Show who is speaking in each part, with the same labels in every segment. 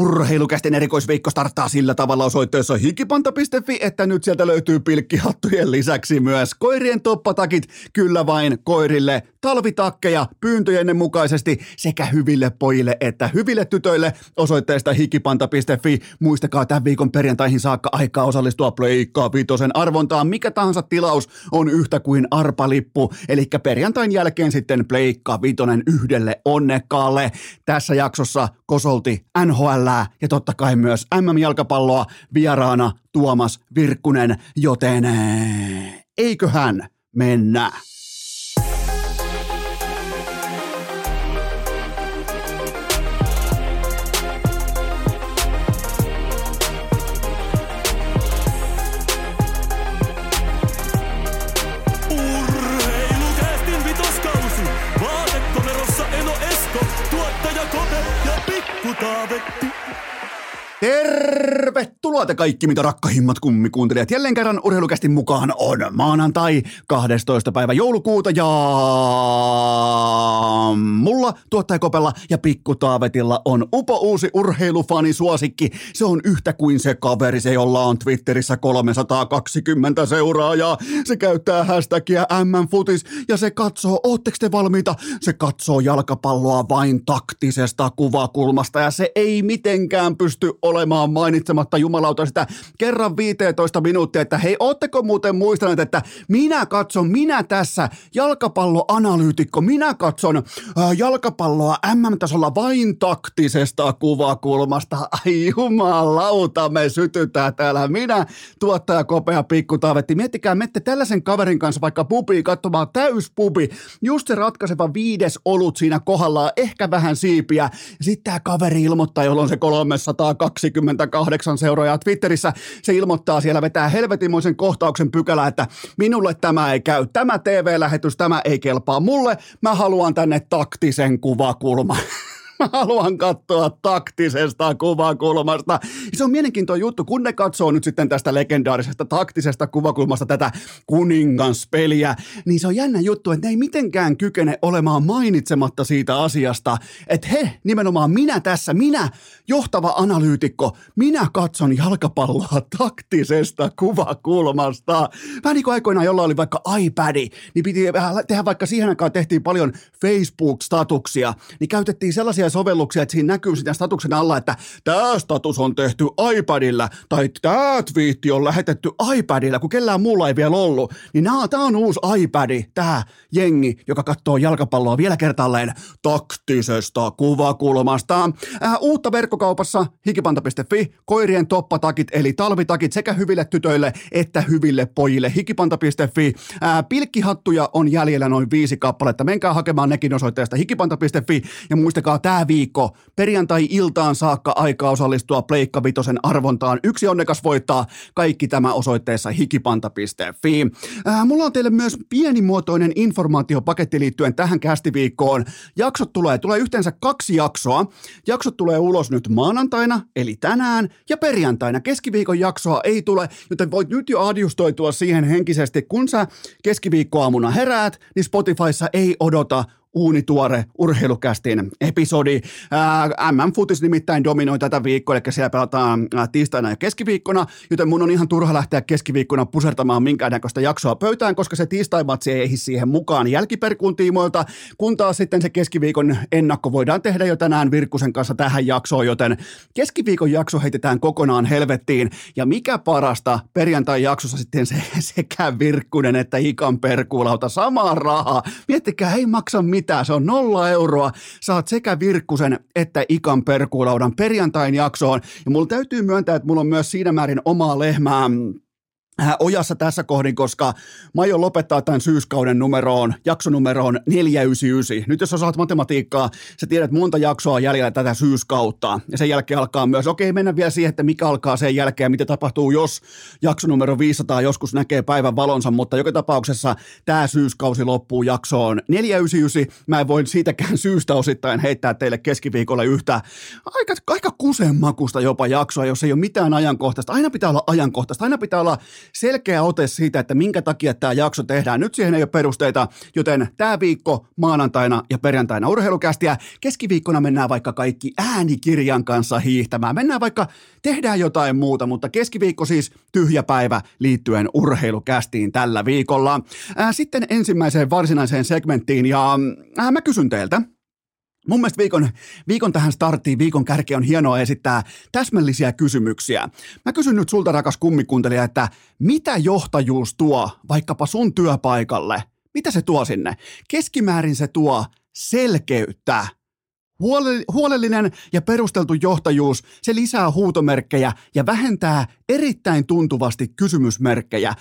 Speaker 1: Urheilukästen erikoisviikko starttaa sillä tavalla osoitteessa hikipanta.fi, että nyt sieltä löytyy pilkkihattujen lisäksi myös koirien toppatakit, kyllä vain koirille, talvitakkeja pyyntöjenne mukaisesti sekä hyville pojille että hyville tytöille osoitteesta hikipanta.fi. Muistakaa tämän viikon perjantaihin saakka aikaa osallistua Pleikkaa Vitosen arvontaan. Mikä tahansa tilaus on yhtä kuin arpalippu, eli perjantain jälkeen sitten Pleikka Vitonen yhdelle onnekkaalle. Tässä jaksossa kosolti NHL ja totta kai myös MM-jalkapalloa vieraana Tuomas Virkkunen, joten eh, eiköhän mennä. Tervetuloa te kaikki, mitä rakkahimmat kummikuuntelijat. Jälleen kerran urheilukästin mukaan on maanantai 12. päivä joulukuuta ja mulla, tuottajakopella ja Pikku Taavetilla on upo uusi urheilufani suosikki. Se on yhtä kuin se kaveri, se jolla on Twitterissä 320 seuraajaa. Se käyttää hashtagia MMFutis ja se katsoo, ootteko te valmiita? Se katsoo jalkapalloa vain taktisesta kuvakulmasta ja se ei mitenkään pysty olemaan mainitsematta jumalauta sitä kerran 15 minuuttia, että hei, ootteko muuten muistaneet, että minä katson, minä tässä jalkapalloanalyytikko, minä katson äh, jalkapalloa MM-tasolla vain taktisesta kuvakulmasta. Ai jumalauta, me sytytään täällä. Minä, tuottaja Kopea Pikku Taavetti. Miettikää, mette tällaisen kaverin kanssa vaikka pubiin katsomaan täyspubi. Just se ratkaiseva viides olut siinä kohdallaan, ehkä vähän siipiä. Sitten tämä kaveri ilmoittaa, jolloin se 328 seuraajaa Twitterissä. Se ilmoittaa siellä, vetää helvetimoisen kohtauksen pykälä, että minulle tämä ei käy. Tämä TV-lähetys, tämä ei kelpaa mulle. Mä haluan tänne taktisen kuvakulman. Mä haluan katsoa taktisesta kuvakulmasta. Se on mielenkiintoinen juttu, kun ne katsoo nyt sitten tästä legendaarisesta taktisesta kuvakulmasta tätä kuninganspeliä, niin se on jännä juttu, että ne ei mitenkään kykene olemaan mainitsematta siitä asiasta, että he, nimenomaan minä tässä, minä, johtava analyytikko, minä katson jalkapalloa taktisesta kuvakulmasta. Vähän niin kuin aikoinaan, jolla oli vaikka iPadi, niin piti tehdä vaikka siihen aikaan tehtiin paljon Facebook-statuksia, niin käytettiin sellaisia sovelluksia, että siinä näkyy sitä statuksen alla, että tämä status on tehty iPadilla tai tämä twiitti on lähetetty iPadilla, kun kellään muulla ei vielä ollut. Niin tämä on uusi iPad, tämä jengi, joka katsoo jalkapalloa vielä kertaalleen taktisesta kuvakulmasta. Äh, uutta verkkokaupassa hikipanta.fi, koirien toppatakit eli talvitakit sekä hyville tytöille että hyville pojille hikipanta.fi. Äh, pilkkihattuja on jäljellä noin viisi kappaletta. Menkää hakemaan nekin osoitteesta hikipanta.fi ja muistakaa tämä viikko perjantai-iltaan saakka aikaa osallistua Pleikka Vitosen arvontaan. Yksi onnekas voittaa kaikki tämä osoitteessa hikipanta.fi. Äh, mulla on teille myös pienimuotoinen informaatiopaketti liittyen tähän kästiviikkoon. Jaksot tulee, tulee yhteensä kaksi jaksoa. Jaksot tulee ulos nyt maanantaina, eli tänään, ja perjantaina. Keskiviikon jaksoa ei tule, joten voit nyt jo adjustoitua siihen henkisesti. Kun sä keskiviikkoaamuna heräät, niin Spotifyssa ei odota uunituore urheilukästin episodi. MM-futis nimittäin dominoi tätä viikkoa, eli siellä pelataan tiistaina ja keskiviikkona, joten mun on ihan turha lähteä keskiviikkona pusertamaan minkäännäköistä jaksoa pöytään, koska se tiistaimatsi ei siihen mukaan jälkiperkuun tiimoilta, kun taas sitten se keskiviikon ennakko voidaan tehdä jo tänään Virkkusen kanssa tähän jaksoon, joten keskiviikon jakso heitetään kokonaan helvettiin, ja mikä parasta, perjantai jaksossa sitten se, sekä Virkkunen että Ikan perkuulauta samaa rahaa. Miettikää, ei maksa mitään mitään. Se on nolla euroa. Saat sekä Virkkusen että Ikan perkuulaudan perjantain jaksoon. Ja mulla täytyy myöntää, että mulla on myös siinä määrin omaa lehmää äh, ojassa tässä kohdin, koska mä aion lopettaa tämän syyskauden numeroon, jaksonumeroon 499. Nyt jos osaat matematiikkaa, sä tiedät monta jaksoa jäljellä tätä syyskautta. Ja sen jälkeen alkaa myös, okei, mennä vielä siihen, että mikä alkaa sen jälkeen mitä tapahtuu, jos jaksonumero 500 joskus näkee päivän valonsa, mutta joka tapauksessa tämä syyskausi loppuu jaksoon 499. Mä en voi siitäkään syystä osittain heittää teille keskiviikolla yhtä aika, aika kusenmakusta jopa jaksoa, jos ei ole mitään ajankohtaista. Aina pitää olla ajankohtaista, aina pitää olla selkeä ote siitä, että minkä takia tämä jakso tehdään. Nyt siihen ei ole perusteita, joten tämä viikko maanantaina ja perjantaina urheilukästiä. Keskiviikkona mennään vaikka kaikki äänikirjan kanssa hiihtämään. Mennään vaikka, tehdään jotain muuta, mutta keskiviikko siis tyhjä päivä liittyen urheilukästiin tällä viikolla. Sitten ensimmäiseen varsinaiseen segmenttiin ja mä kysyn teiltä, Mun mielestä viikon, viikon tähän starttiin, viikon kärki on hienoa esittää täsmällisiä kysymyksiä. Mä kysyn nyt sulta, rakas kummikuntelija, että mitä johtajuus tuo vaikkapa sun työpaikalle? Mitä se tuo sinne? Keskimäärin se tuo selkeyttä Huolellinen ja perusteltu johtajuus, se lisää huutomerkkejä ja vähentää erittäin tuntuvasti kysymysmerkkejä.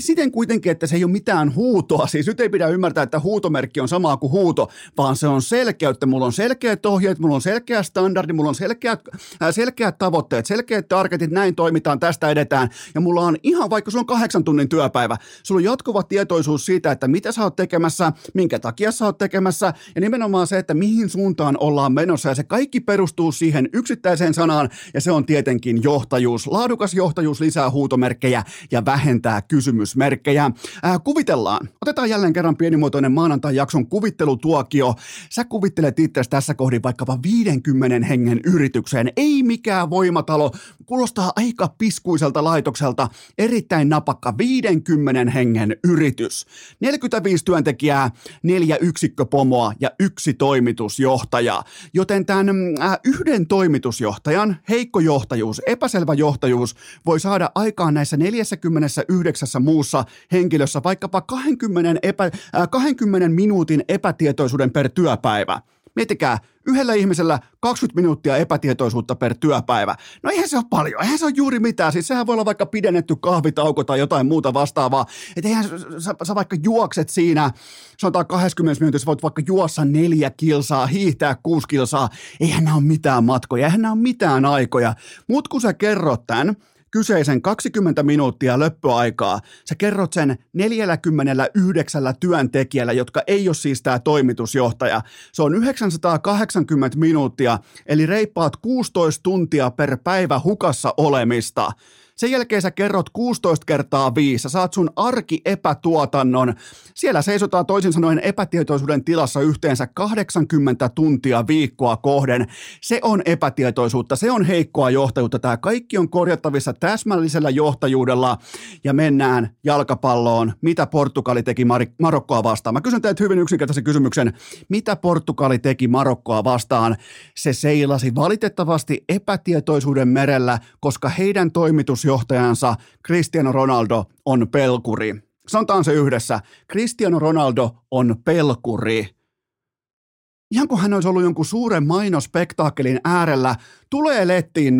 Speaker 1: Siten kuitenkin, että se ei ole mitään huutoa. Siis nyt ei pidä ymmärtää, että huutomerkki on sama kuin huuto, vaan se on selkeyttä. Mulla on selkeät ohjeet, mulla on selkeä standardi, mulla on selkeät, äh, selkeät tavoitteet, selkeät targetit, näin toimitaan, tästä edetään. Ja mulla on ihan, vaikka sulla on kahdeksan tunnin työpäivä, sulla on jatkuva tietoisuus siitä, että mitä sä oot tekemässä, minkä takia sä oot tekemässä, ja nimenomaan se, että mihin suuntaan ollaan ollaan menossa ja se kaikki perustuu siihen yksittäiseen sanaan ja se on tietenkin johtajuus. Laadukas johtajuus lisää huutomerkkejä ja vähentää kysymysmerkkejä. Ää, kuvitellaan. Otetaan jälleen kerran pienimuotoinen maanantai-jakson kuvittelutuokio. Sä kuvittelet itse tässä kohdin vaikkapa 50 hengen yritykseen. Ei mikään voimatalo. Kuulostaa aika piskuiselta laitokselta. Erittäin napakka 50 hengen yritys. 45 työntekijää, neljä yksikköpomoa ja yksi toimitusjohtaja. Joten tämän äh, yhden toimitusjohtajan heikko johtajuus, epäselvä johtajuus voi saada aikaan näissä 49 muussa henkilössä vaikkapa 20, epä, äh, 20 minuutin epätietoisuuden per työpäivä. Miettikää, yhdellä ihmisellä 20 minuuttia epätietoisuutta per työpäivä. No eihän se ole paljon, eihän se ole juuri mitään. Siis sehän voi olla vaikka pidennetty kahvitauko tai jotain muuta vastaavaa. Että eihän sä, sä vaikka juokset siinä, sanotaan 20 minuutissa voit vaikka juossa neljä kilsaa, hiihtää kuusi kilsaa. Eihän nämä ole mitään matkoja, eihän nämä ole mitään aikoja. Mutta kun sä kerrot tämän, kyseisen 20 minuuttia löppöaikaa, sä kerrot sen 49 työntekijällä, jotka ei ole siis tämä toimitusjohtaja. Se on 980 minuuttia, eli reippaat 16 tuntia per päivä hukassa olemista. Sen jälkeen sä kerrot 16 kertaa 5. Sä saat sun arki-epätuotannon. Siellä seisotaan toisin sanoen epätietoisuuden tilassa yhteensä 80 tuntia viikkoa kohden. Se on epätietoisuutta, se on heikkoa johtajuutta. Tämä kaikki on korjattavissa täsmällisellä johtajuudella ja mennään jalkapalloon. Mitä Portugali teki Mar- Marokkoa vastaan? Mä kysyn teiltä hyvin yksinkertaisen kysymyksen. Mitä Portugali teki Marokkoa vastaan? Se seilasi valitettavasti epätietoisuuden merellä, koska heidän toimitus toimitusjohtajansa Cristiano Ronaldo on pelkuri. Sanotaan se yhdessä. Cristiano Ronaldo on pelkuri. Ihan kuin hän olisi ollut jonkun suuren mainospektaakkelin äärellä, tulee lettiin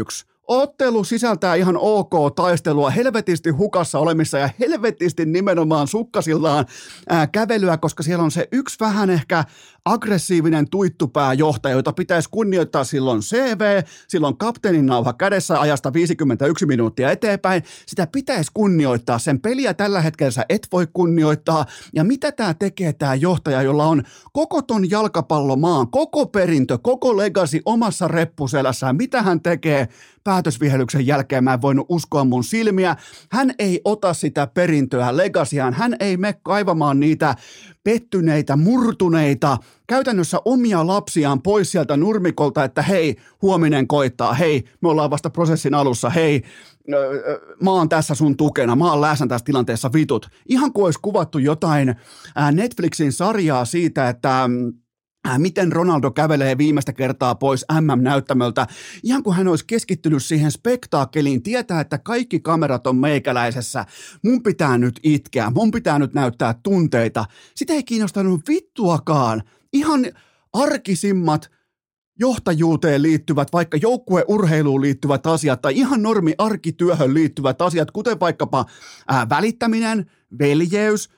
Speaker 1: 01. Ottelu sisältää ihan ok taistelua, helvetisti hukassa olemissa ja helvetisti nimenomaan sukkasillaan ää, kävelyä, koska siellä on se yksi vähän ehkä aggressiivinen tuittupääjohtaja, jota pitäisi kunnioittaa silloin CV, silloin kapteenin nauha kädessä ajasta 51 minuuttia eteenpäin. Sitä pitäisi kunnioittaa. Sen peliä tällä hetkellä sä et voi kunnioittaa. Ja mitä tämä tekee tämä johtaja, jolla on koko ton jalkapallomaan, koko perintö, koko legacy omassa reppuselässään. Mitä hän tekee päätösvihelyksen jälkeen? Mä en voinut uskoa mun silmiä. Hän ei ota sitä perintöä, legasiaan. Hän ei me kaivamaan niitä pettyneitä, murtuneita, käytännössä omia lapsiaan pois sieltä nurmikolta, että hei, huominen koittaa, hei, me ollaan vasta prosessin alussa, hei, mä oon tässä sun tukena, mä oon läsnä tässä tilanteessa vitut. Ihan kuin olisi kuvattu jotain Netflixin sarjaa siitä, että mm, miten Ronaldo kävelee viimeistä kertaa pois MM-näyttämöltä, ihan kuin hän olisi keskittynyt siihen spektaakkeliin, tietää, että kaikki kamerat on meikäläisessä, mun pitää nyt itkeä, mun pitää nyt näyttää tunteita. Sitä ei kiinnostanut vittuakaan. Ihan arkisimmat johtajuuteen liittyvät, vaikka joukkueurheiluun liittyvät asiat tai ihan normi arkityöhön liittyvät asiat, kuten vaikkapa ää, välittäminen, veljeys,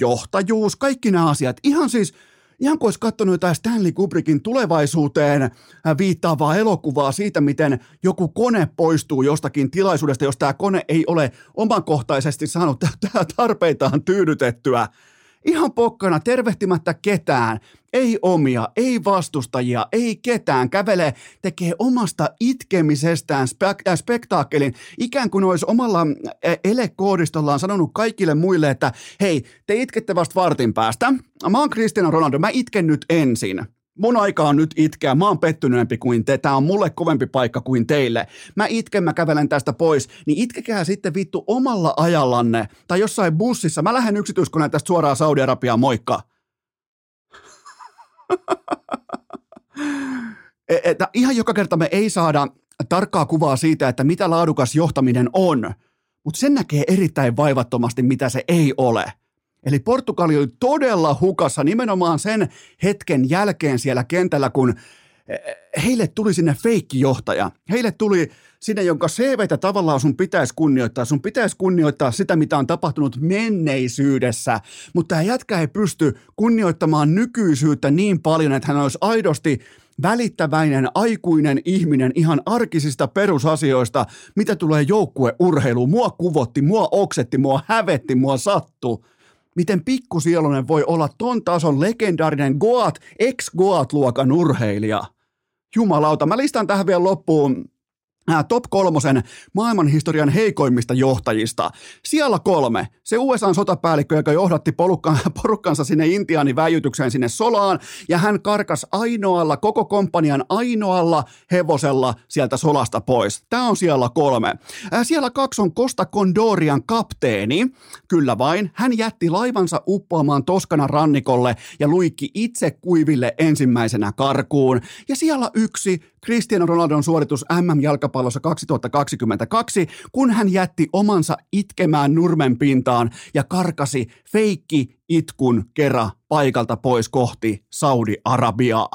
Speaker 1: johtajuus, kaikki nämä asiat. Ihan siis ihan kuin olisi katsonut jotain Stanley Kubrickin tulevaisuuteen viittaavaa elokuvaa siitä, miten joku kone poistuu jostakin tilaisuudesta, jos tämä kone ei ole omakohtaisesti saanut tarpeitaan tyydytettyä. Ihan pokkana tervehtimättä ketään, ei omia, ei vastustajia, ei ketään, kävelee, tekee omasta itkemisestään spek- äh, spektaakkelin, ikään kuin olisi omalla äh, elekoodistollaan sanonut kaikille muille, että hei, te itkette vasta vartin päästä, mä oon Cristiano Ronaldo, mä itken nyt ensin. Mun aika on nyt itkeä, mä oon pettyneempi kuin te, tää on mulle kovempi paikka kuin teille. Mä itken, mä kävelen tästä pois, niin itkekää sitten vittu omalla ajallanne tai jossain bussissa. Mä lähden yksityiskoneen tästä suoraan Saudi-Arabiaan, moikka. että ihan joka kerta me ei saada tarkkaa kuvaa siitä, että mitä laadukas johtaminen on, mutta sen näkee erittäin vaivattomasti, mitä se ei ole. Eli Portugali oli todella hukassa nimenomaan sen hetken jälkeen siellä kentällä, kun heille tuli sinne feikkijohtaja. Heille tuli sinne, jonka CVtä tavallaan sun pitäisi kunnioittaa. Sun pitäisi kunnioittaa sitä, mitä on tapahtunut menneisyydessä, mutta tämä jätkä ei pysty kunnioittamaan nykyisyyttä niin paljon, että hän olisi aidosti välittäväinen, aikuinen ihminen ihan arkisista perusasioista, mitä tulee joukkueurheiluun. Mua kuvotti, mua oksetti, mua hävetti, mua sattu miten pikkusielonen voi olla ton tason legendaarinen Goat, ex-Goat-luokan urheilija. Jumalauta, mä listan tähän vielä loppuun top kolmosen maailmanhistorian heikoimmista johtajista. Siellä kolme, se USA-sotapäällikkö, joka johdatti polukka, porukkansa sinne Intianin väijytykseen sinne solaan, ja hän karkas ainoalla, koko kompanian ainoalla hevosella sieltä solasta pois. Tämä on siellä kolme. Siellä kaksi on Costa Condorian kapteeni, kyllä vain. Hän jätti laivansa uppoamaan Toskana rannikolle ja luikki itse kuiville ensimmäisenä karkuun. Ja siellä yksi Cristiano Ronaldon suoritus MM-jalkapallossa 2022, kun hän jätti omansa itkemään nurmen pintaan ja karkasi feikki itkun kerran paikalta pois kohti Saudi-Arabiaa.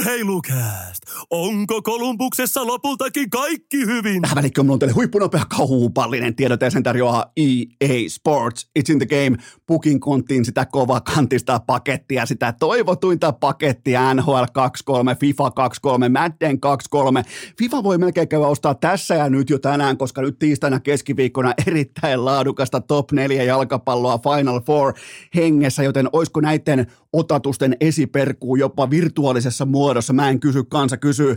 Speaker 2: Urheilukääst! Onko Kolumbuksessa lopultakin kaikki hyvin?
Speaker 1: Tähän välikköön mulla on teille huippunopea kaupallinen tiedot ja sen tarjoaa EA Sports. It's in the game. Pukin konttiin sitä kova kantista pakettia, sitä toivotuinta pakettia NHL 23, FIFA 23, Madden 23. FIFA voi melkein käydä ostaa tässä ja nyt jo tänään, koska nyt tiistaina keskiviikkona erittäin laadukasta top 4 jalkapalloa Final Four hengessä, joten olisiko näiden otatusten esiperkuu jopa virtuaalisessa muodossa. Mä en kysy, kansa kysyy.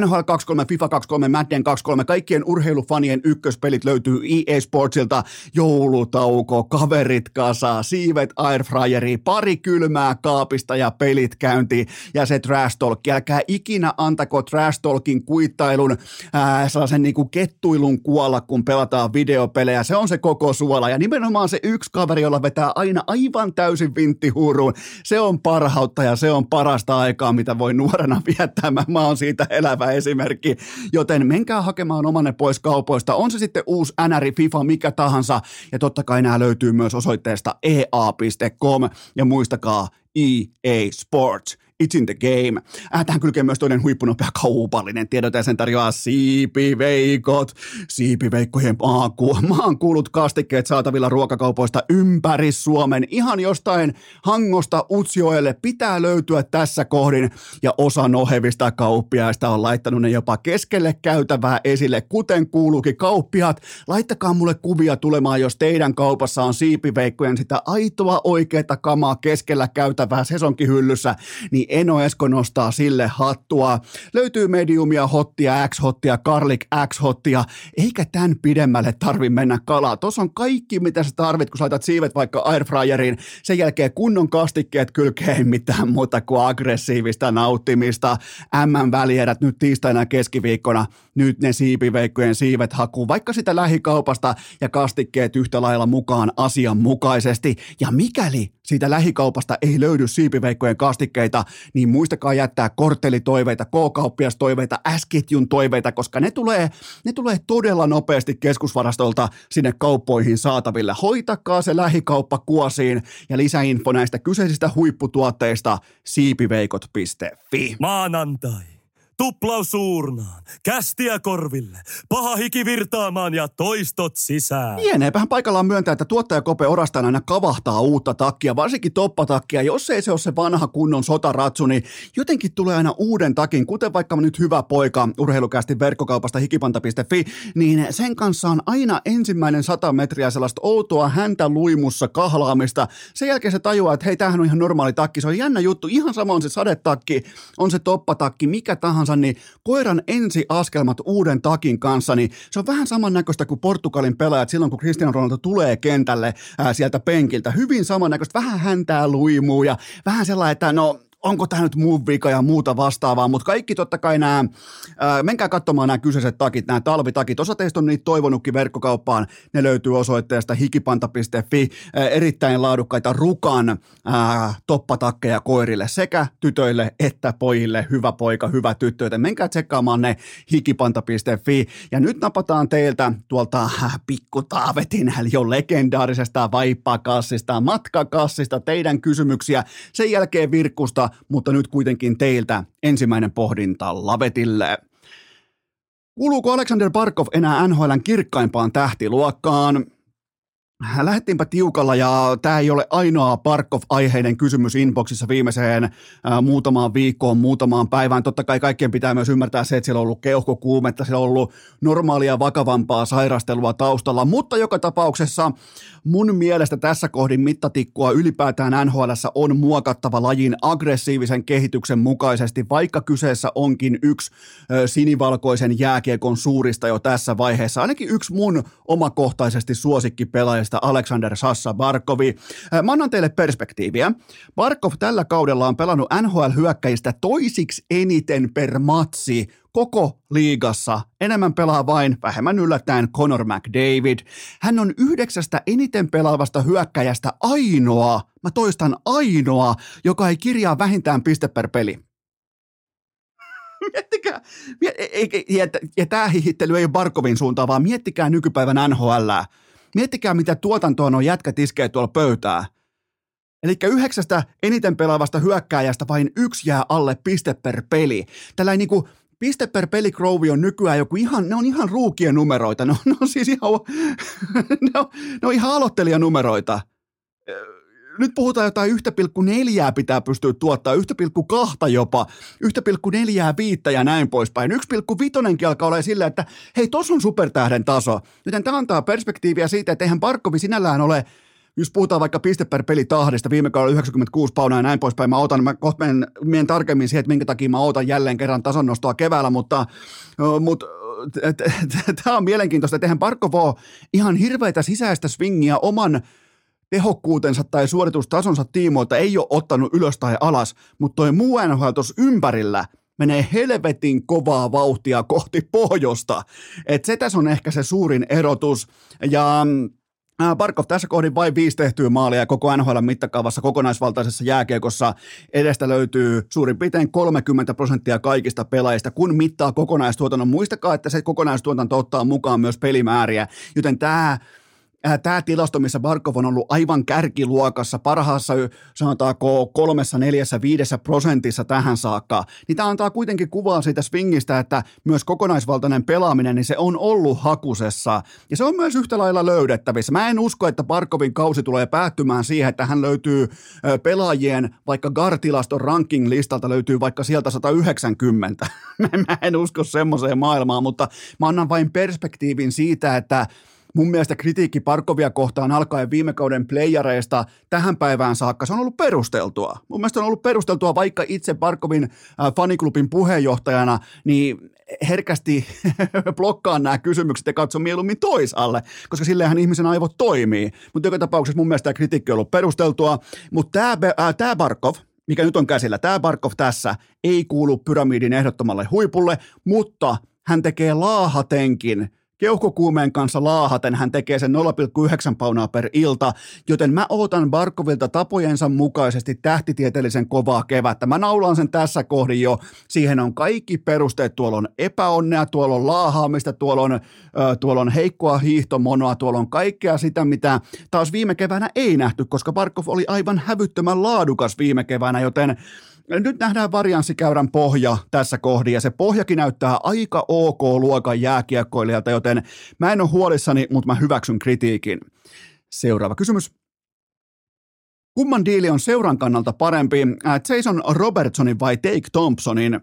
Speaker 1: NHL 23, FIFA 23, Madden 23, kaikkien urheilufanien ykköspelit löytyy EA Sportsilta. Joulutauko, kaverit kasa, siivet airfryeri, pari kylmää kaapista ja pelit käynti ja se trash talk. Älkää ikinä antako trash talkin kuittailun ää, sellaisen niin kuin kettuilun kuolla, kun pelataan videopelejä. Se on se koko suola ja nimenomaan se yksi kaveri, jolla vetää aina aivan täysin vinttihuuruun se on parhautta ja se on parasta aikaa, mitä voi nuorena viettää. Mä, oon siitä elävä esimerkki. Joten menkää hakemaan omanne pois kaupoista. On se sitten uusi NRI, FIFA, mikä tahansa. Ja totta kai nämä löytyy myös osoitteesta ea.com. Ja muistakaa EA Sports. It's in the game. Äh, tähän kylkee myös toinen huippunopea kaupallinen tiedot ja sen tarjoaa siipiveikot. Siipiveikkojen maanku- maankuulut kastikkeet saatavilla ruokakaupoista ympäri Suomen. Ihan jostain Hangosta Utsjoelle pitää löytyä tässä kohdin ja osa nohevista kauppiaista on laittanut ne jopa keskelle käytävää esille, kuten kuuluukin kauppiat. Laittakaa mulle kuvia tulemaan, jos teidän kaupassa on siipiveikkojen sitä aitoa oikeaa kamaa keskellä käytävää sesonkihyllyssä, niin niin Eno Esko nostaa sille hattua. Löytyy mediumia, hottia, X-hottia, garlic X-hottia, eikä tämän pidemmälle tarvi mennä kalaa. Tuossa on kaikki, mitä sä tarvit, kun laitat siivet vaikka airfryeriin. Sen jälkeen kunnon kastikkeet kylkeen mitään muuta kuin aggressiivista nauttimista. M-välierät nyt tiistaina keskiviikkona, nyt ne siipiveikkojen siivet hakuu vaikka sitä lähikaupasta ja kastikkeet yhtä lailla mukaan asianmukaisesti. Ja mikäli siitä lähikaupasta ei löydy siipiveikkojen kastikkeita, niin muistakaa jättää korttelitoiveita, K-kauppiastoiveita, S-ketjun toiveita, koska ne tulee, ne tulee todella nopeasti keskusvarastolta sinne kauppoihin saataville. Hoitakaa se lähikauppa kuosiin ja lisäinfo näistä kyseisistä huipputuotteista siipiveikot.fi.
Speaker 2: Maanantai tuplaus suurnaan, kästiä korville, paha hiki virtaamaan ja toistot sisään.
Speaker 1: Lieneepähän paikallaan myöntää, että tuottaja Kope orastaan aina kavahtaa uutta takkia, varsinkin toppatakkia. Jos ei se ole se vanha kunnon sotaratsu, niin jotenkin tulee aina uuden takin, kuten vaikka nyt hyvä poika urheilukästi verkkokaupasta hikipanta.fi, niin sen kanssa on aina ensimmäinen sata metriä sellaista outoa häntä luimussa kahlaamista. Sen jälkeen se tajuaa, että hei, tämähän on ihan normaali takki. Se on jännä juttu. Ihan sama on se sadetakki, on se toppatakki, mikä tahansa, niin koiran ensiaskelmat uuden takin kanssa, niin se on vähän samannäköistä kuin Portugalin pelaajat silloin, kun Cristiano Ronaldo tulee kentälle ää, sieltä penkiltä. Hyvin samannäköistä, vähän häntää luimuu ja vähän sellainen, että no onko tämä nyt muun vika ja muuta vastaavaa, mutta kaikki totta kai nämä, ää, menkää katsomaan nämä kyseiset takit, nämä talvitakit, osa teistä on niitä toivonutkin verkkokauppaan, ne löytyy osoitteesta hikipanta.fi, erittäin laadukkaita rukan ää, toppatakkeja koirille sekä tytöille että pojille, hyvä poika, hyvä tyttö, joten menkää tsekkaamaan ne hikipanta.fi, ja nyt napataan teiltä tuolta pikku Taavetin jo legendaarisesta vaippakassista, matkakassista teidän kysymyksiä, sen jälkeen Virkkusta mutta nyt kuitenkin teiltä ensimmäinen pohdinta Lavetille. Kuuluuko Alexander Barkov enää NHLn kirkkaimpaan tähtiluokkaan? Lähettiinpä tiukalla ja tämä ei ole ainoa Barkov-aiheinen kysymys inboxissa viimeiseen muutamaan viikkoon, muutamaan päivään. Totta kai kaikkien pitää myös ymmärtää se, että siellä on ollut keuhkokuumetta, siellä on ollut normaalia vakavampaa sairastelua taustalla, mutta joka tapauksessa mun mielestä tässä kohdin mittatikkua ylipäätään NHL on muokattava lajin aggressiivisen kehityksen mukaisesti, vaikka kyseessä onkin yksi sinivalkoisen jääkiekon suurista jo tässä vaiheessa. Ainakin yksi mun omakohtaisesti suosikkipelaajista Alexander Sassa Barkovi. Mä annan teille perspektiiviä. Barkov tällä kaudella on pelannut NHL-hyökkäjistä toisiksi eniten per matsi koko liigassa. Enemmän pelaa vain, vähemmän yllättäen, Conor McDavid. Hän on yhdeksästä eniten pelaavasta hyökkäjästä ainoa, mä toistan ainoa, joka ei kirjaa vähintään piste per peli. Miettikää, ja, ja tämä hihittely ei ole Barkovin suuntaan, vaan miettikää nykypäivän NHL. Miettikää, mitä tuotantoon on jätkät iskee tuolla pöytää. Eli yhdeksästä eniten pelaavasta hyökkääjästä vain yksi jää alle piste per peli. Tällä ei niinku, piste per peli Grovi on nykyään joku ihan, ne on ihan ruukien numeroita. Ne on, ne on siis ihan, ne on, ne on ihan aloittelijanumeroita. Nyt puhutaan jotain 1,4 pitää pystyä tuottaa, 1,2 jopa, 1,4 viittä ja näin poispäin. 1,5 alkaa olla silleen, että hei, tos on supertähden taso. Joten tämä antaa perspektiiviä siitä, että eihän Barkovi sinällään ole jos puhutaan vaikka piste per peli tahdista, viime kaudella 96 paunaa ja näin poispäin, mä otan, mä kohta menen, menen tarkemmin siihen, että minkä takia mä otan jälleen kerran tason nostoa keväällä, mutta, mutta tämä on mielenkiintoista, että eihän Barkovo ihan hirveitä sisäistä swingia oman tehokkuutensa tai suoritustasonsa tiimoilta ei ole ottanut ylös tai alas, mutta toi muu NHL ympärillä menee helvetin kovaa vauhtia kohti pohjosta. Et se tässä on ehkä se suurin erotus. Ja Barkov tässä kohdin vain viisi tehtyä maalia koko NHL mittakaavassa kokonaisvaltaisessa jääkiekossa. Edestä löytyy suurin piirtein 30 prosenttia kaikista pelaajista, kun mittaa kokonaistuotannon. Muistakaa, että se kokonaistuotanto ottaa mukaan myös pelimääriä, joten tämä Äh, tämä tilasto, missä Barkov on ollut aivan kärkiluokassa, parhaassa sanotaanko kolmessa, neljässä, viidessä prosentissa tähän saakka, niin tämä antaa kuitenkin kuvaa siitä swingistä, että myös kokonaisvaltainen pelaaminen, niin se on ollut hakusessa. Ja se on myös yhtä lailla löydettävissä. Mä en usko, että Barkovin kausi tulee päättymään siihen, että hän löytyy pelaajien, vaikka Gartilaston ranking-listalta löytyy vaikka sieltä 190. mä en usko semmoiseen maailmaan, mutta mä annan vain perspektiivin siitä, että mun mielestä kritiikki Parkovia kohtaan alkaen viime kauden playareista tähän päivään saakka, se on ollut perusteltua. Mun mielestä on ollut perusteltua, vaikka itse Parkovin äh, faniklubin puheenjohtajana, niin herkästi blokkaan nämä kysymykset ja katso mieluummin toisalle, koska silleenhän ihmisen aivot toimii. Mutta joka tapauksessa mun mielestä tämä kritiikki on ollut perusteltua, mutta tämä, äh, Barkov, mikä nyt on käsillä, tämä Barkov tässä ei kuulu pyramidin ehdottomalle huipulle, mutta hän tekee laahatenkin Keuhkokuumeen kanssa laahaten hän tekee sen 0,9 paunaa per ilta, joten mä ootan Barkovilta tapojensa mukaisesti tähtitieteellisen kovaa kevättä. Mä naulaan sen tässä kohdin jo. Siihen on kaikki perusteet. Tuolla on epäonnea, tuolla on laahaamista, tuolla on, äh, tuolla on heikkoa hiihtomonoa, tuolla on kaikkea sitä, mitä taas viime keväänä ei nähty, koska Barkov oli aivan hävyttömän laadukas viime keväänä, joten nyt nähdään varianssikäyrän pohja tässä kohdin, ja se pohjakin näyttää aika ok luokan jääkiekkoilijalta, joten mä en ole huolissani, mutta mä hyväksyn kritiikin. Seuraava kysymys. Kumman diili on seuran kannalta parempi, Jason Robertsonin vai Take Thompsonin?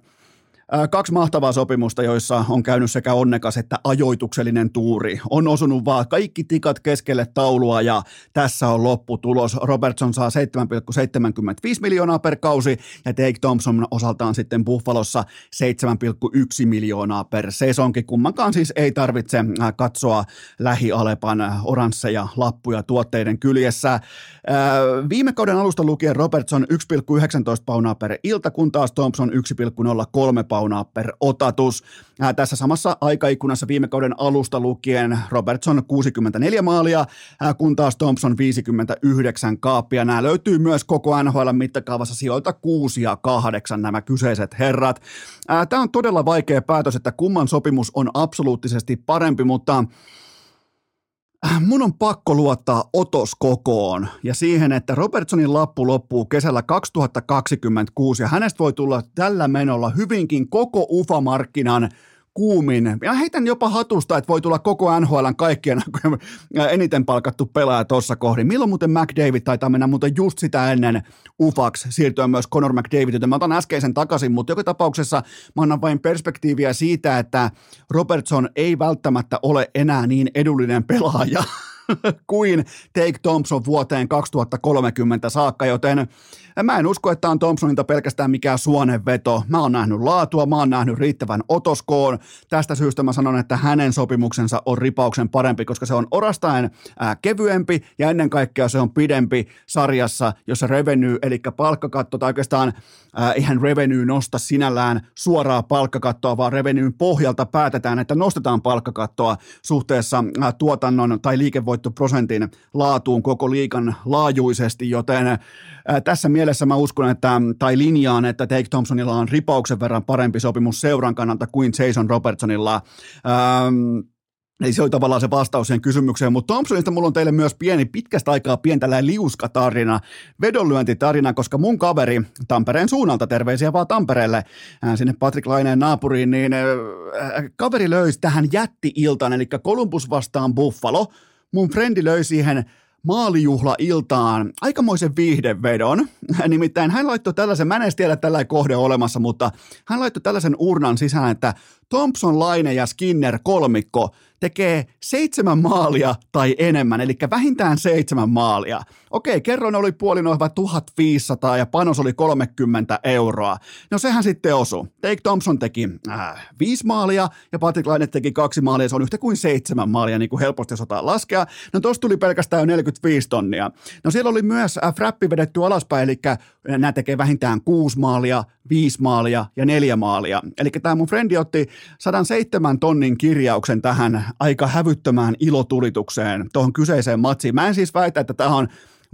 Speaker 1: Kaksi mahtavaa sopimusta, joissa on käynyt sekä onnekas että ajoituksellinen tuuri. On osunut vaan kaikki tikat keskelle taulua ja tässä on lopputulos. Robertson saa 7,75 miljoonaa per kausi ja Take Thompson osaltaan sitten Buffalossa 7,1 miljoonaa per sesonki. Kummankaan siis ei tarvitse katsoa lähialepan oransseja lappuja tuotteiden kyljessä. Viime kauden alusta lukien Robertson 1,19 paunaa per ilta, kun taas Thompson 1,03 paunaa per otatus. Ää, tässä samassa aikaikkunassa viime kauden alusta lukien Robertson 64 maalia, ää, kun taas Thompson 59 kaappia. Nämä löytyy myös koko NHL mittakaavassa sijoilta 6 ja 8 nämä kyseiset herrat. Tämä on todella vaikea päätös, että kumman sopimus on absoluuttisesti parempi, mutta mun on pakko luottaa otos kokoon ja siihen, että Robertsonin lappu loppuu kesällä 2026 ja hänestä voi tulla tällä menolla hyvinkin koko UFA-markkinan kuumin. Ja heitän jopa hatusta, että voi tulla koko NHLn kaikkien eniten palkattu pelaaja tuossa kohdin. Milloin muuten McDavid taitaa mennä muuten just sitä ennen ufaksi siirtyä myös Conor McDavid, joten mä otan äskeisen takaisin, mutta joka tapauksessa mä annan vain perspektiiviä siitä, että Robertson ei välttämättä ole enää niin edullinen pelaaja kuin Take Thompson vuoteen 2030 saakka, joten Mä en usko, että on Thompsonilta pelkästään mikään suonenveto. Mä oon nähnyt laatua, mä oon nähnyt riittävän otoskoon. Tästä syystä mä sanon, että hänen sopimuksensa on ripauksen parempi, koska se on orastaen ää, kevyempi ja ennen kaikkea se on pidempi sarjassa, jossa revenue, eli palkkakatto, tai oikeastaan ää, ihan revenue nosta sinällään suoraa palkkakattoa, vaan revenuen pohjalta päätetään, että nostetaan palkkakattoa suhteessa ää, tuotannon tai liikevoittoprosentin laatuun koko liikan laajuisesti, joten ää, tässä mielessä mielessä mä uskon, että, tai linjaan, että Take Thompsonilla on ripauksen verran parempi sopimus seuran kannalta kuin Jason Robertsonilla. Ähm, Eli se oli tavallaan se vastaus siihen kysymykseen, mutta Thompsonista mulla on teille myös pieni, pitkästä aikaa pientä liuskatarina, vedonlyöntitarina, koska mun kaveri Tampereen suunnalta, terveisiä vaan Tampereelle, ää, sinne Patrick Laineen naapuriin, niin ää, kaveri löysi tähän jätti-iltaan, eli Columbus vastaan Buffalo. Mun frendi löi siihen maalijuhla-iltaan aikamoisen viihdevedon. Nimittäin hän laittoi tällaisen, mä en edes tiedä tällä kohde olemassa, mutta hän laittoi tällaisen urnan sisään, että Thompson, Laine ja Skinner kolmikko tekee seitsemän maalia tai enemmän, eli vähintään seitsemän maalia. Okei, kerroin oli puolinohva 1500 ja panos oli 30 euroa. No sehän sitten osu. Take Thompson teki äh, viisi maalia ja Patrick Laine teki kaksi maalia, se on yhtä kuin seitsemän maalia, niin kuin helposti osataan laskea. No tosta tuli pelkästään jo 45 tonnia. No siellä oli myös äh, frappi vedetty alaspäin, eli nämä tekee vähintään kuusi maalia, viisi maalia ja neljä maalia. Eli tämä mun frendi otti 107 tonnin kirjauksen tähän aika hävyttömään ilotulitukseen tuohon kyseiseen matsiin. Mä en siis väitä, että tämä on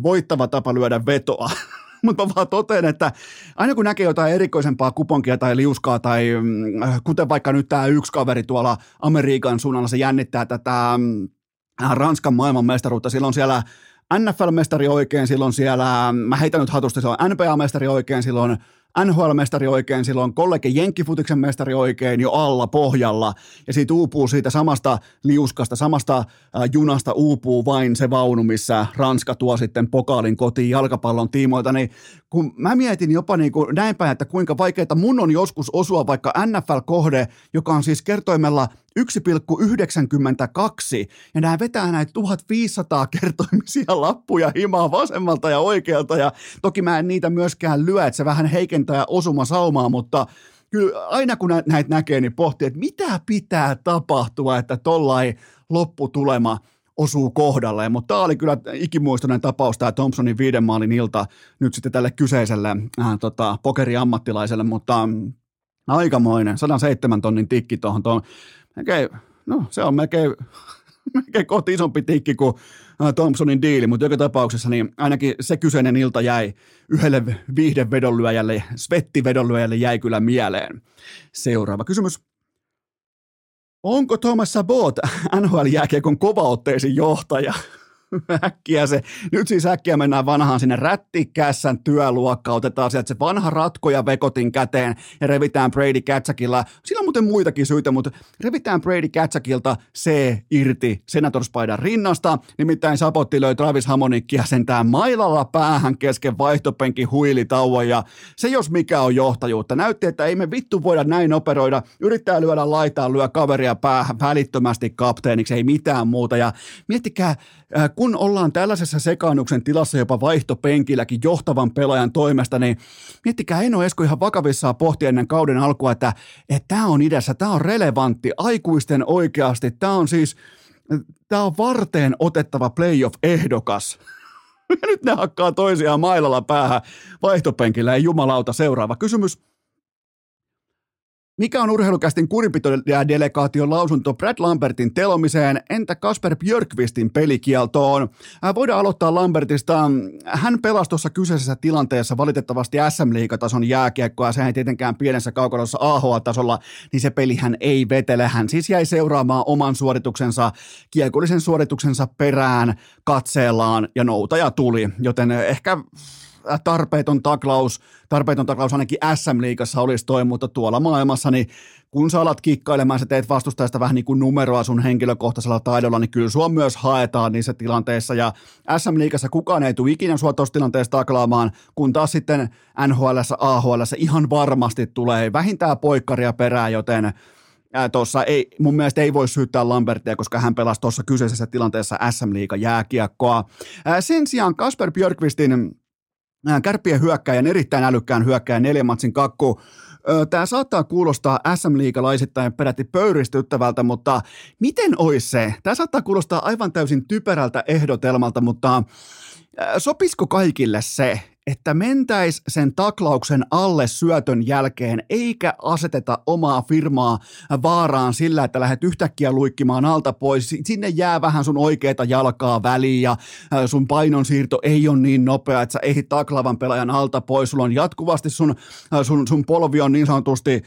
Speaker 1: voittava tapa lyödä vetoa, mutta mä vaan totean, että aina kun näkee jotain erikoisempaa kuponkia tai liuskaa tai mm, kuten vaikka nyt tämä yksi kaveri tuolla Amerikan suunnalla, se jännittää tätä mm, Ranskan maailmanmestaruutta, silloin siellä NFL-mestari oikein, silloin siellä, mä heitän nyt hatusta, silloin NBA-mestari oikein, silloin NHL-mestari oikein, silloin kollegi Jenkkifutiksen mestari oikein jo alla pohjalla, ja siitä uupuu siitä samasta liuskasta, samasta äh, junasta uupuu vain se vaunu, missä Ranska tuo sitten pokaalin kotiin jalkapallon tiimoilta, niin kun mä mietin jopa niin kuin näin päin, että kuinka vaikeaa mun on joskus osua vaikka NFL-kohde, joka on siis kertoimella 1,92 ja nämä vetää näitä 1500 kertoimisia lappuja himaa vasemmalta ja oikealta ja toki mä en niitä myöskään lyö, että se vähän heikentää osuma saumaa, mutta kyllä aina kun näitä näkee, niin pohtii, että mitä pitää tapahtua, että tollai lopputulema osuu kohdalleen, mutta tämä oli kyllä ikimuistoinen tapaus, tämä Thompsonin viiden maalin ilta nyt sitten tälle kyseiselle äh, tota, pokeriammattilaiselle, mutta aikamoinen, 107 tonnin tikki tuohon melkein, no se on melkein, melkein kohti isompi tikki kuin Thompsonin diili, mutta joka tapauksessa niin ainakin se kyseinen ilta jäi yhdelle viihdevedonlyöjälle, svettivedonlyöjälle jäi kyllä mieleen. Seuraava kysymys. Onko Thomas Sabot NHL-jääkiekon kovaotteisin johtaja? äkkiä se, nyt siis äkkiä mennään vanhaan sinne rättikässän työluokkaan, otetaan sieltä se vanha ratkoja vekotin käteen ja revitään Brady Katsakilla. Sillä on muuten muitakin syitä, mutta revitään Brady Katsakilta se irti senatorspaidan rinnasta, nimittäin Sapotti löi Travis Hamonikkia sentään mailalla päähän kesken vaihtopenkin huilitauon. Ja se jos mikä on johtajuutta. Näytti, että ei me vittu voida näin operoida, yrittää lyödä laitaan, lyö kaveria päähän välittömästi kapteeniksi, ei mitään muuta. Ja miettikää, kun ollaan tällaisessa sekaannuksen tilassa jopa vaihtopenkilläkin johtavan pelaajan toimesta, niin miettikää Eno Esko ihan vakavissaan pohti ennen kauden alkua, että tämä on idässä, tämä on relevantti, aikuisten oikeasti, tämä on siis, tämä on varteen otettava playoff-ehdokas. Ja nyt ne hakkaa toisiaan mailalla päähän vaihtopenkillä, ei jumalauta. Seuraava kysymys. Mikä on urheilukästin kurinpitodelegaation lausunto Brad Lambertin telomiseen, entä Kasper Björkvistin pelikieltoon? Äh, voidaan aloittaa Lambertista. Hän pelasi tuossa kyseisessä tilanteessa valitettavasti SM-liigatason jääkiekkoa, se ei tietenkään pienessä kaukalossa AHL-tasolla, niin se peli hän ei vetele. Hän siis jäi seuraamaan oman suorituksensa, kiekollisen suorituksensa perään katseellaan ja noutaja tuli, joten ehkä tarpeeton taklaus, tarpeeton taklaus ainakin SM-liigassa olisi toi, mutta tuolla maailmassa, niin kun sä alat kikkailemaan, sä teet vastustajasta vähän niin kuin numeroa sun henkilökohtaisella taidolla, niin kyllä sua myös haetaan niissä tilanteissa, ja SM-liigassa kukaan ei tule ikinä sua tuossa tilanteessa taklaamaan, kun taas sitten NHL, AHL ihan varmasti tulee vähintään poikkaria perään, joten tuossa ei, mun mielestä ei voi syyttää Lambertia, koska hän pelasi tuossa kyseisessä tilanteessa SM-liiga jääkiekkoa. Sen sijaan Kasper Björkvistin kärppien hyökkäjän, erittäin älykkään hyökkäjän, neljän matsin kakku. Tämä saattaa kuulostaa SM-liigalaisittain peräti pöyristyttävältä, mutta miten olisi se? Tämä saattaa kuulostaa aivan täysin typerältä ehdotelmalta, mutta sopisiko kaikille se, että mentäis sen taklauksen alle syötön jälkeen, eikä aseteta omaa firmaa vaaraan sillä, että lähdet yhtäkkiä luikkimaan alta pois. Sinne jää vähän sun oikeita jalkaa väliin ja sun painonsiirto ei ole niin nopea, että sä ehdit taklaavan pelaajan alta pois. Sulla on jatkuvasti sun, sun, sun polvi on niin sanotusti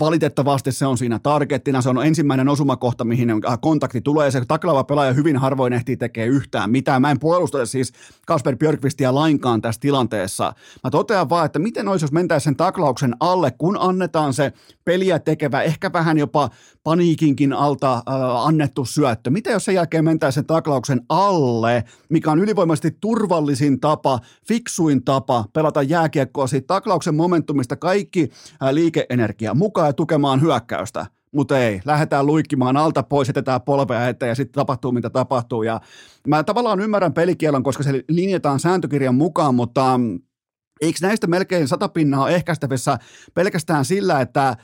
Speaker 1: Valitettavasti se on siinä targettina, se on ensimmäinen osumakohta, mihin kontakti tulee. Se taklaava pelaaja hyvin harvoin ehtii tekee yhtään mitään. Mä en puolusta siis Kasper Björkvistia lainkaan tässä tilanteessa. Mä totean vaan, että miten olisi, jos mentäisiin sen taklauksen alle, kun annetaan se peliä tekevä, ehkä vähän jopa paniikinkin alta äh, annettu syöttö. Mitä jos sen jälkeen mentäisiin sen taklauksen alle, mikä on ylivoimaisesti turvallisin tapa, fiksuin tapa pelata jääkiekkoa siitä taklauksen momentumista kaikki äh, liikeenergia mukaan ja tukemaan hyökkäystä mutta ei, lähdetään luikkimaan alta pois, jätetään polvea eteen ja sitten tapahtuu mitä tapahtuu. Ja mä tavallaan ymmärrän pelikielon, koska se linjataan sääntökirjan mukaan, mutta mm, eikö näistä melkein sata pinnaa ehkäistävissä pelkästään sillä, että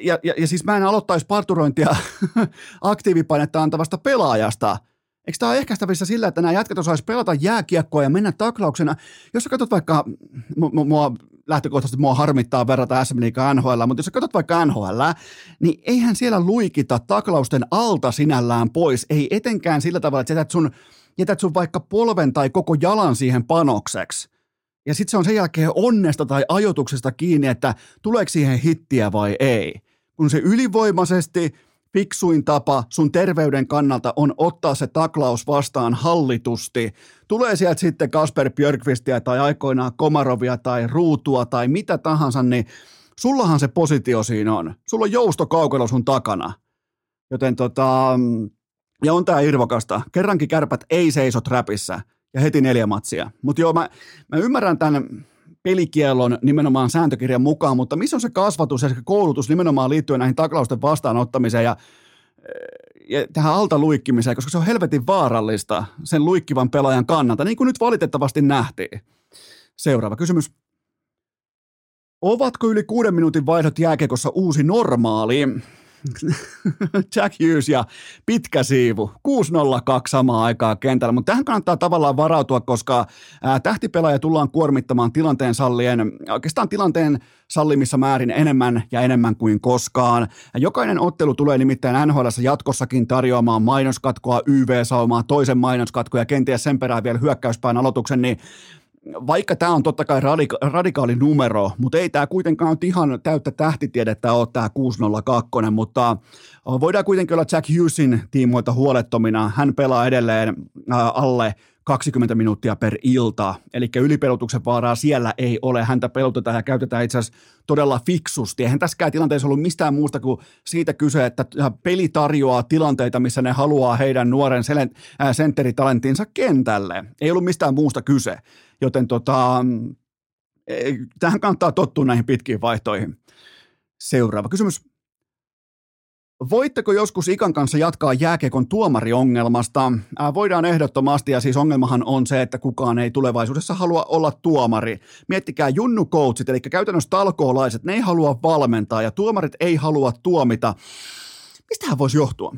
Speaker 1: ja, ja, ja siis mä en aloittaisi parturointia aktiivipainetta antavasta pelaajasta. Eikö tämä ole ehkäistävissä sillä, että nämä jätkät osaisi pelata jääkiekkoa ja mennä taklauksena? Jos sä katsot vaikka, mua lähtökohtaisesti mua harmittaa verrata SM Liiga NHL, mutta jos sä katsot vaikka NHL, niin eihän siellä luikita taklausten alta sinällään pois. Ei etenkään sillä tavalla, että jätät sun, jätät sun vaikka polven tai koko jalan siihen panokseksi ja sitten se on sen jälkeen onnesta tai ajotuksesta kiinni, että tuleeko siihen hittiä vai ei. Kun se ylivoimaisesti fiksuin tapa sun terveyden kannalta on ottaa se taklaus vastaan hallitusti. Tulee sieltä sitten Kasper Björkvistiä tai aikoinaan Komarovia tai Ruutua tai mitä tahansa, niin sullahan se positio siinä on. Sulla on joustokaukelo sun takana. Joten tota, ja on tää irvokasta. Kerrankin kärpät ei seiso trapissa ja heti neljä matsia. Mutta joo, mä, mä ymmärrän tämän pelikiellon nimenomaan sääntökirjan mukaan, mutta missä on se kasvatus ja se koulutus nimenomaan liittyen näihin taklausten vastaanottamiseen ja, ja tähän alta luikkimiseen, koska se on helvetin vaarallista sen luikkivan pelaajan kannalta, niin kuin nyt valitettavasti nähtiin. Seuraava kysymys. Ovatko yli kuuden minuutin vaihdot jääkekossa uusi normaali? Jack Hughes ja pitkä siivu, 602 samaa aikaa kentällä, mutta tähän kannattaa tavallaan varautua, koska tähtipelaaja tullaan kuormittamaan tilanteen sallien, oikeastaan tilanteen sallimissa määrin enemmän ja enemmän kuin koskaan. Jokainen ottelu tulee nimittäin NHL jatkossakin tarjoamaan mainoskatkoa, YV-saumaa, toisen mainoskatkoa ja kenties sen perään vielä hyökkäyspään aloituksen, niin vaikka tämä on totta kai radika- radikaali numero, mutta ei tämä kuitenkaan ole ihan täyttä tähtitiedettä ole tämä 602, mutta voidaan kuitenkin olla Jack Hughesin tiimoilta huolettomina. Hän pelaa edelleen alle 20 minuuttia per ilta, eli ylipelutuksen vaaraa siellä ei ole. Häntä pelotetaan ja käytetään itse asiassa todella fiksusti. Eihän tässäkään tilanteessa ollut mistään muusta kuin siitä kyse, että peli tarjoaa tilanteita, missä ne haluaa heidän nuoren sentteritalentinsa kentälle. Ei ollut mistään muusta kyse, joten tota, tähän kannattaa tottua näihin pitkiin vaihtoihin. Seuraava kysymys. Voitteko joskus Ikan kanssa jatkaa jääkiekon tuomariongelmasta? Ää, voidaan ehdottomasti, ja siis ongelmahan on se, että kukaan ei tulevaisuudessa halua olla tuomari. Miettikää junnukoutsit, eli käytännössä talkoolaiset, ne ei halua valmentaa, ja tuomarit ei halua tuomita. Mistähän voisi johtua?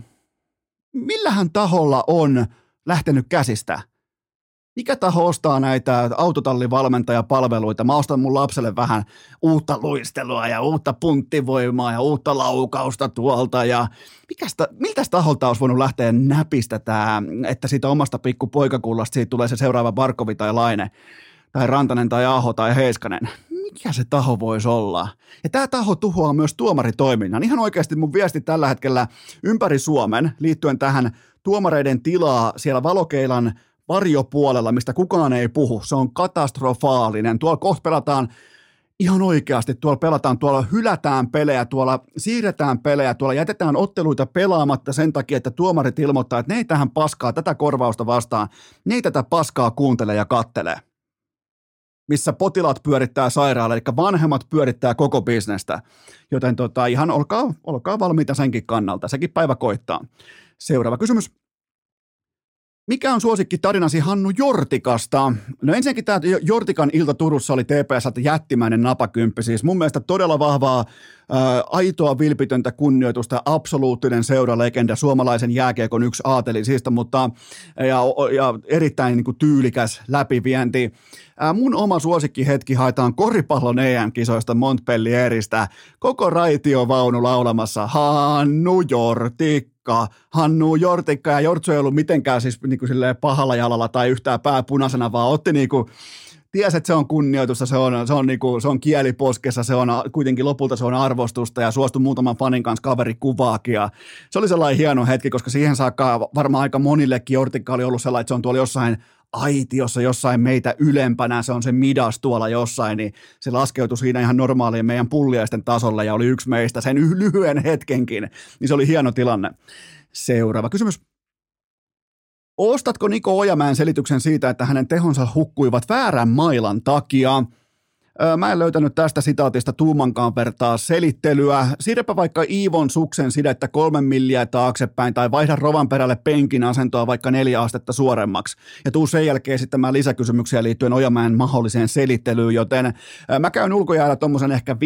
Speaker 1: Millähän taholla on lähtenyt käsistä? Mikä taho ostaa näitä autotallivalmentajapalveluita? Mä ostan mun lapselle vähän uutta luistelua ja uutta punttivoimaa ja uutta laukausta tuolta ja mikästä, miltä taholta olisi voinut lähteä näpistä tämä, että siitä omasta pikkupoikakullasta siitä tulee se seuraava Barkovi tai Laine tai Rantanen tai Aho tai Heiskanen. Mikä se taho voisi olla? Ja tämä taho tuhoaa myös tuomaritoiminnan. Ihan oikeasti mun viesti tällä hetkellä ympäri Suomen liittyen tähän tuomareiden tilaa siellä valokeilan – varjopuolella, mistä kukaan ei puhu. Se on katastrofaalinen. Tuolla kohta pelataan ihan oikeasti, tuolla pelataan, tuolla hylätään pelejä, tuolla siirretään pelejä, tuolla jätetään otteluita pelaamatta sen takia, että tuomarit ilmoittaa, että ne ei tähän paskaa, tätä korvausta vastaan, ne ei tätä paskaa kuuntele ja kattele missä potilaat pyörittää sairaala, eli vanhemmat pyörittää koko bisnestä. Joten tota, ihan olkaa, olkaa valmiita senkin kannalta, sekin päivä koittaa. Seuraava kysymys. Mikä on suosikki tarinasi Hannu Jortikasta? No ensinnäkin tämä Jortikan ilta Turussa oli TPS jättimäinen napakymppi. Siis mun mielestä todella vahvaa, ää, aitoa, vilpitöntä kunnioitusta, absoluuttinen seuralegenda, suomalaisen jääkiekon yksi aatelisista, mutta ja, ja erittäin niin kuin, tyylikäs läpivienti. Ää, mun oma hetki haetaan koripallon EM-kisoista Montpellieristä. Koko raitiovaunu laulamassa Hannu Jortikka, Hannu Jortikka ja Jortsu ei ollut mitenkään siis niin kuin pahalla jalalla tai yhtään pääpunaisena, vaan otti niin kuin ties, että se on kunnioitusta, se on, se on, niinku, se on kieliposkessa, se on kuitenkin lopulta se on arvostusta ja suostui muutaman fanin kanssa kaveri kuvaakin. Ja se oli sellainen hieno hetki, koska siihen saakka varmaan aika monillekin Jortikka oli ollut sellainen, että se on tuolla jossain aitiossa jossain meitä ylempänä, se on se midas tuolla jossain, niin se laskeutui siinä ihan normaalien meidän pulliaisten tasolle ja oli yksi meistä sen lyhyen hetkenkin, niin se oli hieno tilanne. Seuraava kysymys. Ostatko Niko Ojamäen selityksen siitä, että hänen tehonsa hukkuivat väärän mailan takia? Mä en löytänyt tästä sitaatista tuumankaan vertaa selittelyä. Siirrepä vaikka Iivon suksen sidettä kolmen milliä taaksepäin tai vaihda rovan perälle penkin asentoa vaikka neljä astetta suoremmaksi. Ja tuu sen jälkeen esittämään lisäkysymyksiä liittyen Ojamäen mahdolliseen selittelyyn, joten mä käyn ulkojäällä tuommoisen ehkä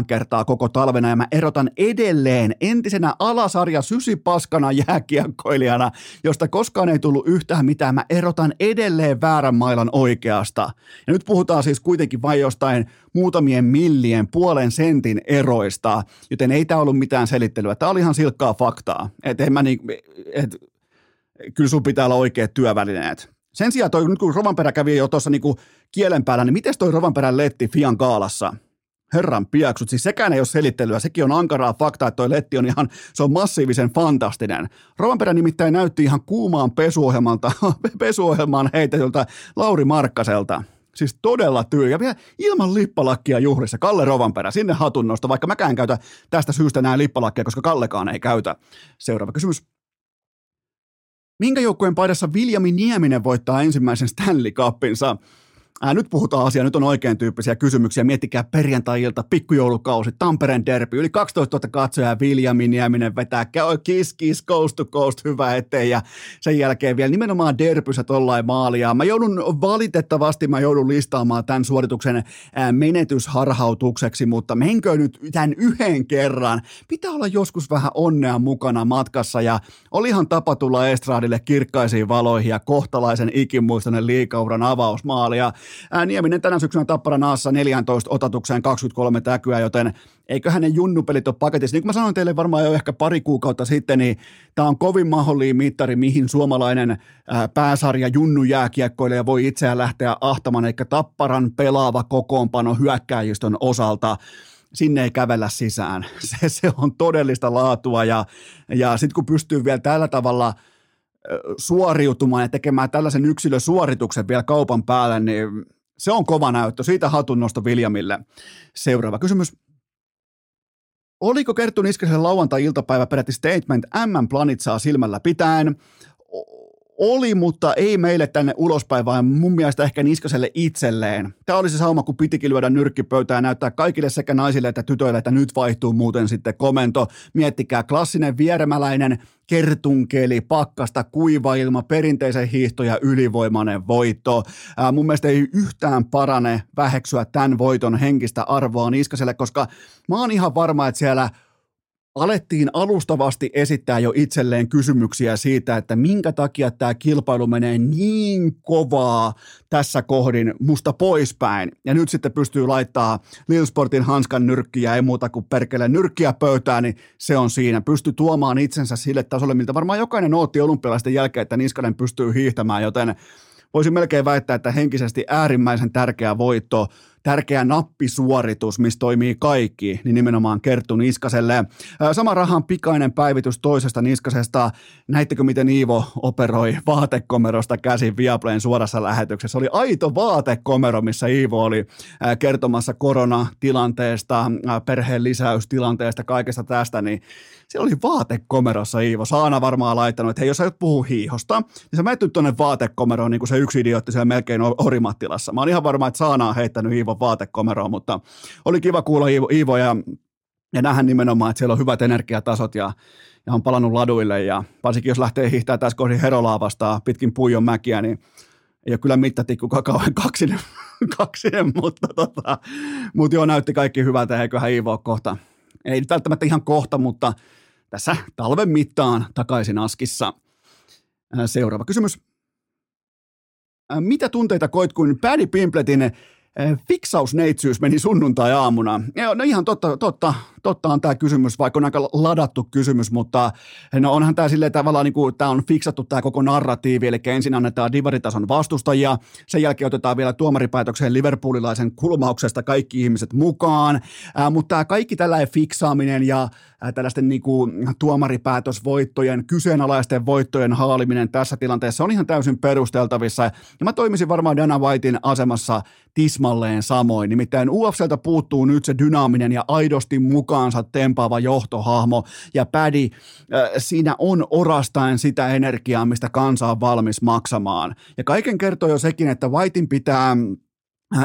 Speaker 1: 5-7 kertaa koko talvena ja mä erotan edelleen entisenä alasarja sysipaskana jääkiekkoilijana, josta koskaan ei tullut yhtään mitään. Mä erotan edelleen väärän mailan oikeasta. Ja nyt puhutaan siis kuitenkin vain vain jostain muutamien millien, puolen sentin eroista, joten ei tämä ollut mitään selittelyä. Tämä oli ihan silkkaa faktaa. Et en mä niin, et, kyllä sun pitää olla oikeat työvälineet. Sen sijaan toi, nyt kun Rovanperä kävi jo tuossa niinku kielen päällä, niin miten toi Rovanperän letti Fian kaalassa? Herran piaksut, siis sekään ei ole selittelyä, sekin on ankaraa faktaa, että toi letti on ihan, se on massiivisen fantastinen. Rovanperä nimittäin näytti ihan kuumaan pesuohjelmalta, pesuohjelmaan heitetyltä Lauri Markkaselta. Siis todella tyyliä. Vielä ilman lippalakkia juhlissa. Kalle Rovanperä, sinne hatunnosta, vaikka mäkään käytä tästä syystä näin lippalakkia, koska Kallekaan ei käytä. Seuraava kysymys. Minkä joukkueen paidassa Viljami Nieminen voittaa ensimmäisen Stanley Cupinsa? Ää, nyt puhutaan asiaa, nyt on oikein tyyppisiä kysymyksiä. Miettikää perjantai-ilta, pikkujoulukausi, Tampereen derby, yli 12 000 katsojaa, Viljami Nieminen vetää kiss, kiss, coast to coast, hyvä eteen ja sen jälkeen vielä nimenomaan derbyssä tollain maalia. Mä joudun valitettavasti, mä joudun listaamaan tämän suorituksen ää, menetysharhautukseksi, mutta menkö nyt tämän yhden kerran. Pitää olla joskus vähän onnea mukana matkassa ja olihan tapa tulla Estradille kirkkaisiin valoihin ja kohtalaisen ikimuistoinen liikauran avausmaali ja Nieminen tänä syksynä Tappara Naassa 14 otatukseen 23 täkyä, joten eiköhän ne junnupelit ole paketissa. Niin kuin mä sanoin teille varmaan jo ehkä pari kuukautta sitten, niin tämä on kovin mahdollinen mittari, mihin suomalainen ää, pääsarja junnujääkiekkoilija voi itseään lähteä ahtamaan, eikä Tapparan pelaava kokoonpano hyökkääjistön osalta sinne ei kävellä sisään. Se, se on todellista laatua ja, ja sitten kun pystyy vielä tällä tavalla suoriutumaan ja tekemään tällaisen yksilösuorituksen vielä kaupan päälle, niin se on kova näyttö. Siitä hatunnosto Viljamille. Seuraava kysymys. Oliko Kerttu Niskasen lauantai-iltapäivä peräti statement M-planitsaa silmällä pitäen? Oli, mutta ei meille tänne ulospäin, vaan mun mielestä ehkä Niskaselle itselleen. Tämä oli se sauma, kun pitikin lyödä nyrkkipöytään ja näyttää kaikille sekä naisille että tytöille, että nyt vaihtuu muuten sitten komento. Miettikää, klassinen vieremäläinen kertunkeli, pakkasta, kuiva ilma, perinteisen hiihto ja ylivoimainen voitto. Ää, mun mielestä ei yhtään parane väheksyä tämän voiton henkistä arvoa Niskaselle, koska mä oon ihan varma, että siellä – alettiin alustavasti esittää jo itselleen kysymyksiä siitä, että minkä takia tämä kilpailu menee niin kovaa tässä kohdin musta poispäin. Ja nyt sitten pystyy laittaa Lilsportin hanskan nyrkkiä, ei muuta kuin perkele nyrkkiä pöytään, niin se on siinä. Pystyy tuomaan itsensä sille tasolle, miltä varmaan jokainen ootti olympialaisten jälkeen, että Niskanen pystyy hiihtämään, joten voisin melkein väittää, että henkisesti äärimmäisen tärkeä voitto – tärkeä nappisuoritus, missä toimii kaikki, niin nimenomaan Kerttu Niskaselle. Sama rahan pikainen päivitys toisesta Niskasesta. Näittekö, miten Iivo operoi vaatekomerosta käsin Viaplayn suorassa lähetyksessä? Se oli aito vaatekomero, missä Iivo oli kertomassa koronatilanteesta, perheen lisäystilanteesta, kaikesta tästä, niin siellä oli vaatekomerossa Iivo. Saana varmaan laittanut, että hei, jos sä et puhu hiihosta, niin sä menet tuonne vaatekomeroon niin kuin se yksi idiootti siellä melkein Orimattilassa. Mä oon ihan varma, että Saana on heittänyt Iivo vaatekomeroon, mutta oli kiva kuulla Iivo, Iivo ja, ja nähdä nimenomaan, että siellä on hyvät energiatasot ja, ja on palannut laduille ja varsinkin jos lähtee hiihtämään tässä kohdin Herolaa vastaan pitkin Puijon mäkiä, niin ei ole kyllä mittatikku kauan kaksinen, kaksinen mutta, tota, mutta joo, näytti kaikki hyvältä, eiköhän Iivo kohta. Ei nyt välttämättä ihan kohta, mutta tässä talven mittaan takaisin askissa. Seuraava kysymys. Mitä tunteita koit, kun Paddy Pimpletin fiksausneitsyys meni sunnuntai-aamuna? No ihan totta, totta, totta on tämä kysymys, vaikka on aika ladattu kysymys, mutta no onhan tämä silleen tavallaan, niin kuin, tämä on fiksattu tämä koko narratiivi, eli ensin annetaan divaritason vastustajia, sen jälkeen otetaan vielä tuomaripäätökseen liverpoolilaisen kulmauksesta kaikki ihmiset mukaan, äh, mutta tämä kaikki tällainen fiksaaminen ja äh, tällaisten niin kuin, tuomaripäätösvoittojen, kyseenalaisten voittojen haaliminen tässä tilanteessa on ihan täysin perusteltavissa, ja mä toimisin varmaan Dana Whitein asemassa tismalleen samoin, nimittäin UFCltä puuttuu nyt se dynaaminen ja aidosti mukaan mukaansa tempaava johtohahmo ja pädi, siinä on orastaen sitä energiaa, mistä kansa on valmis maksamaan. Ja kaiken kertoo jo sekin, että Whitein pitää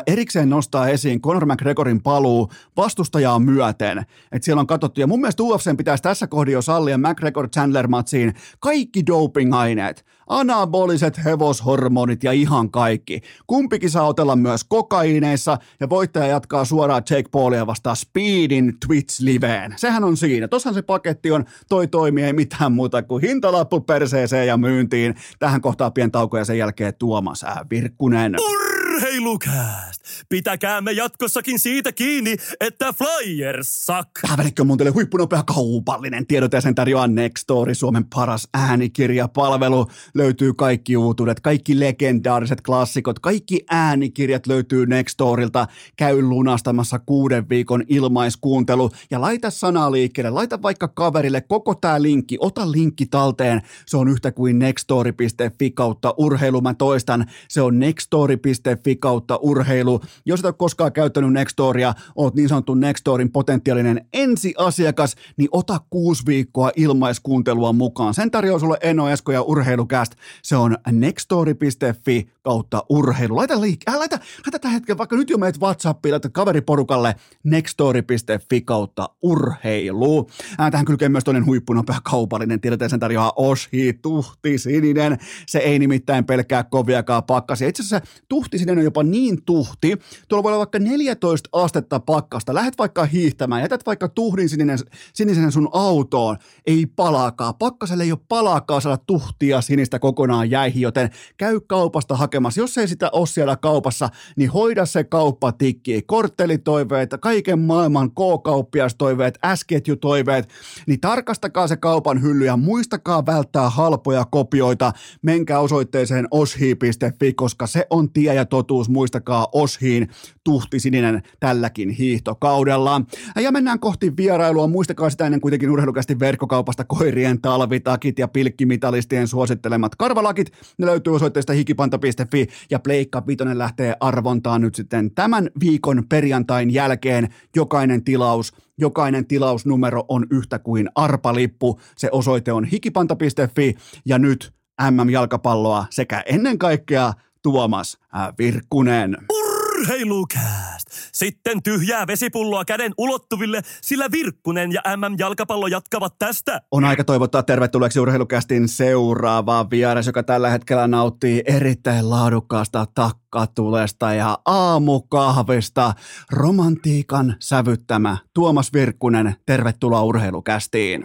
Speaker 1: erikseen nostaa esiin Conor McGregorin paluu vastustajaa myöten. Että siellä on katsottu, ja mun mielestä UFC pitäisi tässä kohdassa jo sallia McGregor Chandler-matsiin kaikki doping-aineet, anaboliset hevoshormonit ja ihan kaikki. Kumpikin saa otella myös kokaineissa, ja voittaja jatkaa suoraan Jake Paulia vastaan Speedin Twitch-liveen. Sehän on siinä. Tossahan se paketti on, toi toimii, ei mitään muuta kuin hintalappu perseeseen ja myyntiin. Tähän kohtaa pientauko ja sen jälkeen Tuomas Virkkunen.
Speaker 2: Urra! Urheilukääst! Pitäkäämme jatkossakin siitä kiinni, että Flyers suck!
Speaker 1: Tähän välikkö mun teille huippunopea kaupallinen tiedot ja sen tarjoaa Nextory, Suomen paras äänikirjapalvelu. Löytyy kaikki uutuudet, kaikki legendaariset klassikot, kaikki äänikirjat löytyy Nextorilta. Käy lunastamassa kuuden viikon ilmaiskuuntelu ja laita sanaa liikkeelle. Laita vaikka kaverille koko tää linkki, ota linkki talteen. Se on yhtä kuin nextory.fi kautta urheilu. Mä toistan, se on nextory.fi Fi kautta urheilu. Jos et ole koskaan käyttänyt Nextoria, oot niin sanottu Nextorin potentiaalinen ensiasiakas, niin ota kuusi viikkoa ilmaiskuuntelua mukaan. Sen tarjoaa sulle Eno Esko ja Urheilukäst. Se on nextori.fi kautta urheilu. Laita liik- äh, laita, laita tähän hetken, vaikka nyt jo meet WhatsAppiin, laita kaveriporukalle nextori.fi kautta urheilu. Äh, tähän kylkee myös toinen huippunopea kaupallinen. Tiedetään, sen tarjoaa Oshi, tuhti, sininen. Se ei nimittäin pelkää koviakaan pakkasia. Itse asiassa tuhti sininen on jopa niin tuhti, tuolla voi olla vaikka 14 astetta pakkasta, lähet vaikka hiihtämään, jätät vaikka tuhdin sininen, sinisen sun autoon, ei palaakaan. Pakkaselle ei ole palaakaan saada tuhtia sinistä kokonaan jäihin, joten käy kaupasta hakemassa. Jos ei sitä ole siellä kaupassa, niin hoida se kauppa tikki. Korttelitoiveet, kaiken maailman K-kauppiastoiveet, S-ketjutoiveet, niin tarkastakaa se kaupan hylly ja muistakaa välttää halpoja kopioita. Menkää osoitteeseen oshi.fi, koska se on tie ja totuus. Muistakaa Oshiin tuhti sininen tälläkin hiihtokaudella. Ja mennään kohti vierailua. Muistakaa sitä ennen kuitenkin urheilukästi verkkokaupasta koirien talvitakit ja pilkkimitalistien suosittelemat karvalakit. Ne löytyy osoitteesta hikipanta.fi ja Pleikka Vitonen lähtee arvontaan nyt sitten tämän viikon perjantain jälkeen. Jokainen tilaus Jokainen tilausnumero on yhtä kuin arpalippu. Se osoite on hikipanta.fi ja nyt MM-jalkapalloa sekä ennen kaikkea Tuomas Virkkunen.
Speaker 2: Urheilukääst! Sitten tyhjää vesipulloa käden ulottuville, sillä Virkkunen ja MM-jalkapallo jatkavat tästä.
Speaker 1: On aika toivottaa tervetulleeksi urheilukästin seuraavaa vieras, joka tällä hetkellä nauttii erittäin laadukkaasta takkatulesta ja aamukahvista. Romantiikan sävyttämä Tuomas Virkkunen, tervetuloa urheilukästiin.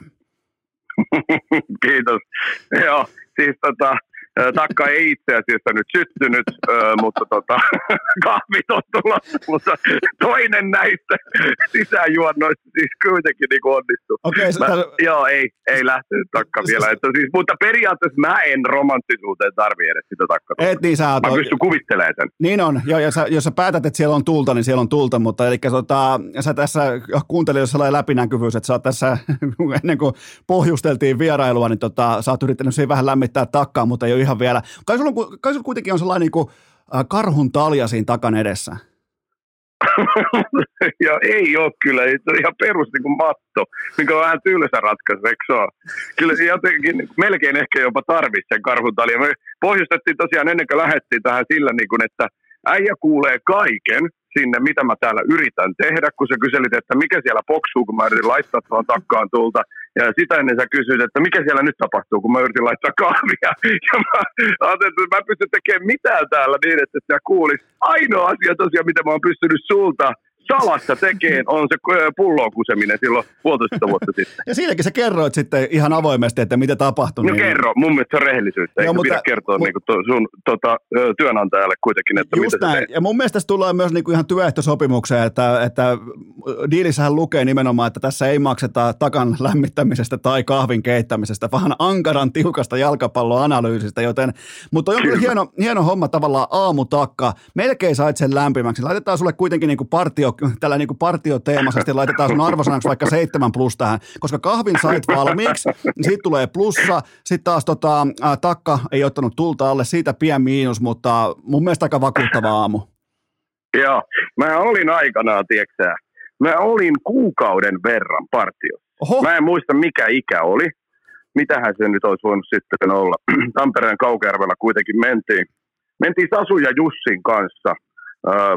Speaker 3: Kiitos. Joo, siis tota, Takka ei itse asiassa nyt syttynyt, mutta tota, kahvit on tulossa, mutta toinen näistä sisäjuonnoista siis kuitenkin niin onnistui.
Speaker 1: Okay,
Speaker 3: mä, tämän... Joo, ei, ei lähtenyt takka vielä. Että siis, mutta periaatteessa mä en romanttisuuteen tarvi edes sitä takka.
Speaker 1: Et niin sä
Speaker 3: Mä pystyn kuvittelemaan sen.
Speaker 1: Niin on, joo, ja sä, jos sä päätät, että siellä on tulta, niin siellä on tulta, mutta eli tota, sä tässä kuuntelin, jos sellainen läpinäkyvyys, että sä oot tässä, ennen kuin pohjusteltiin vierailua, niin tota, sä oot yrittänyt siinä vähän lämmittää takkaa, mutta ei ole ihan vielä. Kai sulla, on, kai sulla kuitenkin on sellainen niin kuin, äh, karhun talja siinä takan edessä.
Speaker 3: ja ei ole kyllä, se on ihan perus niin kuin matto, mikä on vähän tylsä ratkaisu, eikö se ole? Kyllä se jotenkin melkein ehkä jopa tarvitsee sen karhuntalja. Me pohjustettiin tosiaan ennen kuin lähdettiin tähän sillä, niin kuin, että äijä kuulee kaiken, sinne, mitä mä täällä yritän tehdä, kun sä kyselit, että mikä siellä poksuu, kun mä yritin laittaa tuohon takkaan tulta. Ja sitä ennen sä kysyit, että mikä siellä nyt tapahtuu, kun mä yritin laittaa kahvia. Ja mä ajattelin, että mä pystyn tekemään mitään täällä niin, että sä kuulis. Ainoa asia tosiaan, mitä mä oon pystynyt sulta salassa tekee, on se pulloon kuseminen silloin puolitoista vuotta sitten.
Speaker 1: Ja siinäkin sä kerroit sitten ihan avoimesti, että mitä tapahtui.
Speaker 3: No niin... kerro, mun mielestä se on rehellisyyttä, eikä mutta, pidä kertoa mu- niin to, sun tota, työnantajalle kuitenkin, että
Speaker 1: Just
Speaker 3: mitä
Speaker 1: näin. Ja mun mielestä tässä tullaan myös niin kuin ihan työehtosopimukseen, että, että diilissähän lukee nimenomaan, että tässä ei makseta takan lämmittämisestä tai kahvin keittämisestä, vaan ankaran tiukasta jalkapalloanalyysistä, joten, mutta on kyllä hieno, hieno homma tavallaan aamutakka. Melkein sait sen lämpimäksi. Laitetaan sulle kuitenkin niin kuin partio tällä niin kuin partioteemaisesti laitetaan sun arvosanaksi vaikka seitsemän plus tähän, koska kahvin sait valmiiksi, niin siitä tulee plussa, sitten taas tota, ä, takka ei ottanut tulta alle, siitä pien miinus, mutta mun mielestä aika vakuuttava aamu.
Speaker 3: Joo, mä olin aikanaan, tieksää, mä olin kuukauden verran partio. Oho. Mä en muista mikä ikä oli, mitähän se nyt olisi voinut sitten olla. Tampereen Kaukajärvellä kuitenkin mentiin. Mentiin Sasu ja Jussin kanssa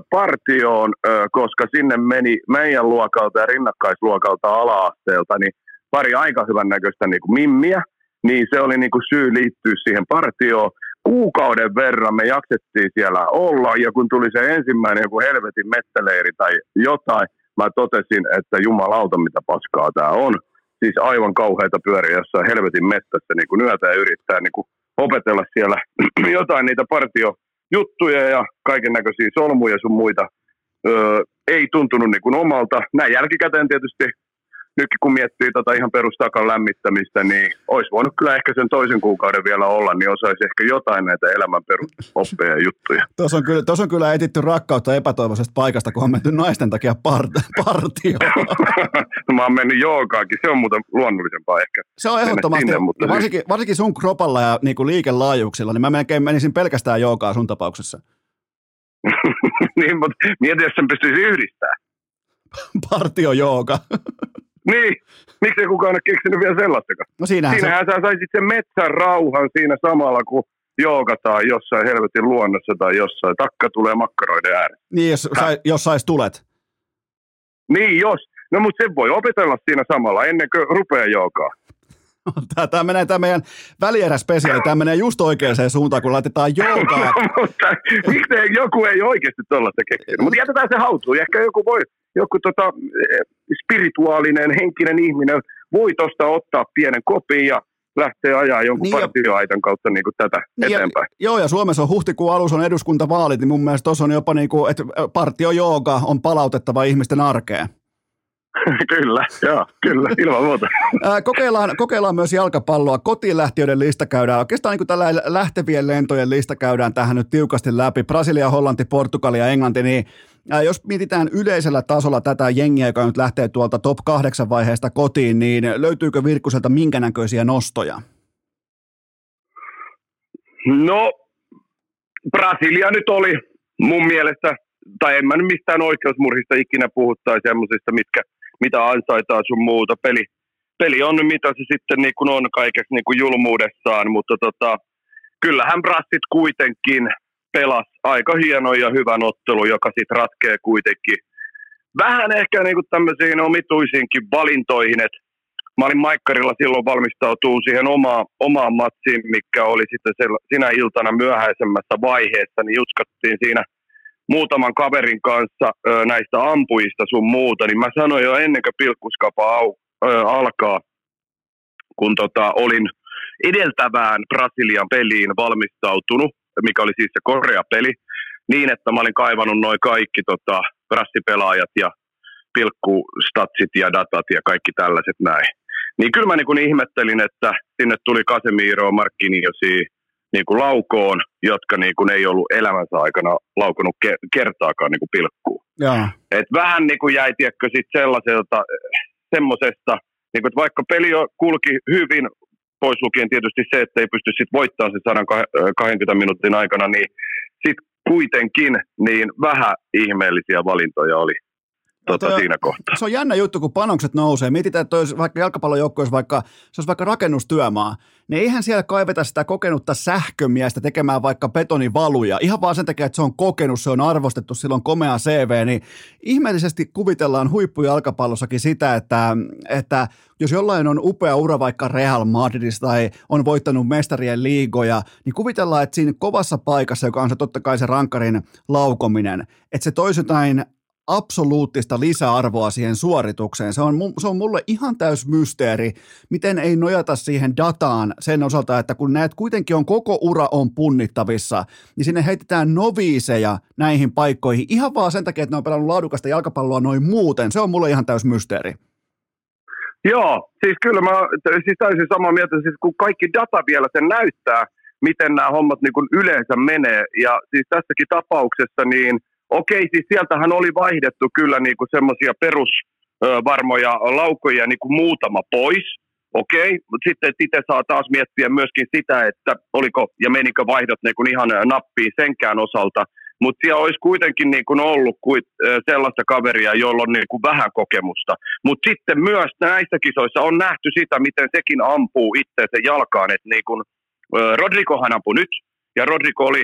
Speaker 3: partioon, koska sinne meni meidän luokalta ja rinnakkaisluokalta ala-asteelta niin pari aika hyvän näköistä niin kuin mimmiä, niin se oli niin kuin syy liittyä siihen partioon. Kuukauden verran me jaksettiin siellä olla, ja kun tuli se ensimmäinen joku helvetin mettäleiri tai jotain, mä totesin, että jumalauta mitä paskaa tämä on. Siis aivan kauheita pyöriä jossain helvetin mettässä niin kuin yötä ja yrittää niin kuin opetella siellä jotain niitä partio juttuja ja kaiken näköisiä solmuja sun muita. Öö, ei tuntunut niin kuin omalta. Näin jälkikäteen tietysti nytkin kun miettii tota ihan perustakan lämmittämistä, niin olisi voinut kyllä ehkä sen toisen kuukauden vielä olla, niin osaisi ehkä jotain näitä elämän perusoppeja ja juttuja.
Speaker 1: Tuossa on, kyllä, tuossa on kyllä etitty rakkautta epätoivoisesta paikasta, kun on menty naisten takia part- partioon.
Speaker 3: mä oon mennyt joogaakin, se on muuten luonnollisempaa ehkä.
Speaker 1: Se on ehdottomasti, sinne, mutta siis- varsinkin, varsinkin sun kropalla ja niin kuin liikelaajuuksilla, niin mä melkein menisin pelkästään joogaa sun tapauksessa.
Speaker 3: niin, mutta mieti, jos sen pystyisi yhdistämään.
Speaker 1: Partio jooga.
Speaker 3: Niin, miksi ei kukaan ole keksinyt vielä sellaistakaan?
Speaker 1: No siinähän,
Speaker 3: siinähän
Speaker 1: se...
Speaker 3: sä saisit sen metsän rauhan siinä samalla, kun joogataan jossain helvetin luonnossa tai jossain. Takka tulee makkaroiden ääreen.
Speaker 1: Niin, jos, sai, jos sais tulet.
Speaker 3: Niin, jos. No mutta sen voi opetella siinä samalla ennen kuin rupeaa joogaa.
Speaker 1: Tämä, tämä menee tämä meidän välieräspesiaali, tämä menee just oikeaan suuntaan, kun laitetaan joogaa.
Speaker 3: Mutta miksi joku ei oikeasti tuollaista keksinyt? Mutta jätetään se hautuun. Ehkä joku voi, joku tota, spirituaalinen, henkinen ihminen voi tuosta ottaa pienen kopin ja lähtee ajaa jonkun niin partioaitan kautta niin kuin tätä niin eteenpäin.
Speaker 1: Ja, joo, ja Suomessa on huhtikuun alussa on eduskuntavaalit, niin mun mielestä tuossa on jopa niin kuin, että partio jooga on palautettava ihmisten arkeen.
Speaker 3: kyllä, joo, kyllä, ilman muuta.
Speaker 1: kokeillaan, kokeillaan myös jalkapalloa. Kotiin lähtiöiden lista käydään. Oikeastaan niin kuin tällä lähtevien lentojen lista käydään tähän nyt tiukasti läpi. Brasilia, Hollanti, Portugalia ja Englanti, niin jos mietitään yleisellä tasolla tätä jengiä, joka nyt lähtee tuolta top 8 vaiheesta kotiin, niin löytyykö Virkkuselta minkä näköisiä nostoja?
Speaker 3: No, Brasilia nyt oli mun mielestä, tai en mä nyt mistään oikeusmurhista ikinä puhuttaisi semmoisista, mitkä – mitä ansaitaan sun muuta. Peli, peli on mitä se sitten niin kuin on kaikessa niin kuin julmuudessaan, mutta tota, kyllähän Brassit kuitenkin pelasi aika hieno ja hyvän ottelu, joka sitten ratkee kuitenkin vähän ehkä niin kuin tämmöisiin omituisiinkin valintoihin, että mä olin Maikkarilla silloin valmistautuu siihen omaan, omaan matsiin, mikä oli sitten sinä iltana myöhäisemmässä vaiheessa, niin jutskattiin siinä – muutaman kaverin kanssa ö, näistä ampujista sun muuta, niin mä sanoin jo ennen kuin pilkkuskapa au, ö, alkaa, kun tota, olin edeltävään Brasilian peliin valmistautunut, mikä oli siis se Korea-peli, niin että mä olin kaivannut noin kaikki tota, brassipelaajat ja pilkkustatsit ja datat ja kaikki tällaiset näin. Niin kyllä mä niin ihmettelin, että sinne tuli Casemiro, Marquinhos, niin kuin laukoon, jotka niin kuin ei ollut elämänsä aikana laukonut ke- kertaakaan niin kuin pilkkuun. Et vähän niin kuin jäi tiedätkö, sit sellaiselta, semmoisesta, niin kuin, että vaikka peli kulki hyvin, pois lukien tietysti se, että ei pysty sit voittamaan sen 120 minuutin aikana, niin sitten kuitenkin niin vähän ihmeellisiä valintoja oli tota, toi, siinä kohtaa.
Speaker 1: Se on jännä juttu, kun panokset nousee. Mietitään, että olisi vaikka jalkapallojoukko vaikka, se olisi vaikka rakennustyömaa, niin eihän siellä kaiveta sitä kokenutta sähkömiestä tekemään vaikka betonivaluja. Ihan vaan sen takia, että se on kokenut, se on arvostettu, silloin komea CV, niin ihmeellisesti kuvitellaan huippujalkapallossakin sitä, että, että jos jollain on upea ura vaikka Real Madridissa tai on voittanut mestarien liigoja, niin kuvitellaan, että siinä kovassa paikassa, joka on se totta kai se rankkarin laukominen, että se toisi jotain absoluuttista lisäarvoa siihen suoritukseen. Se on, se on mulle ihan täys mysteeri, miten ei nojata siihen dataan sen osalta, että kun näet kuitenkin on koko ura on punnittavissa, niin sinne heitetään noviiseja näihin paikkoihin ihan vaan sen takia, että ne on pelannut laadukasta jalkapalloa noin muuten. Se on mulle ihan täys mysteeri.
Speaker 3: Joo, siis kyllä mä siis täysin samaa mieltä, siis kun kaikki data vielä sen näyttää, miten nämä hommat niin yleensä menee. Ja siis tässäkin tapauksessa niin – Okei, siis sieltähän oli vaihdettu kyllä niinku semmoisia perusvarmoja laukoja niinku muutama pois. Okei, mutta sitten itse saa taas miettiä myöskin sitä, että oliko ja menikö vaihdot niinku ihan nappiin senkään osalta. Mutta siellä olisi kuitenkin niinku ollut sellaista kaveria, jolla on niinku vähän kokemusta. Mutta sitten myös näissä kisoissa on nähty sitä, miten sekin ampuu itseensä jalkaan. Että niinku, Rodrigohan ampui nyt, ja Rodrigo oli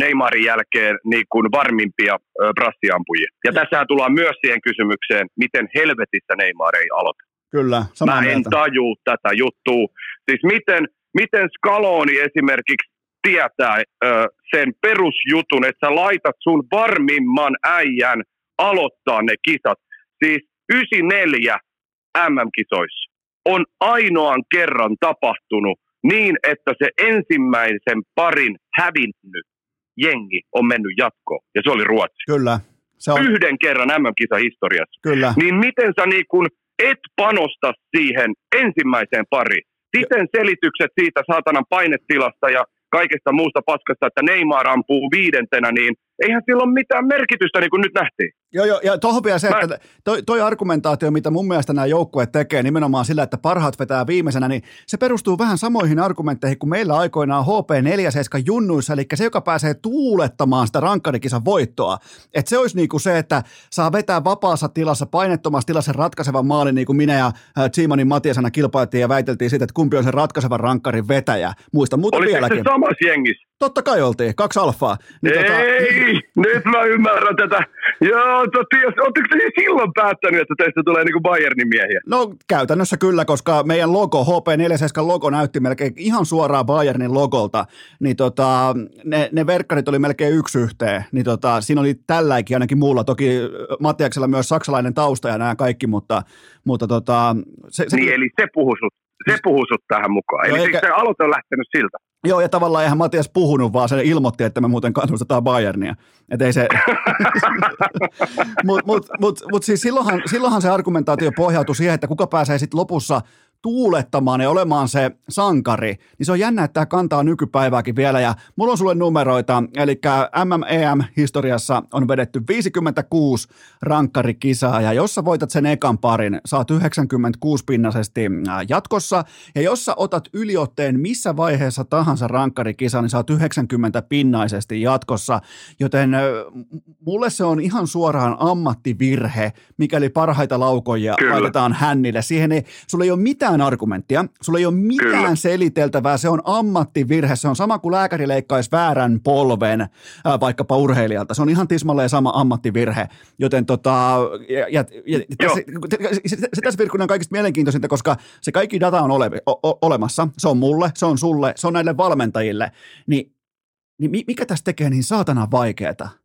Speaker 3: Neymarin jälkeen niin kuin varmimpia brassiampujia. Ja Tässä tässähän tullaan myös siihen kysymykseen, miten helvetissä Neymar ei aloita.
Speaker 1: Kyllä,
Speaker 3: Mä en mieltä. taju tätä juttua. Siis miten, miten Scaloni esimerkiksi tietää ö, sen perusjutun, että sä laitat sun varmimman äijän aloittaa ne kisat. Siis 94 MM-kisoissa on ainoan kerran tapahtunut niin, että se ensimmäisen parin hävinnyt jengi on mennyt jatkoon, ja se oli Ruotsi.
Speaker 1: Kyllä. Se on...
Speaker 3: Yhden kerran MM-kisa historiassa.
Speaker 1: Kyllä.
Speaker 3: Niin miten sä niin kun et panosta siihen ensimmäiseen pariin? Miten selitykset siitä saatanan painetilasta ja kaikesta muusta paskasta, että Neymar ampuu viidentenä, niin eihän sillä ole mitään merkitystä, niin kuin nyt nähtiin.
Speaker 1: Joo, joo, ja tuohon vielä se, Mä... että toi, toi argumentaatio, mitä mun mielestä nämä joukkueet tekee nimenomaan sillä, että parhaat vetää viimeisenä, niin se perustuu vähän samoihin argumentteihin kuin meillä aikoinaan HP47 junnuissa, eli se, joka pääsee tuulettamaan sitä rankkarikisan voittoa. Että se olisi niinku se, että saa vetää vapaassa tilassa, painettomassa tilassa ratkaisevan maalin, niin kuin minä ja Tsimanin Matiasana kilpailtiin ja väiteltiin siitä, että kumpi on se ratkaisevan rankkarin vetäjä. Muista muuta
Speaker 3: Oliko
Speaker 1: vieläkin.
Speaker 3: se samassa jengissä?
Speaker 1: Totta kai oltiin, kaksi alfaa.
Speaker 3: Niin tota- Ei, tota... nyt mä ymmärrän tätä. Joo, totti, oletteko te silloin päättänyt, että teistä tulee niinku Bayernin miehiä?
Speaker 1: No käytännössä kyllä, koska meidän logo, HP47 logo näytti melkein ihan suoraan Bayernin logolta, niin tota, ne, ne verkkarit oli melkein yksi yhteen, niin tota, siinä oli tälläkin ainakin muulla, toki Mattiaksella myös saksalainen tausta ja nämä kaikki, mutta, mutta tota,
Speaker 3: se, se, niin, eli se puhui sut, se puhui sut tähän mukaan. No eli eikä... se aloite on lähtenyt siltä.
Speaker 1: Joo, ja tavallaan eihän Matias puhunut, vaan se ilmoitti, että me muuten kannustetaan Bayernia. Et ei se... Mutta mut, mut, mut siis silloinhan, silloinhan se argumentaatio pohjautui siihen, että kuka pääsee sitten lopussa – tuulettamaan ja olemaan se sankari, niin se on jännä, että tämä kantaa nykypäivääkin vielä. Ja mulla on sulle numeroita, eli MMEM-historiassa on vedetty 56 rankkarikisaa, ja jos sä voitat sen ekan parin, saat 96 pinnasesti jatkossa, ja jos sä otat yliotteen missä vaiheessa tahansa rankkarikisa, niin saat 90 pinnaisesti jatkossa, joten mulle se on ihan suoraan ammattivirhe, mikäli parhaita laukoja Kyllä. laitetaan hännille. Siihen ei, sulla ei ole mitään mitään argumenttia, sulla ei ole mitään Kyllä. seliteltävää, se on ammattivirhe, se on sama kuin lääkäri leikkaisi väärän polven äh, vaikkapa urheilijalta, se on ihan tismalleen sama ammattivirhe, joten tota, ja, ja, ja tässä, se, se, tässä Virkkunen on kaikista mielenkiintoisinta, koska se kaikki data on ole, o, olemassa, se on mulle, se on sulle, se on näille valmentajille, niin, niin mikä tässä tekee niin saatana vaikeaa?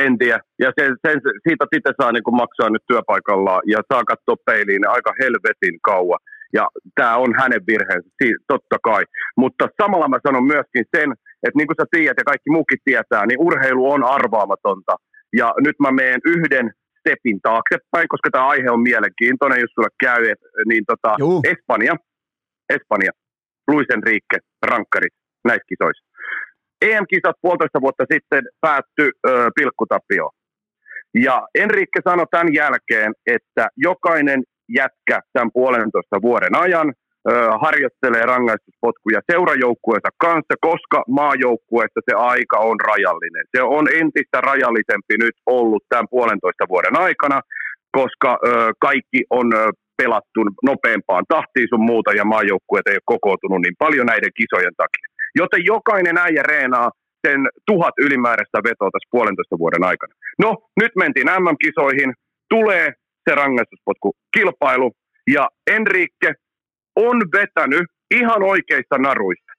Speaker 3: En tiedä. Ja sen, sen, siitä itse saa niin maksaa nyt työpaikallaan ja saa katsoa peiliin aika helvetin kauan. Ja tämä on hänen virheensä, totta kai. Mutta samalla mä sanon myöskin sen, että niin kuin sä tiedät ja kaikki muukin tietää, niin urheilu on arvaamatonta. Ja nyt mä menen yhden stepin taaksepäin, koska tämä aihe on mielenkiintoinen, jos sulla käy, et, niin tota, Espanja, Espanja, Luis Enrique, rankkarit näissä kisoissa. EM-kisat puolitoista vuotta sitten päättyi ö, pilkkutapio. Ja Enrique sanoi tämän jälkeen, että jokainen jätkä tämän puolentoista vuoden ajan ö, harjoittelee rangaistuspotkuja seurajoukkueensa kanssa, koska maajoukkueessa se aika on rajallinen. Se on entistä rajallisempi nyt ollut tämän puolentoista vuoden aikana, koska ö, kaikki on ö, pelattu nopeampaan tahtiin sun muuta ja maajoukkueet ei ole kokoutunut niin paljon näiden kisojen takia. Joten jokainen äijä reenaa sen tuhat ylimääräistä vetoa tässä puolentoista vuoden aikana. No, nyt mentiin MM-kisoihin, tulee se rangaistuspotku kilpailu, ja Enrique on vetänyt ihan oikeista naruista,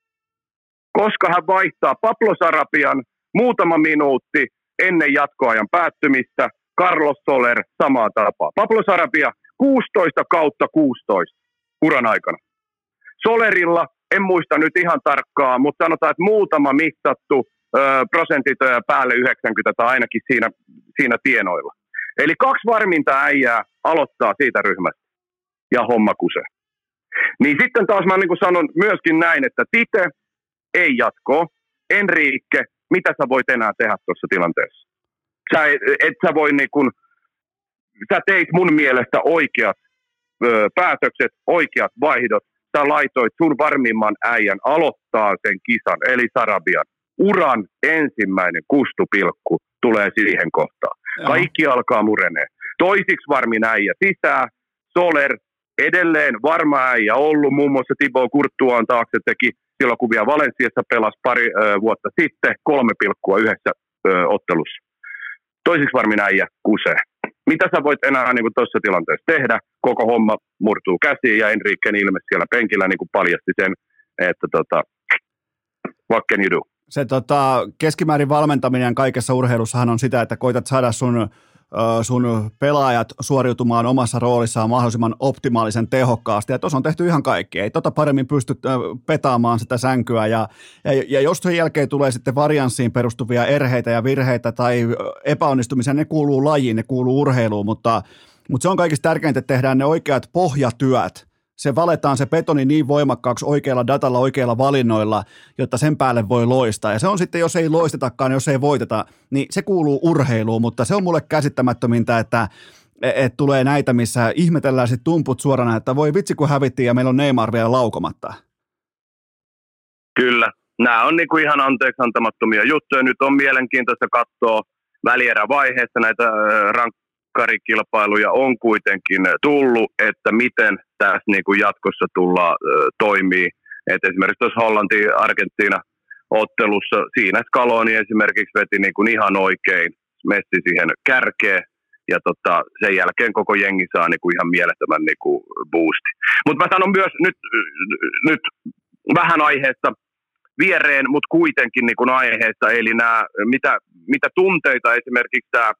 Speaker 3: koska hän vaihtaa Pablo Sarapian muutama minuutti ennen jatkoajan päättymistä, Carlos Soler samaa tapaa. Pablo Sarapia 16 kautta 16 uran aikana. Solerilla en muista nyt ihan tarkkaa, mutta sanotaan, että muutama mittattu ö, prosentit päälle 90 tai ainakin siinä, siinä tienoilla. Eli kaksi varminta äijää aloittaa siitä ryhmästä ja homma kuse. Niin sitten taas mä niin sanon myöskin näin, että Tite ei jatko. Enrique, mitä sä voit enää tehdä tuossa tilanteessa? Sä et, et sä voi niin kuin, sä teit mun mielestä oikeat ö, päätökset, oikeat vaihdot, sä laitoit sun varmimman äijän aloittaa sen kisan, eli Sarabian. Uran ensimmäinen kustupilkku tulee siihen kohtaan. Joo. Kaikki alkaa murenee. Toisiksi varmin äijä sisään, Soler edelleen varma äijä ollut, muun muassa Thibaut Kurttuaan taakse teki silloin, kun vielä Valensiassa pelasi pari ö, vuotta sitten, kolme pilkkua yhdessä ö, ottelussa. Toisiksi varmin äijä kusee mitä sä voit enää niin tuossa tilanteessa tehdä? Koko homma murtuu käsiin ja Enriken ilme siellä penkillä niin kuin paljasti sen, että tota, what can you do?
Speaker 1: Se tota, keskimäärin valmentaminen kaikessa urheilussahan on sitä, että koitat saada sun sun pelaajat suoriutumaan omassa roolissaan mahdollisimman optimaalisen tehokkaasti. Ja tuossa on tehty ihan kaikki. Ei tota paremmin pysty petaamaan sitä sänkyä. Ja, ja, ja jos sen jälkeen tulee sitten varianssiin perustuvia erheitä ja virheitä tai epäonnistumisia, ne kuuluu lajiin, ne kuuluu urheiluun, mutta, mutta se on kaikista tärkeintä, että tehdään ne oikeat pohjatyöt – se valetaan se betoni niin voimakkaaksi oikealla datalla, oikeilla valinnoilla, jotta sen päälle voi loistaa. Ja se on sitten, jos ei loistetakaan, jos ei voiteta, niin se kuuluu urheiluun, mutta se on mulle käsittämättömintä, että et tulee näitä, missä ihmetellään sitten tumput suorana, että voi vitsi kun hävittiin ja meillä on Neymar vielä laukomatta.
Speaker 3: Kyllä. Nämä on niinku ihan anteeksi antamattomia juttuja. Nyt on mielenkiintoista katsoa välierävaiheessa näitä rank- karikilpailuja on kuitenkin tullut, että miten tässä niin kuin jatkossa tullaan toimii. Et esimerkiksi tuossa Hollanti, Argentiina ottelussa. Siinä Scaloni esimerkiksi veti niin kuin ihan oikein, Messi siihen kärkeen ja tota, sen jälkeen koko jengi saa niin kuin ihan mielettömän niin kuin boosti. Mutta mä sanon myös nyt, nyt vähän aiheesta viereen, mutta kuitenkin niin kuin aiheesta, eli nämä, mitä, mitä tunteita esimerkiksi tämä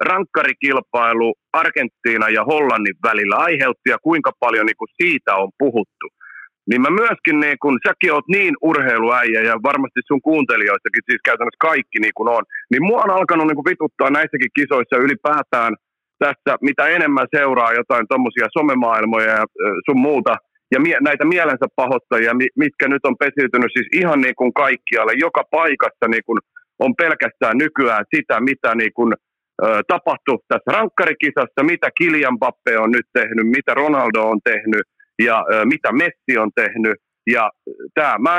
Speaker 3: rankkarikilpailu Argentiina ja Hollannin välillä aiheutti ja kuinka paljon niin kuin siitä on puhuttu. Niin mä myöskin, niin kun säkin oot niin urheiluäijä ja varmasti sun kuuntelijoistakin siis käytännössä kaikki niin kuin on, niin mua on alkanut niin kuin vituttaa näissäkin kisoissa ylipäätään tässä, mitä enemmän seuraa jotain tuommoisia somemaailmoja ja sun muuta, ja mie- näitä mielensä pahoittajia, mitkä nyt on pesiytynyt siis ihan niin kuin kaikkialle, joka paikassa niin kuin on pelkästään nykyään sitä, mitä niin kuin, tapahtui tässä rankkarikisassa, mitä Kilian Bappe on nyt tehnyt, mitä Ronaldo on tehnyt, ja mitä Messi on tehnyt. Ja tämä, mä,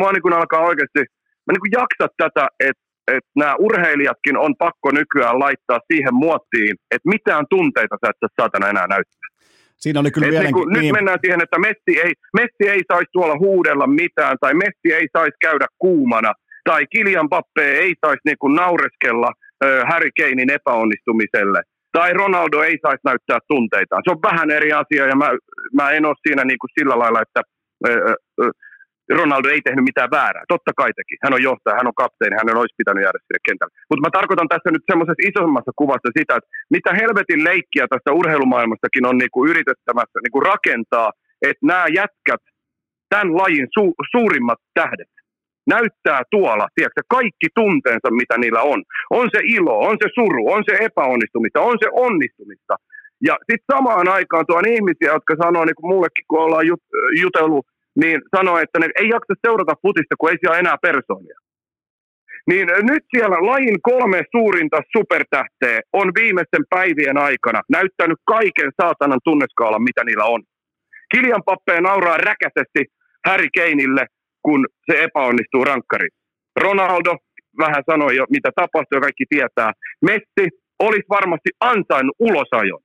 Speaker 3: mä niin kuin alkaa oikeasti, mä niin kuin jaksa tätä, että että nämä urheilijatkin on pakko nykyään laittaa siihen muottiin, että mitään tunteita sä et saatana enää näyttää.
Speaker 1: Siinä oli kyllä
Speaker 3: niin kuin, niin. Nyt mennään siihen, että Messi ei, Messi ei saisi tuolla huudella mitään, tai Messi ei saisi käydä kuumana, tai Kilian Pappe ei saisi niin kuin naureskella Harry Kanein epäonnistumiselle tai Ronaldo ei saisi näyttää tunteitaan. Se on vähän eri asia ja mä, mä en ole siinä niin kuin sillä lailla, että Ronaldo ei tehnyt mitään väärää. Totta kai teki. Hän on johtaja, hän on kapteeni, hän olisi pitänyt jäädä sinne kentälle. Mutta mä tarkoitan tässä nyt semmoisessa isommassa kuvassa sitä, että mitä helvetin leikkiä tästä urheilumaailmastakin on niinku yritettämässä niinku rakentaa, että nämä jätkät, tämän lajin su- suurimmat tähdet, näyttää tuolla, tiedätkö, kaikki tunteensa, mitä niillä on. On se ilo, on se suru, on se epäonnistumista, on se onnistumista. Ja sitten samaan aikaan tuon ihmisiä, jotka sanoo, niin kuin mullekin kun ollaan jut, jutellut, niin sanoo, että ne ei jaksa seurata futista, kun ei siellä enää persoonia. Niin nyt siellä lajin kolme suurinta supertähteä on viimeisten päivien aikana näyttänyt kaiken saatanan tunneskaalan, mitä niillä on. Kilian Pappeen nauraa räkäisesti Harry Keinille, kun se epäonnistuu rankkari. Ronaldo vähän sanoi jo, mitä tapahtui kaikki tietää. Messi olisi varmasti ansainnut ulosajon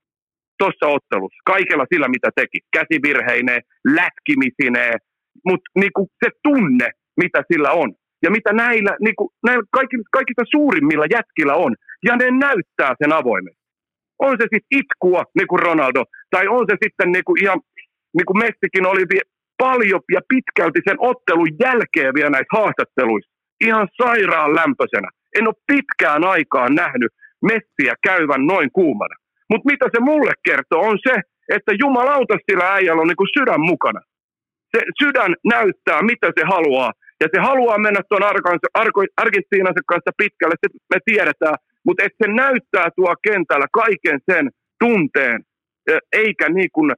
Speaker 3: tuossa ottelussa, kaikella sillä, mitä teki. Käsivirheineen, lätkimisineen, mutta niinku se tunne, mitä sillä on. Ja mitä näillä, niinku, näillä kaikki, kaikista suurimmilla jätkillä on. Ja ne näyttää sen avoimesti. On se sitten itkua, niin kuin Ronaldo, tai on se sitten niinku ihan, niin kuin Messikin oli paljon ja pitkälti sen ottelun jälkeen vielä näissä haastatteluissa. Ihan sairaan lämpöisenä. En ole pitkään aikaan nähnyt Messiä käyvän noin kuumana. Mutta mitä se mulle kertoo on se, että jumalauta sillä äijällä on niinku sydän mukana. Se sydän näyttää, mitä se haluaa. Ja se haluaa mennä tuon Argentiinansa kanssa pitkälle, se me tiedetään. Mutta että se näyttää tuo kentällä kaiken sen tunteen, eikä niin kuin,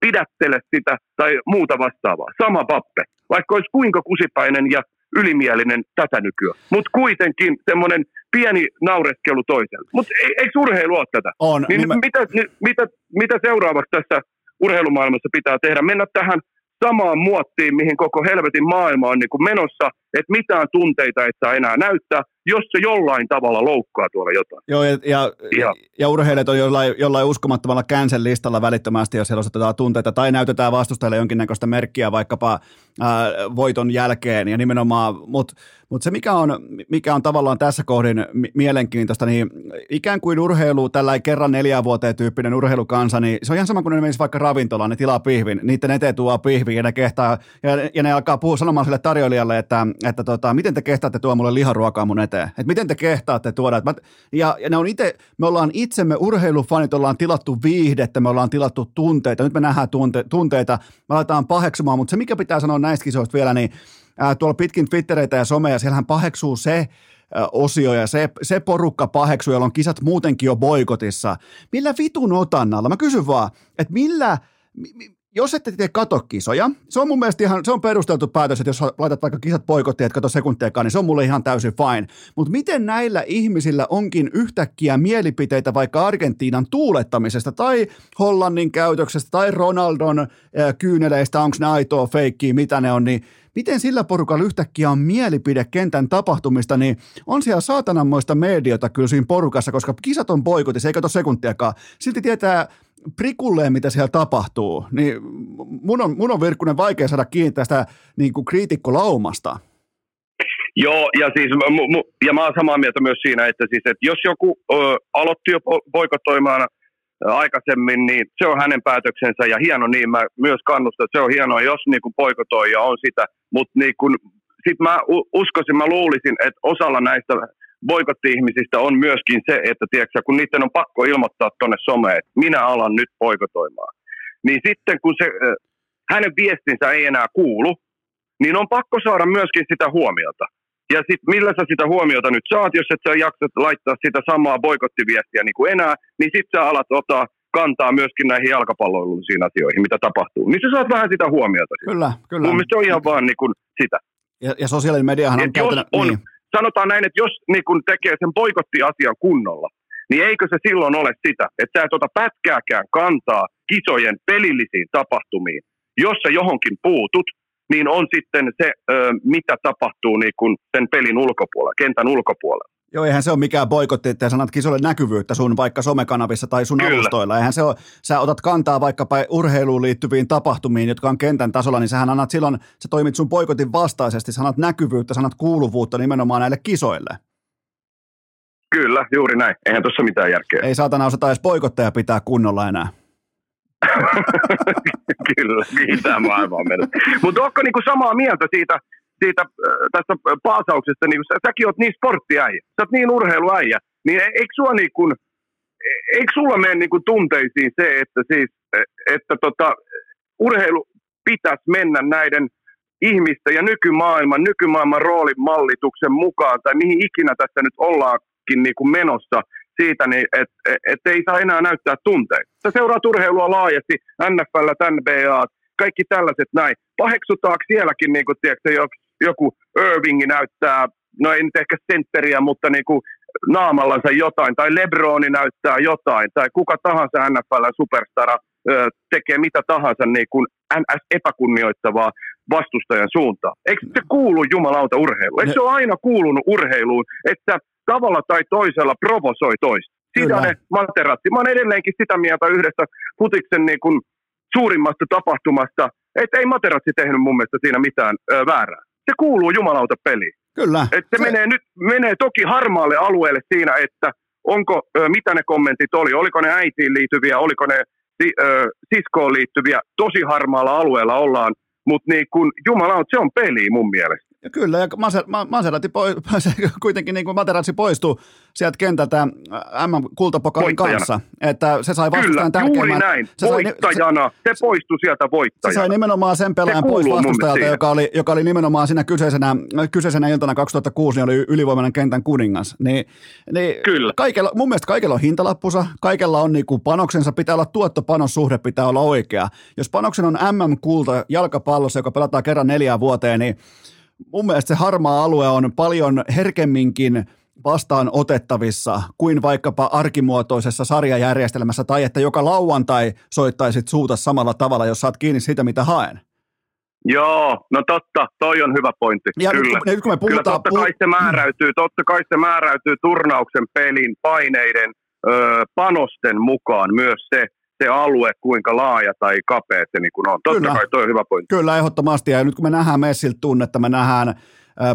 Speaker 3: pidättele sitä tai muuta vastaavaa. Sama pappe, vaikka olisi kuinka kusipäinen ja ylimielinen tätä nykyään. Mutta kuitenkin semmoinen pieni naureskelu toiselle. Mutta eikö urheilu ole tätä?
Speaker 1: On.
Speaker 3: Niin, niin mä... mitä, mitä, mitä seuraavaksi tässä urheilumaailmassa pitää tehdä? Mennä tähän samaan muottiin, mihin koko helvetin maailma on niin kuin menossa, että mitään tunteita et saa enää näyttää, jos se jollain tavalla loukkaa tuolla jotain.
Speaker 1: Joo, ja, ja, ja. ja urheilijat on jollain, jollain uskomattomalla cancel listalla välittömästi, jos siellä osoitetaan tunteita, tai näytetään vastustajalle jonkinnäköistä merkkiä vaikkapa ää, voiton jälkeen, ja nimenomaan, mutta mut se mikä on, mikä on tavallaan tässä kohdin mielenkiintoista, niin ikään kuin urheilu, tällä kerran neljä vuoteen tyyppinen urheilukansa, niin se on ihan sama kuin ne menisi vaikka ravintolaan, ne tilaa pihvin, niiden eteen tuo pihvi, ja ne kehtaa, ja, ja ne alkaa puhua sanomaan sille tarjoilijalle, että, että tota, miten te kehtaatte tuo mulle liharuokaa mun eteen, että miten te kehtaatte tuoda, mä, ja, ja ne on ite, me ollaan itsemme urheilufanit, ollaan tilattu viihdettä, me ollaan tilattu tunteita, nyt me nähdään tunte, tunteita, me aletaan paheksumaan, mutta se mikä pitää sanoa näistä kisoista vielä, niin ää, tuolla pitkin Twittereitä ja someja, siellähän paheksuu se, osio ja se, se porukka paheksuu, jolla on kisat muutenkin jo boikotissa. Millä vitun otannalla? Mä kysyn vaan, että millä, jos ette tee kato kisoja, se on mun mielestä ihan, se on perusteltu päätös, että jos laitat vaikka kisat poikottiin, että kato sekuntiakaan, niin se on mulle ihan täysin fine. Mutta miten näillä ihmisillä onkin yhtäkkiä mielipiteitä vaikka Argentiinan tuulettamisesta tai Hollannin käytöksestä tai Ronaldon äh, kyyneleistä, onko ne aitoa, feikkiä, mitä ne on, niin miten sillä porukalla yhtäkkiä on mielipide kentän tapahtumista, niin on siellä saatananmoista mediota kyllä siinä porukassa, koska kisat on boikotissa, ei kato sekuntiakaan. Silti tietää prikulleen, mitä siellä tapahtuu, niin mun on, mun on Virkkunen vaikea saada kiinni tästä niin kuin kriitikkolaumasta.
Speaker 3: Joo, ja siis ja mä oon samaa mieltä myös siinä, että, siis, että jos joku ö, aloitti jo poikotoimaan aikaisemmin, niin se on hänen päätöksensä ja hieno niin, mä myös kannustan, että se on hienoa, jos niin kuin poikotoija on sitä, mutta niin kuin, sit mä uskoisin, mä luulisin, että osalla näistä boikotti-ihmisistä on myöskin se, että tiedätkö, kun niiden on pakko ilmoittaa tuonne someen, että minä alan nyt poikotoimaan, niin sitten kun se, hänen viestinsä ei enää kuulu, niin on pakko saada myöskin sitä huomiota. Ja sitten millä sä sitä huomiota nyt saat, jos et sä jaksat laittaa sitä samaa boikottiviestiä niin kuin enää, niin sitten sä alat ottaa kantaa myöskin näihin jalkapalloilullisiin asioihin, mitä tapahtuu. Niin sä saat vähän sitä huomiota. Siitä.
Speaker 1: Kyllä, kyllä.
Speaker 3: Mun mielestä se on ihan vaan niin kuin sitä.
Speaker 1: Ja, ja sosiaalinen mediahan on
Speaker 3: käytännö... on, niin. Sanotaan näin, että jos niin kun tekee sen boikottiasian kunnolla, niin eikö se silloin ole sitä, että sä et ota pätkääkään kantaa kisojen pelillisiin tapahtumiin. Jos sä johonkin puutut, niin on sitten se, mitä tapahtuu niin kun sen pelin ulkopuolella, kentän ulkopuolella.
Speaker 1: Joo, eihän se ole mikään boikotti, että sanat kisolle näkyvyyttä sun vaikka somekanavissa tai sun Kyllä. alustoilla. Eihän se ole, sä otat kantaa vaikkapa urheiluun liittyviin tapahtumiin, jotka on kentän tasolla, niin sähän annat silloin, sä toimit sun boikotin vastaisesti, sanat näkyvyyttä, sanat kuuluvuutta nimenomaan näille kisoille.
Speaker 3: Kyllä, juuri näin. Eihän tuossa mitään järkeä.
Speaker 1: Ei saatana osata edes boikotteja pitää kunnolla enää.
Speaker 3: Kyllä, mitä maailmaa mennyt. Mutta onko niinku samaa mieltä siitä, siitä äh, tästä paasauksesta, niin sä, säkin oot niin sporttiäijä, sä oot niin urheiluäijä, niin e, eikö, sua niin kun, e, eikö sulla mene niin kun tunteisiin se, että, siis, e, että tota, urheilu pitäisi mennä näiden ihmisten ja nykymaailman, nykymaailman roolin mallituksen mukaan, tai mihin ikinä tässä nyt ollaankin niin kuin menossa, siitä, niin että et, et ei saa enää näyttää tunteita. Sä seuraat urheilua laajasti, NFL, NBA, kaikki tällaiset näin. Paheksutaanko sielläkin, niin kuin, tiedätkö, joku Irvingi näyttää, no ei nyt ehkä sentteriä, mutta niin kuin naamallansa jotain, tai Lebroni näyttää jotain, tai kuka tahansa NFL superstara ö, tekee mitä tahansa niin kuin NS epäkunnioittavaa vastustajan suuntaan. Eikö se kuulu jumalauta urheiluun? Eikö se ole aina kuulunut urheiluun, että tavalla tai toisella provosoi toista? Sidane, Materazzi. Mä oon edelleenkin sitä mieltä yhdestä futiksen niin kuin suurimmasta tapahtumasta, että ei Materazzi tehnyt mun mielestä siinä mitään ö, väärää se kuuluu jumalauta peliin.
Speaker 1: Kyllä.
Speaker 3: Et se, se menee nyt menee toki harmaalle alueelle siinä, että onko, ö, mitä ne kommentit oli, oliko ne äitiin liittyviä, oliko ne ö, siskoon liittyviä, tosi harmaalla alueella ollaan, mutta niin kun, jumalauta, se on peli mun mielestä.
Speaker 1: Ja kyllä, ja Maserati poi, kuitenkin niin kuin Materazzi poistui sieltä kentältä M-kultapokalin kanssa, että se sai vastustajan
Speaker 3: Kyllä, juuri näin, se voittajana, sai, se, se poistui sieltä voittajana.
Speaker 1: Se sai nimenomaan sen pelaajan pois vastustajalta, joka oli, joka oli nimenomaan siinä kyseisenä, kyseisenä iltana 2006, niin oli ylivoimainen kentän kuningas. Niin, niin
Speaker 3: Kyllä.
Speaker 1: Kaikella, mun mielestä kaikella on hintalappusa, kaikella on niin kuin panoksensa, pitää olla tuotto-panossuhde, pitää olla oikea. Jos panoksen on MM-kulta jalkapallossa, joka pelataan kerran neljään vuoteen, niin mun mielestä se harmaa alue on paljon herkemminkin vastaan otettavissa kuin vaikkapa arkimuotoisessa sarjajärjestelmässä tai että joka lauantai soittaisit suuta samalla tavalla, jos saat kiinni siitä, mitä haen.
Speaker 3: Joo, no totta, toi on hyvä pointti.
Speaker 1: Ja kyllä. Nyt, nyt kun me puhutaan,
Speaker 3: kyllä totta kai se määräytyy, totta kai se määräytyy turnauksen pelin paineiden, ö, panosten mukaan myös se, se alue, kuinka laaja tai kapea se niin on. Totta Kyllä. kai, toi on hyvä pointti.
Speaker 1: Kyllä, ehdottomasti. Ja nyt kun me nähdään Messiltä tunnetta, me nähdään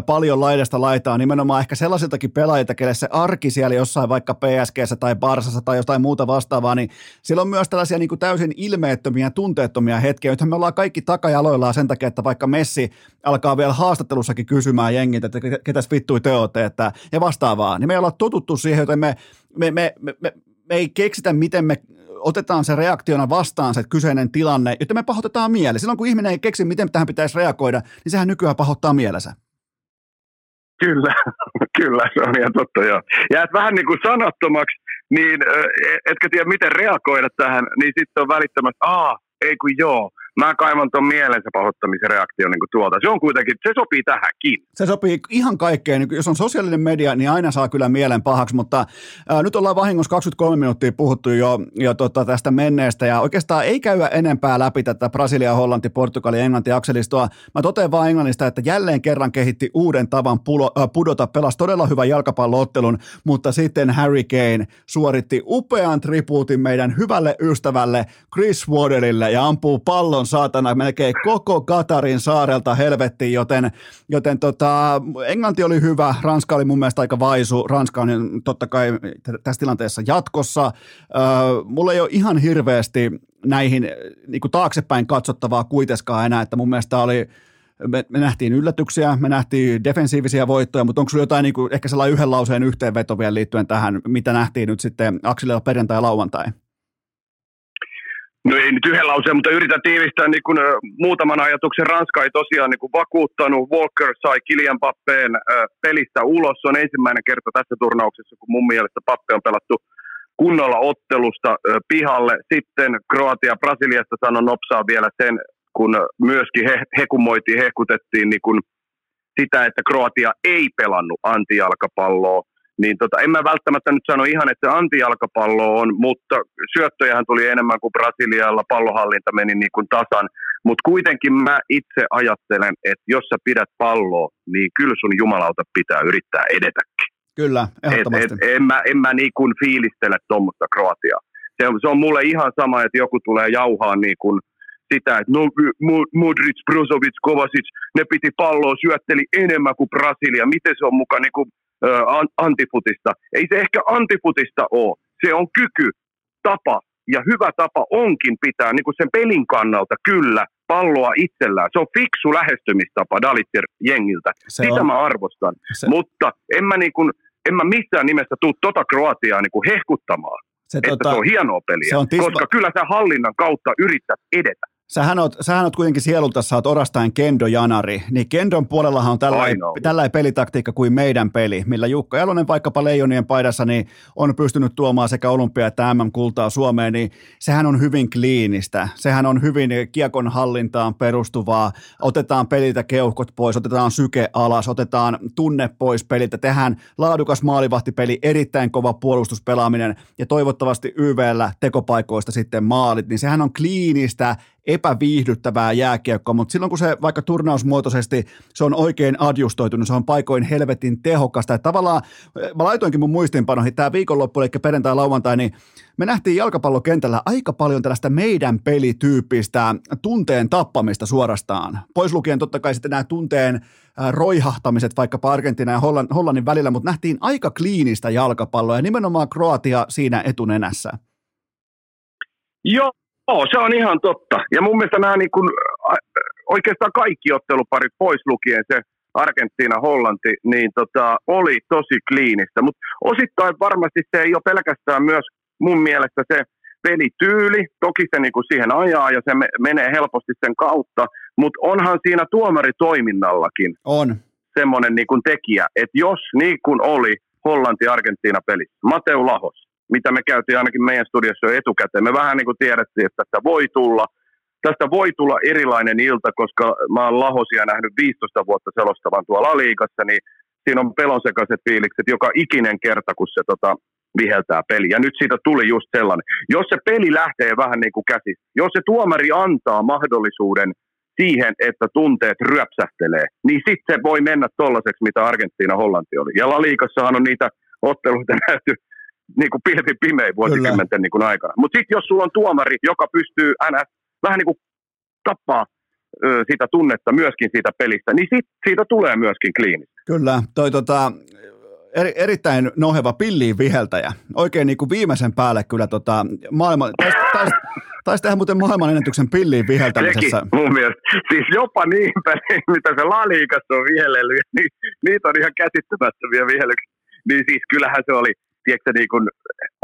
Speaker 1: paljon laidasta laitaa, nimenomaan ehkä sellaisiltakin pelaajilta, kelle se arki siellä jossain vaikka PSGssä tai Barsassa tai jotain muuta vastaavaa, niin siellä on myös tällaisia niin kuin täysin ilmeettömiä, tunteettomia hetkiä. Nythän me ollaan kaikki takajaloillaan sen takia, että vaikka Messi alkaa vielä haastattelussakin kysymään jengit, että ketäs vittui te olette, että, ja vastaavaa, niin me ollaan totuttu siihen, joten me, me, me, me, me, me ei keksitä, miten me otetaan se reaktiona vastaan se kyseinen tilanne, jotta me pahoitetaan mieli. Silloin kun ihminen ei keksi, miten tähän pitäisi reagoida, niin sehän nykyään pahoittaa mielensä.
Speaker 3: Kyllä, kyllä, se on ihan totta joo. Jäät vähän niin kuin sanattomaksi, niin etkä tiedä miten reagoida tähän, niin sitten on välittömästi, aa, ei kun joo, mä kaivan tuon mielensä pahoittamisen reaktion niin tuolta. Se on kuitenkin, se sopii tähänkin.
Speaker 1: Se sopii ihan kaikkeen. Jos on sosiaalinen media, niin aina saa kyllä mielen pahaksi, mutta ää, nyt ollaan vahingossa 23 minuuttia puhuttu jo, jo tota, tästä menneestä ja oikeastaan ei käydä enempää läpi tätä Brasilia, Hollanti, Portugali, Englanti akselistoa. Mä totean vaan Englannista, että jälleen kerran kehitti uuden tavan pulo, äh, pudota, pelasi todella hyvän jalkapalloottelun, mutta sitten Harry Kane suoritti upean tribuutin meidän hyvälle ystävälle Chris Waddellille ja ampuu pallon on saatana melkein koko Katarin saarelta helvettiin, joten, joten tota, Englanti oli hyvä, Ranska oli mun mielestä aika vaisu, Ranska on totta kai tässä tilanteessa jatkossa. Öö, mulla ei ole ihan hirveästi näihin niin kuin taaksepäin katsottavaa kuitenkaan enää, että mun mielestä oli me, me nähtiin yllätyksiä, me nähtiin defensiivisiä voittoja, mutta onko sinulla jotain niin kuin, ehkä sellainen yhden lauseen yhteenveto vielä liittyen tähän, mitä nähtiin nyt sitten Akselilla perjantai ja lauantai?
Speaker 3: No ei nyt yhden lauseen, mutta yritän tiivistää niin kuin, muutaman ajatuksen. Ranska ei tosiaan niin vakuuttanut. Walker sai Kilian Pappeen pelistä ulos. Se on ensimmäinen kerta tässä turnauksessa, kun mun mielestä Pappe on pelattu kunnolla ottelusta pihalle. Sitten Kroatia Brasiliasta sanoi nopsaa vielä sen, kun myöskin he, hekumoitiin, hehkutettiin niin kuin sitä, että Kroatia ei pelannut antijalkapalloa niin tota, en mä välttämättä nyt sano ihan, että se antijalkapallo on, mutta syöttöjähän tuli enemmän kuin Brasilialla, pallohallinta meni niin kuin tasan. Mutta kuitenkin mä itse ajattelen, että jos sä pidät palloa, niin kyllä sun jumalauta pitää yrittää edetäkin.
Speaker 1: Kyllä, ehdottomasti.
Speaker 3: Et, et, en mä, en mä niin kuin fiilistele tuommoista Kroatiaa. Se, se on mulle ihan sama, että joku tulee jauhaa niin kuin sitä, että no, Modric, Brozovic, Kovacic, ne piti palloa, syötteli enemmän kuin Brasilia. Miten se on mukaan niin kuin antifutista. Ei se ehkä antifutista ole. Se on kyky, tapa ja hyvä tapa onkin pitää niin kuin sen pelin kannalta kyllä palloa itsellään. Se on fiksu lähestymistapa Dalittir jengiltä. Se Sitä on. mä arvostan. Se... Mutta en mä, niin kuin, en mä missään nimessä tuu tota Kroatiaa niin kuin hehkuttamaan. Se, että tota, se on hienoa peliä, se on tisma... koska kyllä sä hallinnan kautta yrität edetä.
Speaker 1: Sähän oot, sähän oot kuitenkin sielulta, sä oot orastain Kendo Janari, niin Kendon puolellahan on tällainen, tällainen pelitaktiikka kuin meidän peli, millä Jukka Jalonen vaikkapa Leijonien paidassa niin on pystynyt tuomaan sekä olympia- että MM-kultaa Suomeen, niin sehän on hyvin kliinistä, sehän on hyvin kiekon hallintaan perustuvaa, otetaan peliltä keuhkot pois, otetaan syke alas, otetaan tunne pois peliltä, tehdään laadukas maalivahtipeli, erittäin kova puolustuspelaaminen ja toivottavasti YVllä tekopaikoista sitten maalit, niin sehän on kliinistä, epäviihdyttävää jääkiekkoa, mutta silloin kun se vaikka turnausmuotoisesti se on oikein adjustoitunut, se on paikoin helvetin tehokasta. Että tavallaan, mä laitoinkin mun muistiinpanoihin, tämä viikonloppu, eli perjantai lauantai, niin me nähtiin jalkapallokentällä aika paljon tällaista meidän pelityyppistä tunteen tappamista suorastaan. Pois lukien totta kai sitten nämä tunteen roihahtamiset vaikkapa Argentiina ja Hollannin välillä, mutta nähtiin aika kliinistä jalkapalloa ja nimenomaan Kroatia siinä etunenässä.
Speaker 3: Joo, Joo, se on ihan totta. Ja mun mielestä nämä niin kuin, oikeastaan kaikki otteluparit pois lukien se Argentiina-Hollanti, niin tota, oli tosi kliinistä. Mutta osittain varmasti se ei ole pelkästään myös mun mielestä se pelityyli. Toki se niin kuin siihen ajaa ja se menee helposti sen kautta, mutta onhan siinä tuomaritoiminnallakin
Speaker 1: on.
Speaker 3: semmoinen niin kuin tekijä, että jos niin kuin oli Hollanti-Argentiina-pelissä, Mateu Lahos, mitä me käytiin ainakin meidän studiossa jo etukäteen. Me vähän niin kuin tiedettiin, että tästä voi tulla, tästä voi tulla erilainen ilta, koska mä oon Lahosia nähnyt 15 vuotta selostavan tuolla liikassa, niin siinä on pelonsekaiset fiilikset joka ikinen kerta, kun se tota, viheltää peli. Ja nyt siitä tuli just sellainen. Jos se peli lähtee vähän niin kuin käsistä, jos se tuomari antaa mahdollisuuden siihen, että tunteet ryöpsähtelee, niin sitten se voi mennä tollaiseksi, mitä Argentiina Hollanti oli. Ja La Liigassahan on niitä otteluita nähty niin kuin pilvi pimein vuosikymmenten niin kuin aikana. Mutta sitten jos sulla on tuomari, joka pystyy aina vähän niin kuin tappaa ö, sitä tunnetta myöskin siitä pelistä, niin sit, siitä tulee myöskin kliinistä.
Speaker 1: Kyllä, toi tota, eri, erittäin noheva pilliin viheltäjä. Oikein niin kuin viimeisen päälle kyllä tota, maailman, taisi, tais, tais tehdä muuten maailman ennätyksen pilliin viheltämisessä.
Speaker 3: Sekin mun mielestä. Siis jopa niin päin, mitä se Laliikassa on vihellellyt, niin niitä on ihan käsittämättömiä vihellyksiä. Niin siis kyllähän se oli, tiedätkö, niin kuin,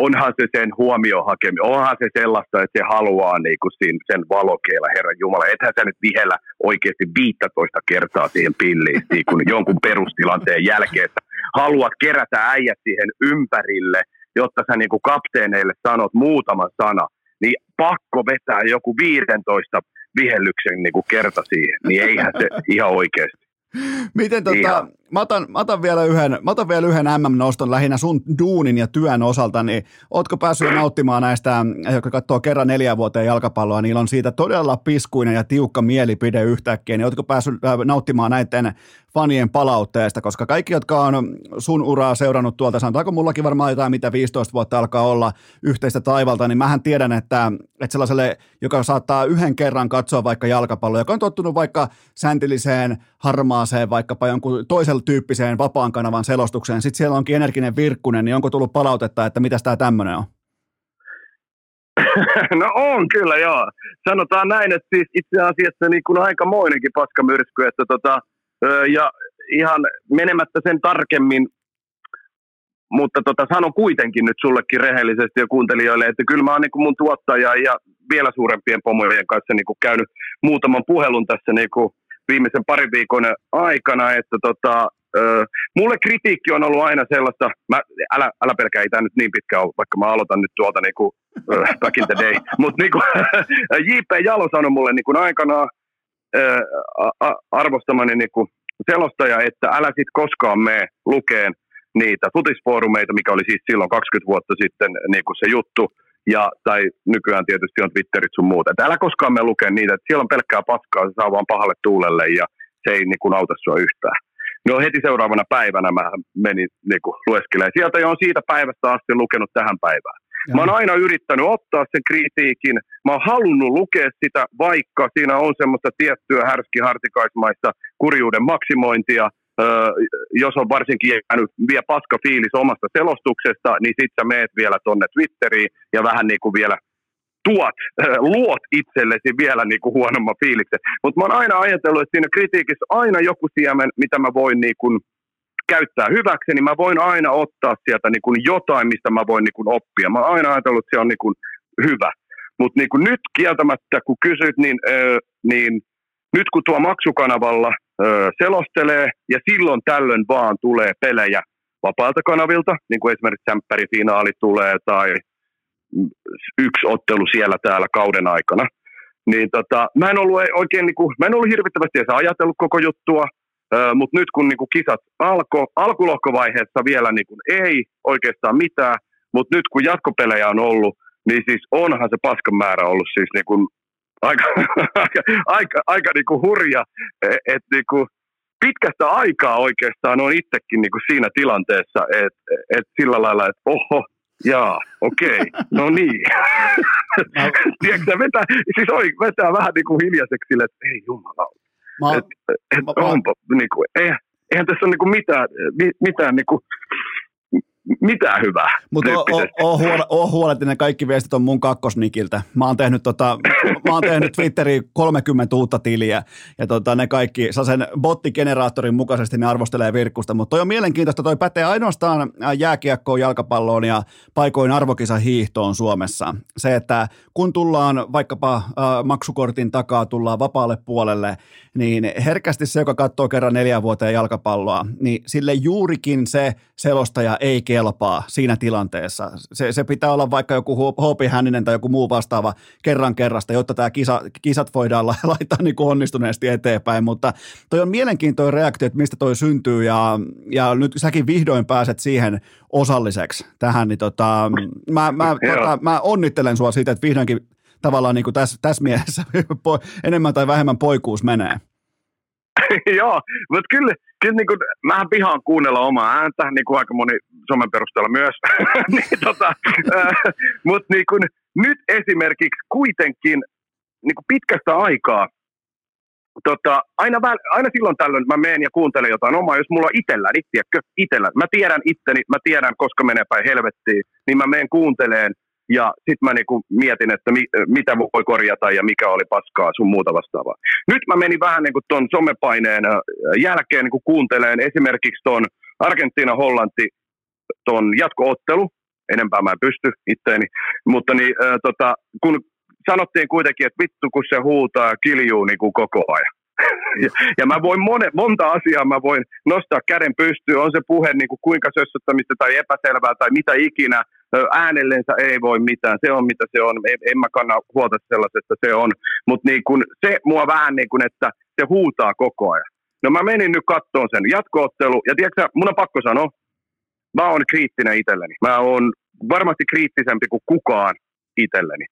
Speaker 3: onhan se sen huomioon hakeminen, onhan se sellaista, että se haluaa niin kuin siinä, sen valokeilla, Herran Jumala. Ethän sä nyt vihellä oikeasti 15 kertaa siihen pilliin niin kuin jonkun perustilanteen jälkeen, että haluat kerätä äijät siihen ympärille, jotta sä niin kuin kapteeneille sanot muutaman sana, niin pakko vetää joku 15 vihellyksen niin kuin kerta siihen, niin eihän se ihan oikeasti.
Speaker 1: Miten tota, mä otan, mä, otan vielä yhden, mä otan vielä yhden MM-noston lähinnä sun duunin ja työn osalta, niin ootko päässyt nauttimaan näistä, jotka katsoo kerran neljä vuoteen jalkapalloa, niillä on siitä todella piskuinen ja tiukka mielipide yhtäkkiä, niin ootko päässyt äh, nauttimaan näiden fanien palautteesta, koska kaikki, jotka on sun uraa seurannut tuolta, sanotaanko mullakin varmaan jotain, mitä 15 vuotta alkaa olla yhteistä taivalta, niin mähän tiedän, että, että sellaiselle, joka saattaa yhden kerran katsoa vaikka jalkapalloa, joka on tottunut vaikka säntilliseen, harmaaseen, vaikkapa jonkun toisella tyyppiseen vapaan kanavan selostukseen, sitten siellä onkin energinen virkkunen, niin onko tullut palautetta, että mitä tämä tämmöinen on?
Speaker 3: No on kyllä, joo. Sanotaan näin, että siis itse asiassa niin kuin aikamoinenkin paskamyrsky, että tota, ja ihan menemättä sen tarkemmin, mutta tota, sanon kuitenkin nyt sullekin rehellisesti ja kuuntelijoille, että kyllä mä oon niin mun tuottaja ja vielä suurempien pomojen kanssa niin käynyt muutaman puhelun tässä niin viimeisen parin viikon aikana, että tota, mulle kritiikki on ollut aina sellaista, mä, älä, älä pelkää, ei tämä nyt niin pitkä ole, vaikka mä aloitan nyt tuolta niin kuin, back in the day, mutta niin J.P. Jalo sanoi mulle niin aikanaan, arvostamani niin kuin selostaja, että älä sit koskaan mene lukeen niitä futisfoorumeita, mikä oli siis silloin 20 vuotta sitten niin kuin se juttu, ja, tai nykyään tietysti on Twitterit sun muuta. Että älä koskaan mene lukea niitä, että siellä on pelkkää paskaa, se saa vaan pahalle tuulelle ja se ei niin kuin, auta sua yhtään. No heti seuraavana päivänä mä menin niin kuin, lueskelemaan. Sieltä jo on siitä päivästä asti lukenut tähän päivään. Ja. Mä oon aina yrittänyt ottaa sen kritiikin. Mä oon halunnut lukea sitä, vaikka siinä on semmoista tiettyä härskihartikaismaista kurjuuden maksimointia. Öö, jos on varsinkin jäänyt vielä paska fiilis omasta selostuksesta, niin sit sä meet vielä tonne Twitteriin ja vähän niin kuin vielä tuot, luot itsellesi vielä niin kuin huonomman fiiliksen. Mutta mä oon aina ajatellut, että siinä kritiikissä aina joku siemen, mitä mä voin niin kuin käyttää hyväksi, niin mä voin aina ottaa sieltä niin kuin jotain, mistä mä voin niin kuin oppia. Mä oon aina ajatellut, että se on niin kuin hyvä. Mutta niin nyt kieltämättä, kun kysyt, niin, öö, niin nyt kun tuo maksukanavalla öö, selostelee ja silloin tällöin vaan tulee pelejä vapaalta kanavilta, niin kuin esimerkiksi sämppärifinaali tulee tai yksi ottelu siellä täällä kauden aikana, niin tota, mä en ollut oikein, niin kuin, mä en ollut hirvittävästi edes ajatellut koko juttua, mutta nyt kun niinku kisat alkoi, alkulohkovaiheessa vielä niinku ei oikeastaan mitään, mutta nyt kun jatkopelejä on ollut, niin siis onhan se paskan määrä ollut siis niinku aika, aika, aika, aika niinku hurja, että et niinku pitkästä aikaa oikeastaan on itsekin niinku siinä tilanteessa, että et sillä lailla, että oho, Jaa, okei, okay. no niin. Tiedätkö, vetää, siis oi, vetää vähän niin kuin hiljaiseksi sille, että ei jumala, Mä, et, et mä, onpa, mä, niin kuin, eihän, eihän tässä ole niin kuin mitään, mitään niin kuin, mitään hyvää.
Speaker 1: Mutta oo, huole, ne kaikki viestit on mun kakkosnikiltä. Mä oon tehnyt, tota, mä oon tehnyt Twitteriin 30 uutta tiliä ja tota, ne kaikki sen bottigeneraattorin mukaisesti ne arvostelee virkkusta, mutta toi on mielenkiintoista, toi pätee ainoastaan jääkiekkoon, jalkapalloon ja paikoin arvokisa hiihtoon Suomessa. Se, että kun tullaan vaikkapa äh, maksukortin takaa, tullaan vapaalle puolelle, niin herkästi se, joka katsoo kerran neljä vuoteen jalkapalloa, niin sille juurikin se selostaja ei kelpaa siinä tilanteessa. Se, se pitää olla vaikka joku Hopi Hänninen tai joku muu vastaava kerran kerrasta, jotta tämä kisa, kisat voidaan laittaa niin kuin onnistuneesti eteenpäin, mutta toi on mielenkiintoinen reaktio, että mistä toi syntyy ja, ja nyt säkin vihdoin pääset siihen osalliseksi tähän, niin tota, mä, mä, tota, mä onnittelen sua siitä, että vihdoinkin tavallaan niin kuin tässä, tässä mielessä enemmän tai vähemmän poikuus menee.
Speaker 3: Joo, mutta kyllä, kyllä niin kuin, mähän pihaan kuunnella omaa ääntä, niin kuin aika moni somen perusteella myös. niin, tota, mutta niin kuin, nyt esimerkiksi kuitenkin niin kuin pitkästä aikaa, tota, aina, väl, aina silloin tällöin mä menen ja kuuntelen jotain omaa, jos mulla on itselläni, tiedätkö, itsellä. Mä tiedän itteni, mä tiedän, koska menee päin helvettiin, niin mä menen kuunteleen ja sitten mä niinku mietin, että mi, mitä voi korjata ja mikä oli paskaa sun muuta vastaavaa. Nyt mä menin vähän niinku ton somepaineen jälkeen niinku kuunteleen esimerkiksi ton Argentiina-Hollanti ton jatkoottelu, enempää mä en pysty itteeni, mutta niin, äh, tota, kun sanottiin kuitenkin, että vittu kun se huutaa ja kiljuu niin kuin koko ajan. ja, ja mä voin mone, monta asiaa mä voin nostaa käden pystyyn, on se puhe niin kuin kuinka sössöttämistä tai epäselvää tai mitä ikinä, äänellensä ei voi mitään, se on mitä se on, en, en mä kanna huolta sellaisesta se on, mutta niin kun se mua vähän niin kuin, että se huutaa koko ajan. No mä menin nyt kattoon sen jatkoottelu, ja tiedätkö mun on pakko sanoa, mä oon kriittinen itselleni. Mä oon varmasti kriittisempi kuin kukaan itselleni.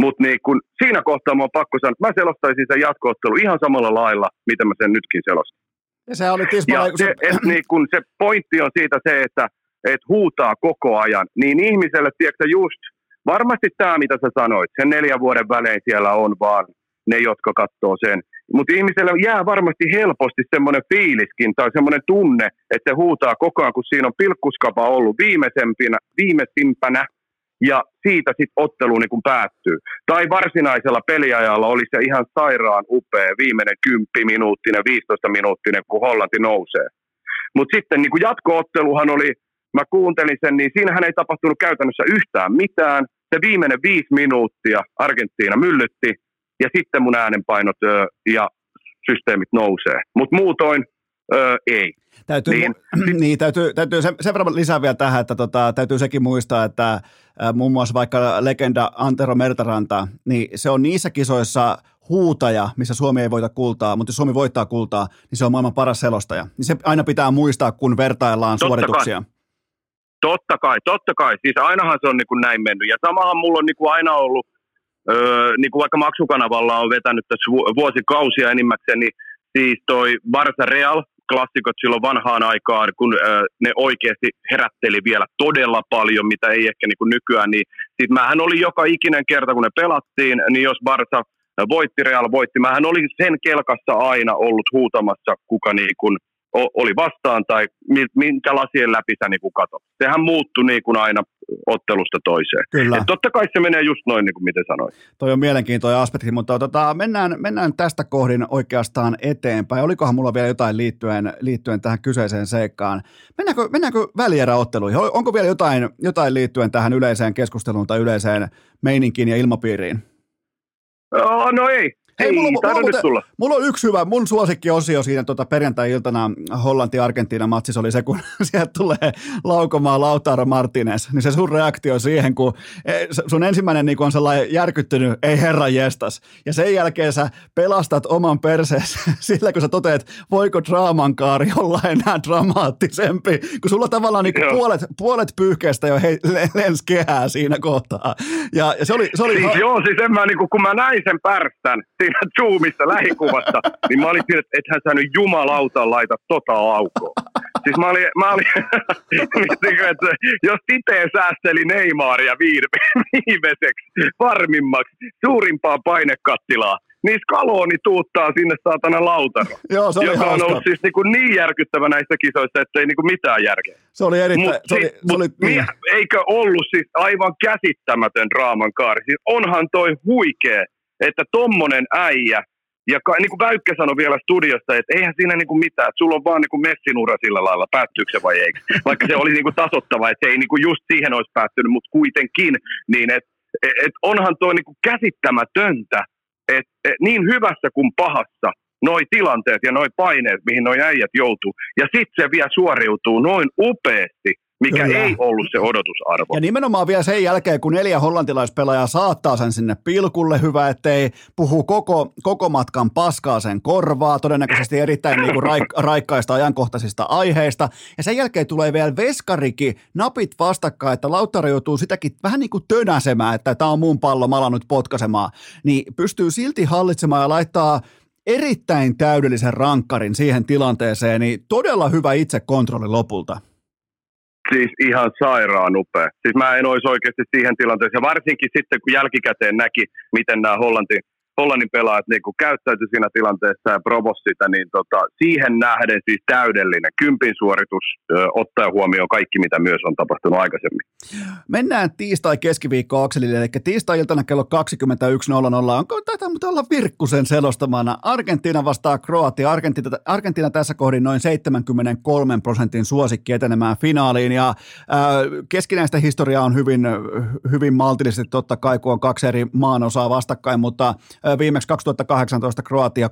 Speaker 3: Mutta niin kun, siinä kohtaa mä oon pakko sanoa, että mä selostaisin sen jatkoottelu ihan samalla lailla, miten mä sen nytkin selostin.
Speaker 1: Ja se oli
Speaker 3: ja se, et, niin kun se pointti on siitä se, että et huutaa koko ajan, niin ihmiselle, tiedätkö just, varmasti tämä, mitä sä sanoit, sen neljän vuoden välein siellä on vaan ne, jotka katsoo sen. Mutta ihmiselle jää varmasti helposti semmoinen fiiliskin tai semmoinen tunne, että se huutaa koko ajan, kun siinä on pilkkuskapa ollut viimeisempinä, viimeisimpänä ja siitä sitten ottelu niin kun päättyy. Tai varsinaisella peliajalla oli se ihan sairaan upea viimeinen 10 minuuttinen, 15 minuuttinen, kun Hollanti nousee. Mutta sitten niin jatkootteluhan oli, mä kuuntelin sen, niin siinähän ei tapahtunut käytännössä yhtään mitään. Se viimeinen viisi minuuttia Argentiina myllytti, ja sitten mun äänenpainot ö, ja systeemit nousee. Mutta muutoin ö, ei.
Speaker 1: Täytyy, niin, niin täytyy, täytyy sen, sen verran lisää vielä tähän, että tota, täytyy sekin muistaa, että äh, muun muassa vaikka legenda Antero Mertaranta, niin se on niissä kisoissa huutaja, missä Suomi ei voita kultaa, mutta jos Suomi voittaa kultaa, niin se on maailman paras selostaja. Niin se aina pitää muistaa, kun vertaillaan totta suorituksia.
Speaker 3: Kai. Totta kai, totta kai. Siis ainahan se on niin kuin näin mennyt. Ja samahan mulla on niin kuin aina ollut, öö, niin kuin vaikka maksukanavalla on vetänyt tässä vuosikausia enimmäkseen, niin siis toi Barça Real, klassikot silloin vanhaan aikaan, kun ö, ne oikeasti herätteli vielä todella paljon, mitä ei ehkä niin kuin nykyään, niin sit mähän oli joka ikinen kerta, kun ne pelattiin, niin jos Barsa voitti, Real voitti, mähän olin sen kelkassa aina ollut huutamassa, kuka niin kuin oli vastaan tai minkä lasien läpi sä niin katot. Sehän muuttui niin kuin aina ottelusta toiseen. Kyllä. Et totta kai se menee just noin, niin kuin miten sanoit.
Speaker 1: Toi on mielenkiintoinen aspekti, mutta tota, mennään, mennään tästä kohdin oikeastaan eteenpäin. Olikohan mulla vielä jotain liittyen, liittyen tähän kyseiseen seikkaan? Mennäänkö, mennäänkö välieräotteluihin? Onko vielä jotain, jotain liittyen tähän yleiseen keskusteluun tai yleiseen meininkiin ja ilmapiiriin?
Speaker 3: Oh, no ei, Hei, mulla, mulla, mulla, tulla.
Speaker 1: mulla on yksi hyvä, mun suosikki-osio siinä tuota perjantai-iltana Hollanti-Argentiina-matsis oli se, kun sieltä tulee laukomaan Lautaro Martinez, niin se sun reaktio siihen, kun e, sun ensimmäinen niin on sellainen järkyttynyt, ei herra jestas, ja sen jälkeen sä pelastat oman perseesi sillä, kun sä toteat, voiko draaman kaari olla enää dramaattisempi, kun sulla tavallaan niin puolet, puolet pyyhkeestä jo hei, lens kehää siinä kohtaa. Ja, ja se oli, se oli
Speaker 3: siis, joo, siis en mä, niin kun mä näin sen pärstän, siinä Zoomissa lähikuvassa, niin mä olin että ethän sä nyt jumalauta laita tota aukoa. Siis mä olin, mä olin että jos Tite säästeli Neymaria viimeiseksi, varmimmaksi, suurimpaa painekattilaa, niin Skaloni tuuttaa sinne saatana lautaro.
Speaker 1: Joo, se oli
Speaker 3: joka on ollut siis niin, kuin niin järkyttävä näissä kisoissa, että ei niin kuin mitään järkeä.
Speaker 1: Se oli erittäin... Mut, se oli,
Speaker 3: se oli, niin. Eikö ollut siis aivan käsittämätön draaman kaari? Siis onhan toi huikea, että tommonen äijä, ja ka, niin kuin Väykkä sanoi vielä studiosta, että eihän siinä niin kuin mitään, että sulla on vaan niin kuin messinura sillä lailla, päättyykö se vai ei. Vaikka se oli niin kuin tasottava, että se ei niin kuin just siihen olisi päättynyt, mutta kuitenkin, niin että et onhan tuo niin kuin käsittämätöntä, että et niin hyvässä kuin pahassa noi tilanteet ja noi paineet, mihin noi äijät joutuu, ja sitten se vielä suoriutuu noin upeasti mikä Kyllä. ei ollut se odotusarvo.
Speaker 1: Ja nimenomaan vielä sen jälkeen, kun neljä hollantilaispelaajaa saattaa sen sinne pilkulle, hyvä, ettei puhu koko, koko matkan paskaa sen korvaa, todennäköisesti erittäin niin kuin raik- raikkaista ajankohtaisista aiheista. Ja sen jälkeen tulee vielä veskariki, napit vastakkain, että Lauttara joutuu sitäkin vähän niin kuin tönäsemään, että tämä on mun pallo, mä alan nyt potkasemaan. Niin pystyy silti hallitsemaan ja laittaa erittäin täydellisen rankkarin siihen tilanteeseen, niin todella hyvä itsekontrolli lopulta
Speaker 3: siis ihan sairaan upea. Siis mä en olisi oikeasti siihen tilanteeseen, varsinkin sitten kun jälkikäteen näki, miten nämä Hollanti, Hollannin pelaajat niin käyttäytyi siinä tilanteessa ja provos sitä, niin tota, siihen nähden siis täydellinen. Kympin suoritus ö, ottaa huomioon kaikki, mitä myös on tapahtunut aikaisemmin.
Speaker 1: Mennään tiistai-keskiviikko akselille, eli tiistai-iltana kello 21.00. Onko tätä mutta olla Virkkusen selostamana? Argentiina vastaa Kroatia. Argentiina, Argentiina tässä kohdin noin 73 prosentin suosikki etenemään finaaliin, ja äh, keskinäistä historiaa on hyvin, hyvin maltillisesti totta kai, kun on kaksi eri maanosaa vastakkain, mutta viimeksi 2018 Kroatia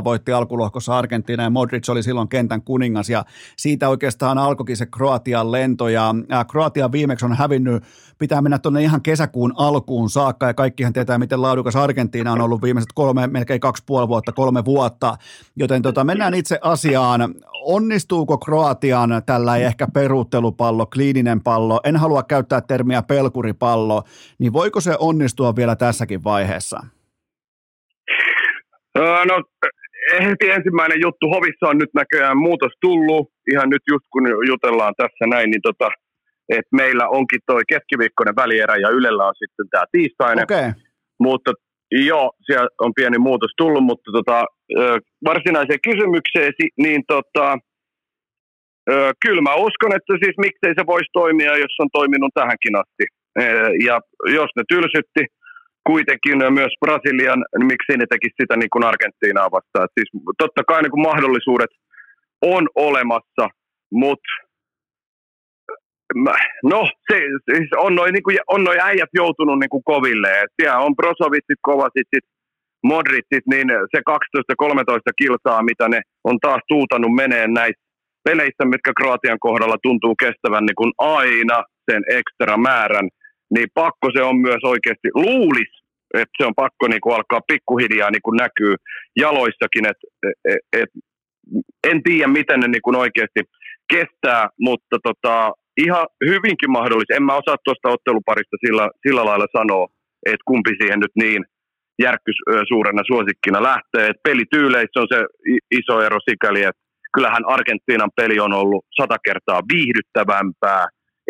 Speaker 1: 3-0 voitti alkulohkossa Argentiina ja Modric oli silloin kentän kuningas ja siitä oikeastaan alkoikin se Kroatian lento ja Kroatia viimeksi on hävinnyt, pitää mennä tuonne ihan kesäkuun alkuun saakka ja kaikkihan tietää, miten laadukas Argentiina on ollut viimeiset kolme, melkein kaksi puoli vuotta, kolme vuotta, joten tota, mennään itse asiaan. Onnistuuko Kroatian tällä ehkä peruuttelupallo, kliininen pallo, en halua käyttää termiä pelkuripallo, niin voiko se onnistua vielä tässäkin vaiheessa?
Speaker 3: No heti ensimmäinen juttu, Hovissa on nyt näköjään muutos tullut, ihan nyt just kun jutellaan tässä näin, niin tota, että meillä onkin toi keskiviikkoinen välierä ja Ylellä on sitten tämä tiistainen.
Speaker 1: Okay.
Speaker 3: Mutta joo, siellä on pieni muutos tullut, mutta tota, varsinaiseen kysymykseen, niin tota, kyllä mä uskon, että siis miksei se voisi toimia, jos on toiminut tähänkin asti. Ja jos ne tylsytti kuitenkin myös Brasilian, niin miksi ne tekisi sitä niin kuin Argentiinaa vastaan. Et siis totta kai niin kuin mahdollisuudet on olemassa, mutta no, se, siis on noin niin on noi äijät joutunut niin kuin koville. Et siellä on Brosovitsit, Kovasitsit, Modritsit, niin se 12-13 kilsaa, mitä ne on taas tuutanut meneen näissä peleissä, mitkä Kroatian kohdalla tuntuu kestävän niin kuin aina sen ekstra määrän, niin pakko se on myös oikeasti, luulis, että se on pakko niin kuin alkaa pikkuhiljaa niin kuin näkyy jaloissakin, että et, et, en tiedä miten ne niin kuin oikeasti kestää, mutta tota, ihan hyvinkin mahdollista. En mä osaa tuosta otteluparista sillä, sillä lailla sanoa, että kumpi siihen nyt niin järkkys suurena suosikkina lähtee. Et pelityyleissä on se iso ero sikäli, että kyllähän Argentiinan peli on ollut sata kertaa viihdyttävämpää,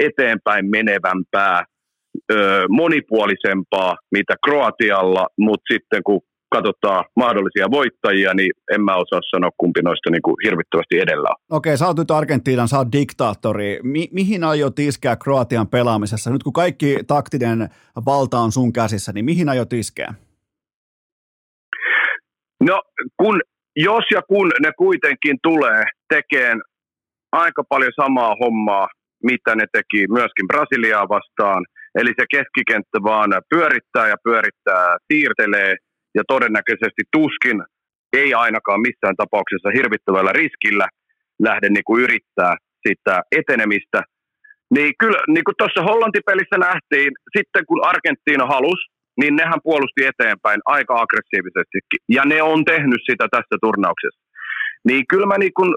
Speaker 3: eteenpäin menevämpää, monipuolisempaa, mitä Kroatialla, mutta sitten kun katsotaan mahdollisia voittajia, niin en mä osaa sanoa, kumpi noista niin kuin hirvittävästi edellä on.
Speaker 1: Okei, sä oot nyt Argentiinan, sä oot diktaattori. Mi- mihin aiot iskeä Kroatian pelaamisessa? Nyt kun kaikki taktinen valta on sun käsissä, niin mihin aiot iskeä?
Speaker 3: No, kun, jos ja kun ne kuitenkin tulee tekemään aika paljon samaa hommaa, mitä ne teki myöskin Brasiliaa vastaan, eli se keskikenttä vaan pyörittää ja pyörittää, siirtelee – ja todennäköisesti tuskin ei ainakaan missään tapauksessa hirvittävällä riskillä lähde niin kuin yrittää sitä etenemistä. Niin kyllä, niin kuin tuossa Hollantipelissä nähtiin, sitten kun Argentiina halusi, niin nehän puolusti eteenpäin aika aggressiivisestikin. Ja ne on tehnyt sitä tässä turnauksessa. Niin kyllä mä, niin kun,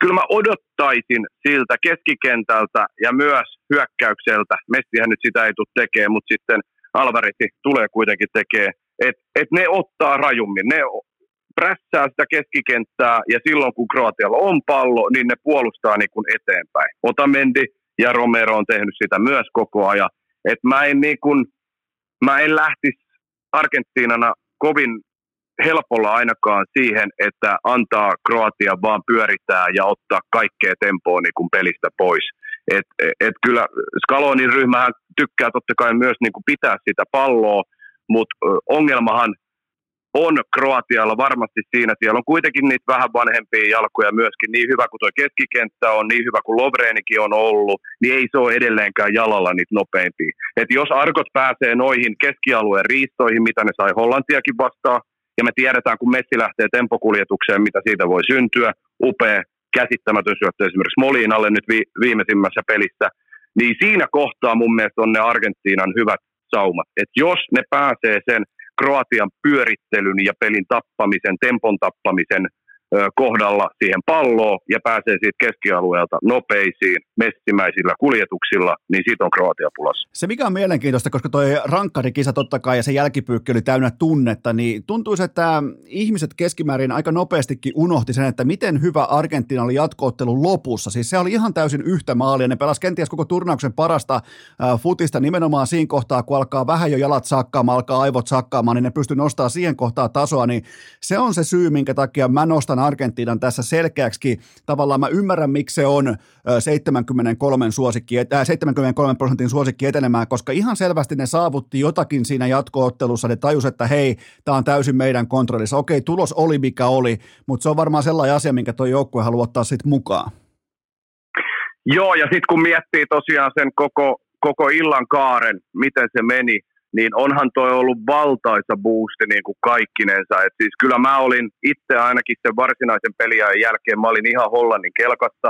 Speaker 3: kyllä mä odottaisin siltä keskikentältä ja myös hyökkäykseltä, Messihän nyt sitä ei tule tekemään, mutta sitten Alvariti tulee kuitenkin tekemään että et ne ottaa rajummin. Ne prässää sitä keskikenttää ja silloin kun Kroatialla on pallo, niin ne puolustaa niin kuin eteenpäin. Otamendi ja Romero on tehnyt sitä myös koko ajan. Et mä, en niin kuin, mä en lähtisi Argentiinana kovin helpolla ainakaan siihen, että antaa Kroatia vaan pyörittää ja ottaa kaikkea tempoa niin kuin pelistä pois. Et, et kyllä Scalonin ryhmähän tykkää totta kai myös niin kuin pitää sitä palloa, mutta ongelmahan on Kroatialla varmasti siinä. Siellä on kuitenkin niitä vähän vanhempia jalkoja myöskin. Niin hyvä kuin tuo keskikenttä on, niin hyvä kuin Lovreenikin on ollut, niin ei se ole edelleenkään jalalla niitä nopeimpia. Et jos Arkot pääsee noihin keskialueen riistoihin, mitä ne sai Hollantiakin vastaan, ja me tiedetään, kun Messi lähtee tempokuljetukseen, mitä siitä voi syntyä, upea, käsittämätön syöttö esimerkiksi Molinalle nyt vi- viimeisimmässä pelissä, niin siinä kohtaa mun mielestä on ne Argentiinan hyvät saumat. Et jos ne pääsee sen Kroatian pyörittelyn ja pelin tappamisen, tempon tappamisen kohdalla siihen palloon ja pääsee siitä keskialueelta nopeisiin, messimäisillä kuljetuksilla, niin siitä on Kroatia pulassa.
Speaker 1: Se mikä on mielenkiintoista, koska toi rankkarikisa totta kai ja se jälkipyykki oli täynnä tunnetta, niin tuntuu, että ihmiset keskimäärin aika nopeastikin unohti sen, että miten hyvä Argentiina oli jatkoottelun lopussa. Siis se oli ihan täysin yhtä maalia. Ne pelasi kenties koko turnauksen parasta futista nimenomaan siinä kohtaa, kun alkaa vähän jo jalat sakkaamaan, alkaa aivot sakkaamaan, niin ne pystyy nostamaan siihen kohtaan tasoa, niin se on se syy, minkä takia mä nostan Argentiinan tässä selkeäksi. Tavallaan mä ymmärrän, miksi se on 73, suosikki, äh, 73 prosentin suosikki etenemään, koska ihan selvästi ne saavutti jotakin siinä jatkoottelussa. Ne tajus, että hei, tämä on täysin meidän kontrollissa. Okei, tulos oli mikä oli, mutta se on varmaan sellainen asia, minkä tuo joukkue haluaa ottaa sitten mukaan.
Speaker 3: Joo, ja sitten kun miettii tosiaan sen koko, koko illan kaaren, miten se meni, niin onhan toi ollut valtaisa boosti niin kuin kaikkinensa. Et siis kyllä mä olin itse ainakin sen varsinaisen peliajan jälkeen, mä olin ihan Hollannin kelkassa,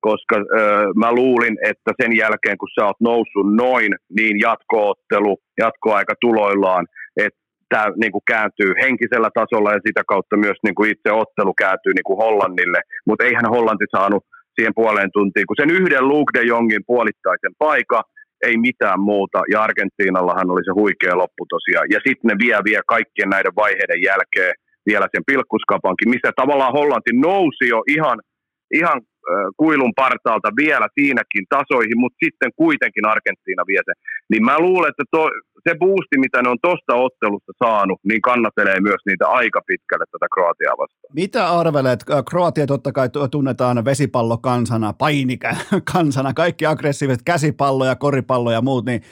Speaker 3: koska ö, mä luulin, että sen jälkeen kun sä oot noussut noin, niin jatkoottelu, jatkoaika tuloillaan, että tämä niin kääntyy henkisellä tasolla ja sitä kautta myös niin kuin itse ottelu kääntyy niin kuin Hollannille, mutta eihän Hollanti saanut siihen puoleen tuntiin, kun sen yhden Luke de Jongin puolittaisen paikka, ei mitään muuta, ja Argentiinallahan oli se huikea loppu tosiaan, ja sitten ne vie vie kaikkien näiden vaiheiden jälkeen vielä sen pilkkuskapankin, missä tavallaan Hollanti nousi jo ihan, ihan kuilun partaalta vielä siinäkin tasoihin, mutta sitten kuitenkin Argentiina vie sen. Niin mä luulen, että to, se boosti, mitä ne on tuosta ottelusta saanut, niin kannattelee myös niitä aika pitkälle tätä Kroatiaa vastaan.
Speaker 1: Mitä arvelet? Kroatia totta kai tunnetaan vesipallokansana, painikansana, kaikki aggressiiviset käsipallo ja koripallo ja muut, niin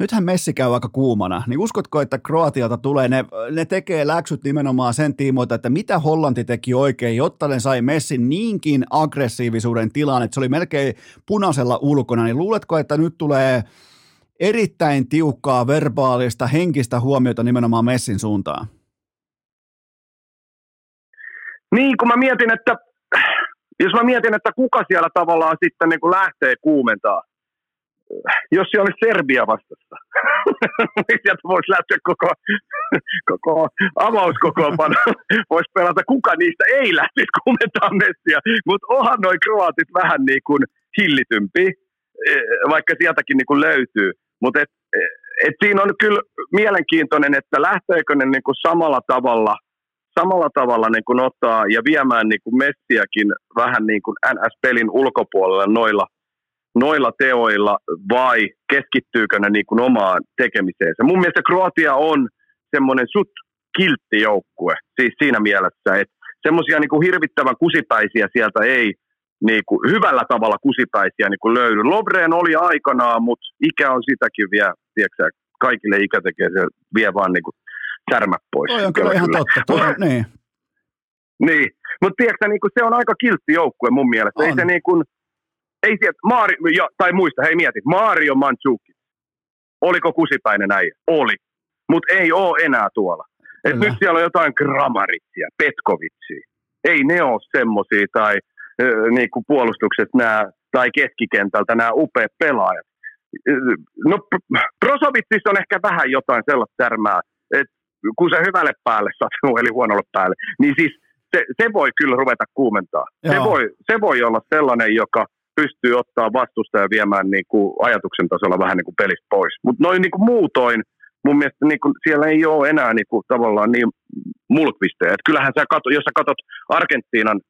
Speaker 1: nythän Messi käy aika kuumana. Niin uskotko, että Kroatialta tulee, ne, ne tekee läksyt nimenomaan sen tiimoilta, että mitä Hollanti teki oikein, jotta ne sai Messin niinkin aggressiivisuuden tilaan, että se oli melkein punaisella ulkona, niin luuletko, että nyt tulee erittäin tiukkaa verbaalista, henkistä huomiota nimenomaan Messin suuntaan.
Speaker 3: Niin, kun mä mietin, että jos mä mietin, että kuka siellä tavallaan sitten niin lähtee kuumentaa, jos se olisi Serbia vastassa, niin sieltä voisi lähteä koko, koko avauskokoonpano, voisi pelata, kuka niistä ei lähtisi kuumentaa Messiä, mutta onhan noin kroatit vähän niin kuin hillitympi, eh, vaikka sieltäkin niin kuin löytyy. Mutta et, et siinä on kyllä mielenkiintoinen, että lähteekö ne niinku samalla tavalla, samalla tavalla niinku ottaa ja viemään niinku Messiäkin vähän niin kuin NS-pelin ulkopuolella noilla, noilla teoilla vai keskittyykö ne niinku omaan tekemiseensä. Mun mielestä Kroatia on semmoinen sut kiltti joukkue, siis siinä mielessä, että semmoisia niinku hirvittävän kusipäisiä sieltä ei niin kuin, hyvällä tavalla kusipäisiä niin kuin löydy. Lobreen oli aikanaan, mutta ikä on sitäkin vielä, tiedätkö, kaikille ikä tekee se, vie vaan niin kuin särmät pois.
Speaker 1: Toi on kyllä, kyllä ihan totta. Toi, niin.
Speaker 3: niin, mutta tiedätkö, niin kuin, se on aika kiltti joukkue mun mielestä. On. Ei se niin kuin, ei sieltä, Maari, jo, tai muista, hei mieti, Mario Mandzuki, oliko kusipäinen äijä? Oli, mutta ei ole enää tuolla. Et nyt siellä on jotain Gramaritsia, Petkovitsia. Ei ne ole semmosia, tai niin kuin puolustukset nämä, tai keskikentältä nämä upeat pelaajat. No Prosovitsissa on ehkä vähän jotain sellaista tärmää, että kun se hyvälle päälle sattuu, eli huonolle päälle, niin siis se, se voi kyllä ruveta kuumentaa. Se voi, se voi olla sellainen, joka pystyy ottaa vastusta ja viemään niin kuin ajatuksen tasolla vähän niin kuin pelistä pois. Mutta noin niin kuin muutoin, mun mielestä niin kuin siellä ei ole enää niin kuin tavallaan niin mulkvistejä. kyllähän sä katot, jos sä katsot Argentiinan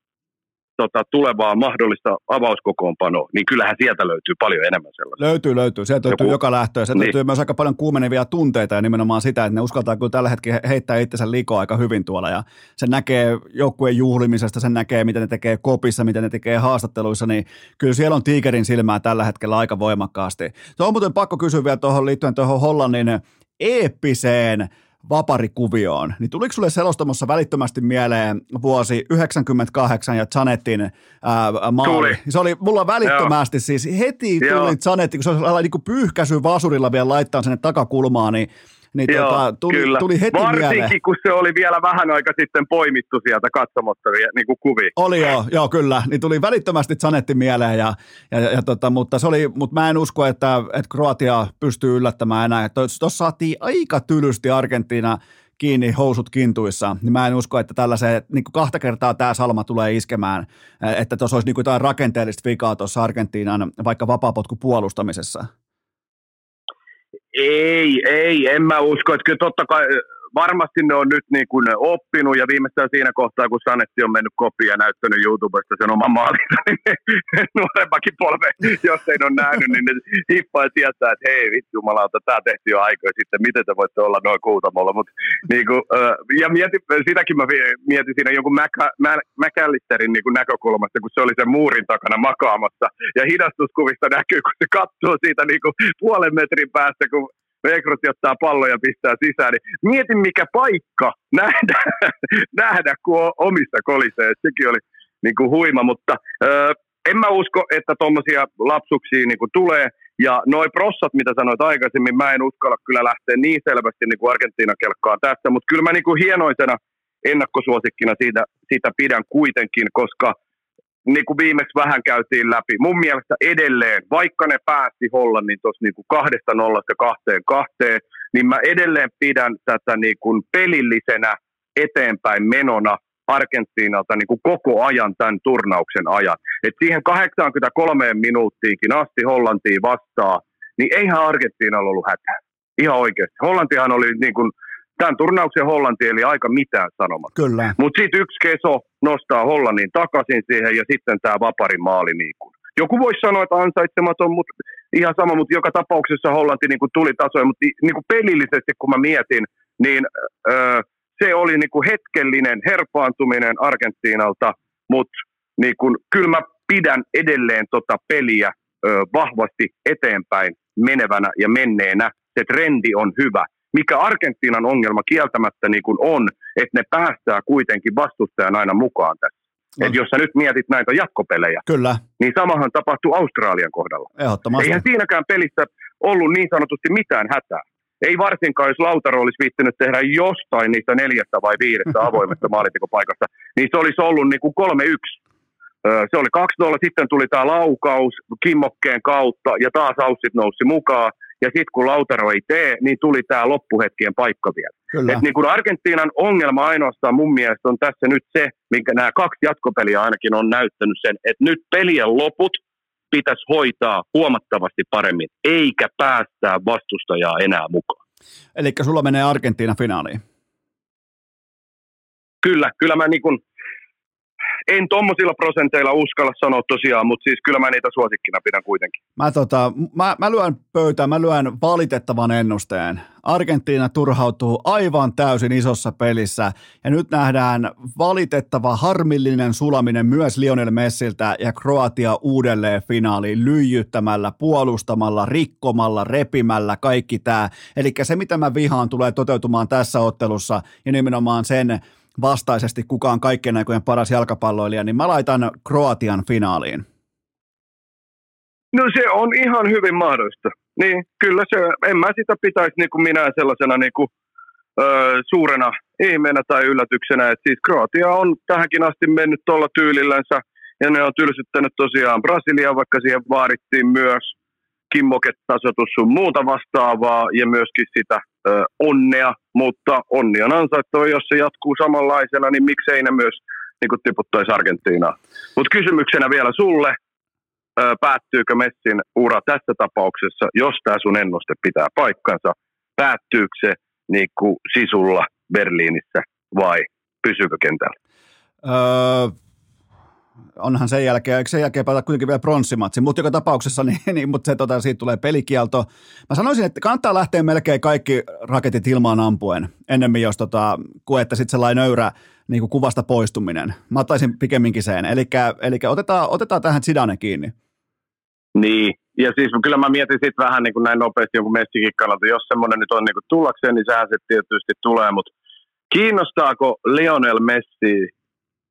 Speaker 3: tota, tulevaa mahdollista avauskokoonpanoa, niin kyllähän sieltä löytyy paljon enemmän sellaista.
Speaker 1: Löytyy, löytyy. Sieltä löytyy Joku... joka lähtö ja sieltä niin. löytyy myös aika paljon kuumenevia tunteita ja nimenomaan sitä, että ne uskaltaa kyllä tällä hetkellä heittää itsensä liikoa aika hyvin tuolla ja sen näkee joukkueen juhlimisesta, sen näkee, miten ne tekee kopissa, miten ne tekee haastatteluissa, niin kyllä siellä on tiikerin silmää tällä hetkellä aika voimakkaasti. Se on muuten pakko kysyä vielä tuohon liittyen tuohon Hollannin eeppiseen vaparikuvioon, niin tuliko sulle selostamossa välittömästi mieleen vuosi 98 ja Janettin ää, maali? Tuli. Se oli mulla välittömästi Joo. siis heti tuli Joo. Janetti, kun se oli niin kuin pyyhkäisy vasurilla vielä laittaa sinne takakulmaan, niin niin Joo, tota, tuli, kyllä. tuli heti
Speaker 3: Varsinkin,
Speaker 1: mieleen.
Speaker 3: kun se oli vielä vähän aika sitten poimittu sieltä katsomotta niin kuin kuvi.
Speaker 1: Oli joo, joo, kyllä. Niin tuli välittömästi Zanetti mieleen, ja, ja, ja tota, mutta, se oli, mutta mä en usko, että, että Kroatia pystyy yllättämään enää. Tuossa saatiin aika tylysti Argentiina kiinni housut kintuissa, niin mä en usko, että tällaisen, niin kuin kahta kertaa tämä salma tulee iskemään, että tuossa olisi niin kuin jotain rakenteellista vikaa tuossa Argentiinan vaikka vapaapotku puolustamisessa.
Speaker 3: Ei, ei, en mä usko. Että kyllä totta kai varmasti ne on nyt niin kuin oppinut ja viimeistään siinä kohtaa, kun Sanetti on mennyt kopiin ja näyttänyt YouTubesta sen oman maalinsa, niin nuoremmakin polve, jos ei ole nähnyt, niin ne hippaa tietää, että hei vittu jumalauta, tämä tehtiin jo aikoja sitten, miten te voitte olla noin kuutamolla. Mut, niin kuin, ja mietin, sitäkin mä mietin siinä jonkun McAllisterin niin kuin näkökulmasta, kun se oli sen muurin takana makaamassa ja hidastuskuvista näkyy, kun se katsoo siitä niin kuin puolen metrin päästä, kun Rekrutti ottaa pallon ja pistää sisään, niin mietin mikä paikka nähdä, nähdä kun on omissa kolisee. Sekin oli niin kuin huima, mutta ö, en mä usko, että tuommoisia lapsuksia niin kuin tulee. Ja noi prossat, mitä sanoit aikaisemmin, mä en uskalla kyllä lähteä niin selvästi niin kuin Argentiinan kelkkaan tässä, mutta kyllä mä niin kuin hienoisena ennakkosuosikkina siitä, siitä pidän kuitenkin, koska niin kuin viimeksi vähän käytiin läpi, mun mielestä edelleen, vaikka ne päästi Hollannin tuossa niin kuin kahdesta nollasta kahteen kahteen, niin mä edelleen pidän tätä niin kuin pelillisenä eteenpäin menona Argentiinalta niin kuin koko ajan tämän turnauksen ajan. Et siihen 83 minuuttiinkin asti Hollantiin vastaa, niin eihän Argentiinalla ollut hätää. Ihan oikeasti. Hollantihan oli niin kuin, tämän turnauksen Hollanti eli aika mitään sanomatta.
Speaker 1: Kyllä.
Speaker 3: Mutta sitten yksi keso nostaa Hollannin takaisin siihen ja sitten tämä vaparin maali niin kuin. Joku voisi sanoa, että ansaitsematon, mutta ihan sama, mutta joka tapauksessa Hollanti niin kuin tuli tasoja, mutta niin kuin pelillisesti kun mä mietin, niin öö, se oli niin kuin hetkellinen herpaantuminen Argentiinalta, mutta niin kuin, kyllä mä pidän edelleen tota peliä ö, vahvasti eteenpäin menevänä ja menneenä. Se trendi on hyvä. Mikä Argentiinan ongelma kieltämättä niin kuin on, että ne päästää kuitenkin vastustajan aina mukaan tässä. No. Et jos sä nyt mietit näitä jatkopelejä,
Speaker 1: Kyllä.
Speaker 3: niin samahan tapahtuu Australian kohdalla.
Speaker 1: Ehdottomasti.
Speaker 3: Eihän siinäkään pelissä ollut niin sanotusti mitään hätää. Ei varsinkaan, jos Lautaro olisi viittynyt tehdä jostain niistä neljästä vai viidestä avoimesta maalintekopaikasta, niin se olisi ollut niin kuin 3-1. Se oli 2-0, sitten tuli tämä laukaus kimmokkeen kautta ja taas Aussit nousi mukaan. Ja sitten kun Lautaro ei tee, niin tuli tämä loppuhetkien paikka vielä.
Speaker 1: Kyllä.
Speaker 3: Et niin kuin Argentiinan ongelma ainoastaan mun mielestä on tässä nyt se, minkä nämä kaksi jatkopeliä ainakin on näyttänyt sen, että nyt pelien loput pitäisi hoitaa huomattavasti paremmin, eikä päästää vastustajaa enää mukaan.
Speaker 1: Eli sulla menee Argentiina finaaliin.
Speaker 3: Kyllä, kyllä mä niin kuin, en tuommoisilla prosenteilla uskalla sanoa tosiaan, mutta siis kyllä mä niitä suosikkina pidän kuitenkin.
Speaker 1: Mä, tota, mä, mä lyön pöytään, mä lyön valitettavan ennusteen. Argentiina turhautuu aivan täysin isossa pelissä ja nyt nähdään valitettava harmillinen sulaminen myös Lionel Messiltä ja Kroatia uudelleen finaaliin lyijyttämällä, puolustamalla, rikkomalla, repimällä, kaikki tämä. Eli se mitä mä vihaan tulee toteutumaan tässä ottelussa ja nimenomaan sen vastaisesti kukaan kaikkien aikojen paras jalkapalloilija, niin mä laitan Kroatian finaaliin.
Speaker 3: No se on ihan hyvin mahdollista. Niin, kyllä se, en mä sitä pitäisi niin kuin minä sellaisena niin kuin, ö, suurena ihmeenä tai yllätyksenä. Et siis Kroatia on tähänkin asti mennyt tuolla tyylillänsä ja ne on tylsyttänyt tosiaan Brasilia, vaikka siihen vaadittiin myös kimmoketasoitus sun muuta vastaavaa ja myöskin sitä onnea, mutta onni on ansaittava, jos se jatkuu samanlaisena, niin miksei ne myös niin kuin tiputtaisi Argentiinaa. Mutta kysymyksenä vielä sulle, päättyykö Messin ura tässä tapauksessa, jos tämä sun ennuste pitää paikkansa, päättyykö se niin kuin sisulla Berliinissä vai pysyykö kentällä?
Speaker 1: Öö, onhan sen jälkeen, eikö sen jälkeen päätä kuitenkin vielä pronssimatsi, mutta joka tapauksessa, niin, niin mutta se, tota, siitä tulee pelikielto. Mä sanoisin, että kannattaa lähteä melkein kaikki raketit ilmaan ampuen, ennemmin jos tota, että sitten sellainen nöyrä niin kuin kuvasta poistuminen. Mä ottaisin pikemminkin sen, eli otetaan, otetaan tähän Zidane kiinni.
Speaker 3: Niin, ja siis kyllä mä mietin sitten vähän niin kuin näin nopeasti jonkun messikin kannalta, jos semmoinen nyt on niin kuin tullakseen, niin sehän se tietysti tulee, mutta kiinnostaako Lionel Messi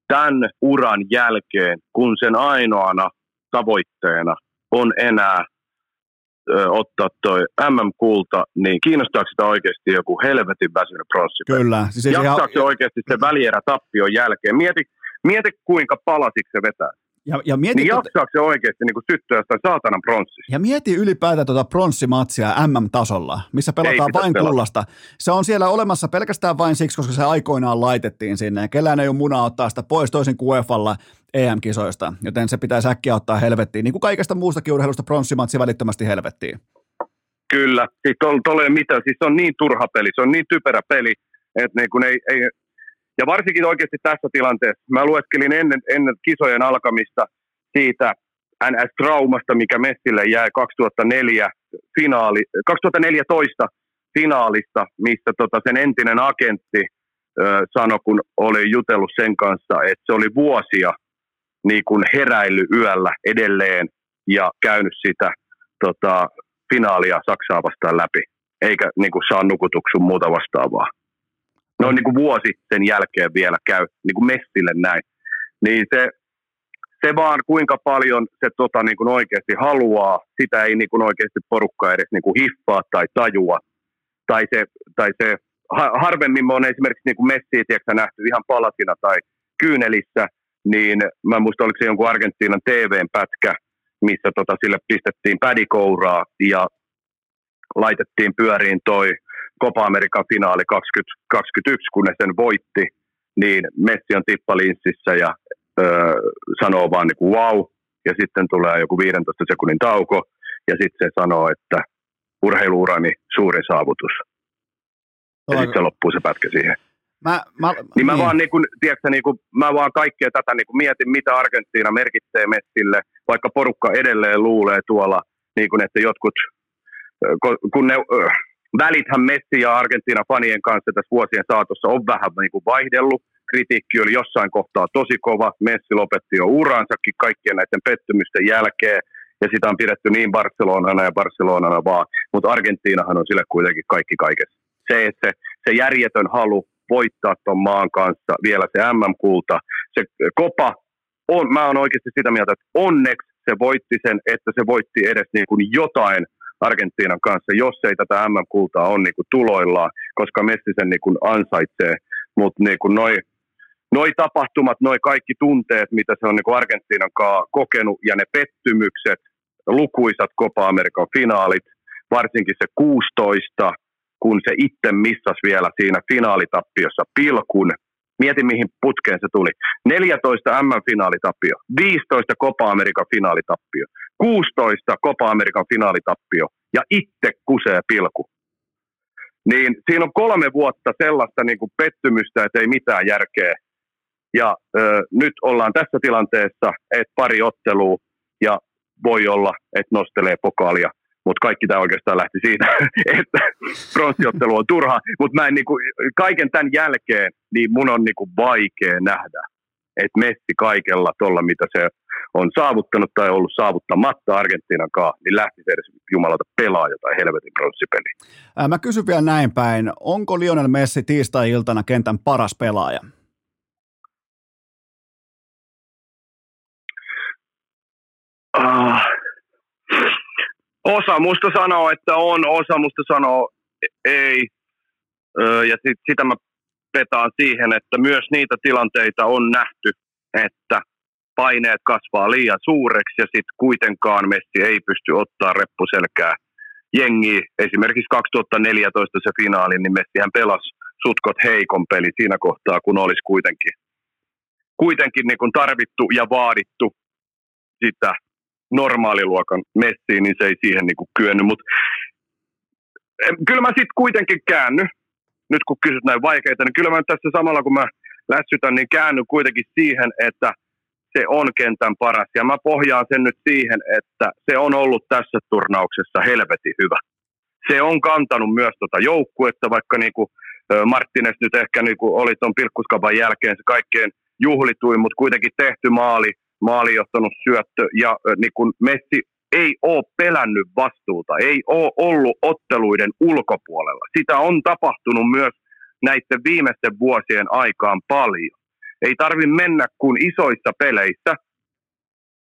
Speaker 3: tämän uran jälkeen, kun sen ainoana tavoitteena on enää ö, ottaa toi MM-kulta, niin kiinnostaako sitä oikeasti joku helvetin väsynyt pronssi?
Speaker 1: Kyllä.
Speaker 3: Siis Jaksaako ihan... se oikeasti se välierä tappion jälkeen? Mieti, mieti kuinka palasiksi se vetää.
Speaker 1: Ja, ja mieti,
Speaker 3: niin jaksaako se oikeasti niin syttyä jostain saatanan pronssista?
Speaker 1: Ja mieti ylipäätään tuota pronssimatsia MM-tasolla, missä pelataan vain pelata. kullasta. Se on siellä olemassa pelkästään vain siksi, koska se aikoinaan laitettiin sinne. Ja kellään ei ole muna ottaa sitä pois toisin kuin UEFalla EM-kisoista, joten se pitää säkkiä ottaa helvettiin. Niin kuin kaikesta muustakin urheilusta pronssimatsi välittömästi helvettiin.
Speaker 3: Kyllä, siis tuolla ei mitään. Siis se on niin turha peli, se on niin typerä peli, että niin kun ei, ei, ja varsinkin oikeasti tässä tilanteessa, mä lueskelin ennen, ennen kisojen alkamista siitä NS-traumasta, mikä Messille jäi 2004 finaali, 2014 finaalista, missä tota sen entinen agentti ö, sanoi, kun oli jutellut sen kanssa, että se oli vuosia niin kuin heräily yöllä edelleen ja käynyt sitä tota, finaalia Saksaa vastaan läpi, eikä niin kuin saa nukutuksun muuta vastaavaa noin niin kuin vuosi sen jälkeen vielä käy niin kuin Messille näin. Niin se, Se vaan kuinka paljon se tota, niin kuin oikeasti haluaa, sitä ei niin kuin oikeasti porukka edes niin kuin hiffaa tai tajua. Tai se, tai se harvemmin on esimerkiksi niin kuin Messiä tiedätkö, nähty ihan palasina tai kyynelissä, niin mä muistan, oliko se jonkun Argentiinan TVn pätkä, missä tota, sille pistettiin pädikouraa ja laitettiin pyöriin toi Copa American finaali 2021, kun ne sen voitti, niin Messi on tippalinssissä ja öö, sanoo vaan niin kuin wow, ja sitten tulee joku 15 sekunnin tauko, ja sitten se sanoo, että urheiluurani suurin saavutus. Ja sitten se loppuu se pätkä siihen. Mä, mä, niin mä niin. vaan, niin kun, tiedätkö, niin kun, mä vaan kaikkea tätä niin kun mietin, mitä Argentiina merkitsee Messille, vaikka porukka edelleen luulee tuolla, niin kun, että jotkut, kun ne välithän Messi ja Argentiina fanien kanssa tässä vuosien saatossa on vähän niin kuin vaihdellut. Kritiikki oli jossain kohtaa tosi kova. Messi lopetti jo uransakin kaikkien näiden pettymysten jälkeen. Ja sitä on pidetty niin Barcelonana ja Barcelonana vaan. Mutta Argentiinahan on sille kuitenkin kaikki kaikessa. Se, että se, se järjetön halu voittaa tuon maan kanssa vielä se MM-kulta. Se kopa on, mä oon oikeasti sitä mieltä, että onneksi se voitti sen, että se voitti edes niin kuin jotain Argentiinan kanssa, jos ei tätä MM-kultaa ole niin kuin tuloillaan, koska Messi sen niin kuin ansaitsee. Mutta niin kuin noi, noi tapahtumat, noi kaikki tunteet, mitä se on niin kuin Argentiinan kanssa kokenut, ja ne pettymykset, lukuisat Copa Amerikan finaalit, varsinkin se 16, kun se itse missasi vielä siinä finaalitappiossa pilkun. Mieti, mihin putkeen se tuli. 14 MM-finaalitappio, 15 Copa Amerikan finaalitappio, 16 Copa Amerikan finaalitappio ja itse kusee pilku. Niin siinä on kolme vuotta sellaista niin kuin pettymystä, että ei mitään järkeä. Ja ö, nyt ollaan tässä tilanteessa, että pari ottelua ja voi olla, että nostelee pokaalia. Mutta kaikki tämä oikeastaan lähti siitä, että pronssiottelu on turha. Mutta mä en, niin kuin, kaiken tämän jälkeen, niin mun on niin kuin vaikea nähdä, että Messi kaikella tuolla, mitä se on saavuttanut tai ollut saavuttamatta Argentiinan kanssa, niin lähti edes jumalata pelaa jotain helvetin pronssipeliä.
Speaker 1: Mä kysyn vielä näin päin, onko Lionel Messi tiistai-iltana kentän paras pelaaja?
Speaker 3: Ah. Osa musta sanoo, että on, osa musta sanoo ei. ja sit, sitä mä petaan siihen, että myös niitä tilanteita on nähty, että paineet kasvaa liian suureksi ja sitten kuitenkaan Messi ei pysty ottaa reppuselkää jengi. Esimerkiksi 2014 se finaali, niin Messihän pelasi sutkot heikon peli siinä kohtaa, kun olisi kuitenkin, kuitenkin niin kuin tarvittu ja vaadittu sitä normaaliluokan Messiin, niin se ei siihen niin kuin kyennyt. Mutta kyllä mä sitten kuitenkin käänny, nyt kun kysyt näin vaikeita, niin kyllä mä tässä samalla kun mä lässytän, niin käänny kuitenkin siihen, että se on kentän paras. Ja mä pohjaan sen nyt siihen, että se on ollut tässä turnauksessa helvetin hyvä. Se on kantanut myös tuota joukkuetta, vaikka niin kuin Martinez nyt ehkä niin kuin oli tuon pilkkuskapan jälkeen se kaikkein juhlituin, mutta kuitenkin tehty maali, maalijohtanut syöttö ja niin kuin Messi ei ole pelännyt vastuuta, ei ole ollut otteluiden ulkopuolella. Sitä on tapahtunut myös näiden viimeisten vuosien aikaan paljon. Ei tarvi mennä kuin isoissa peleissä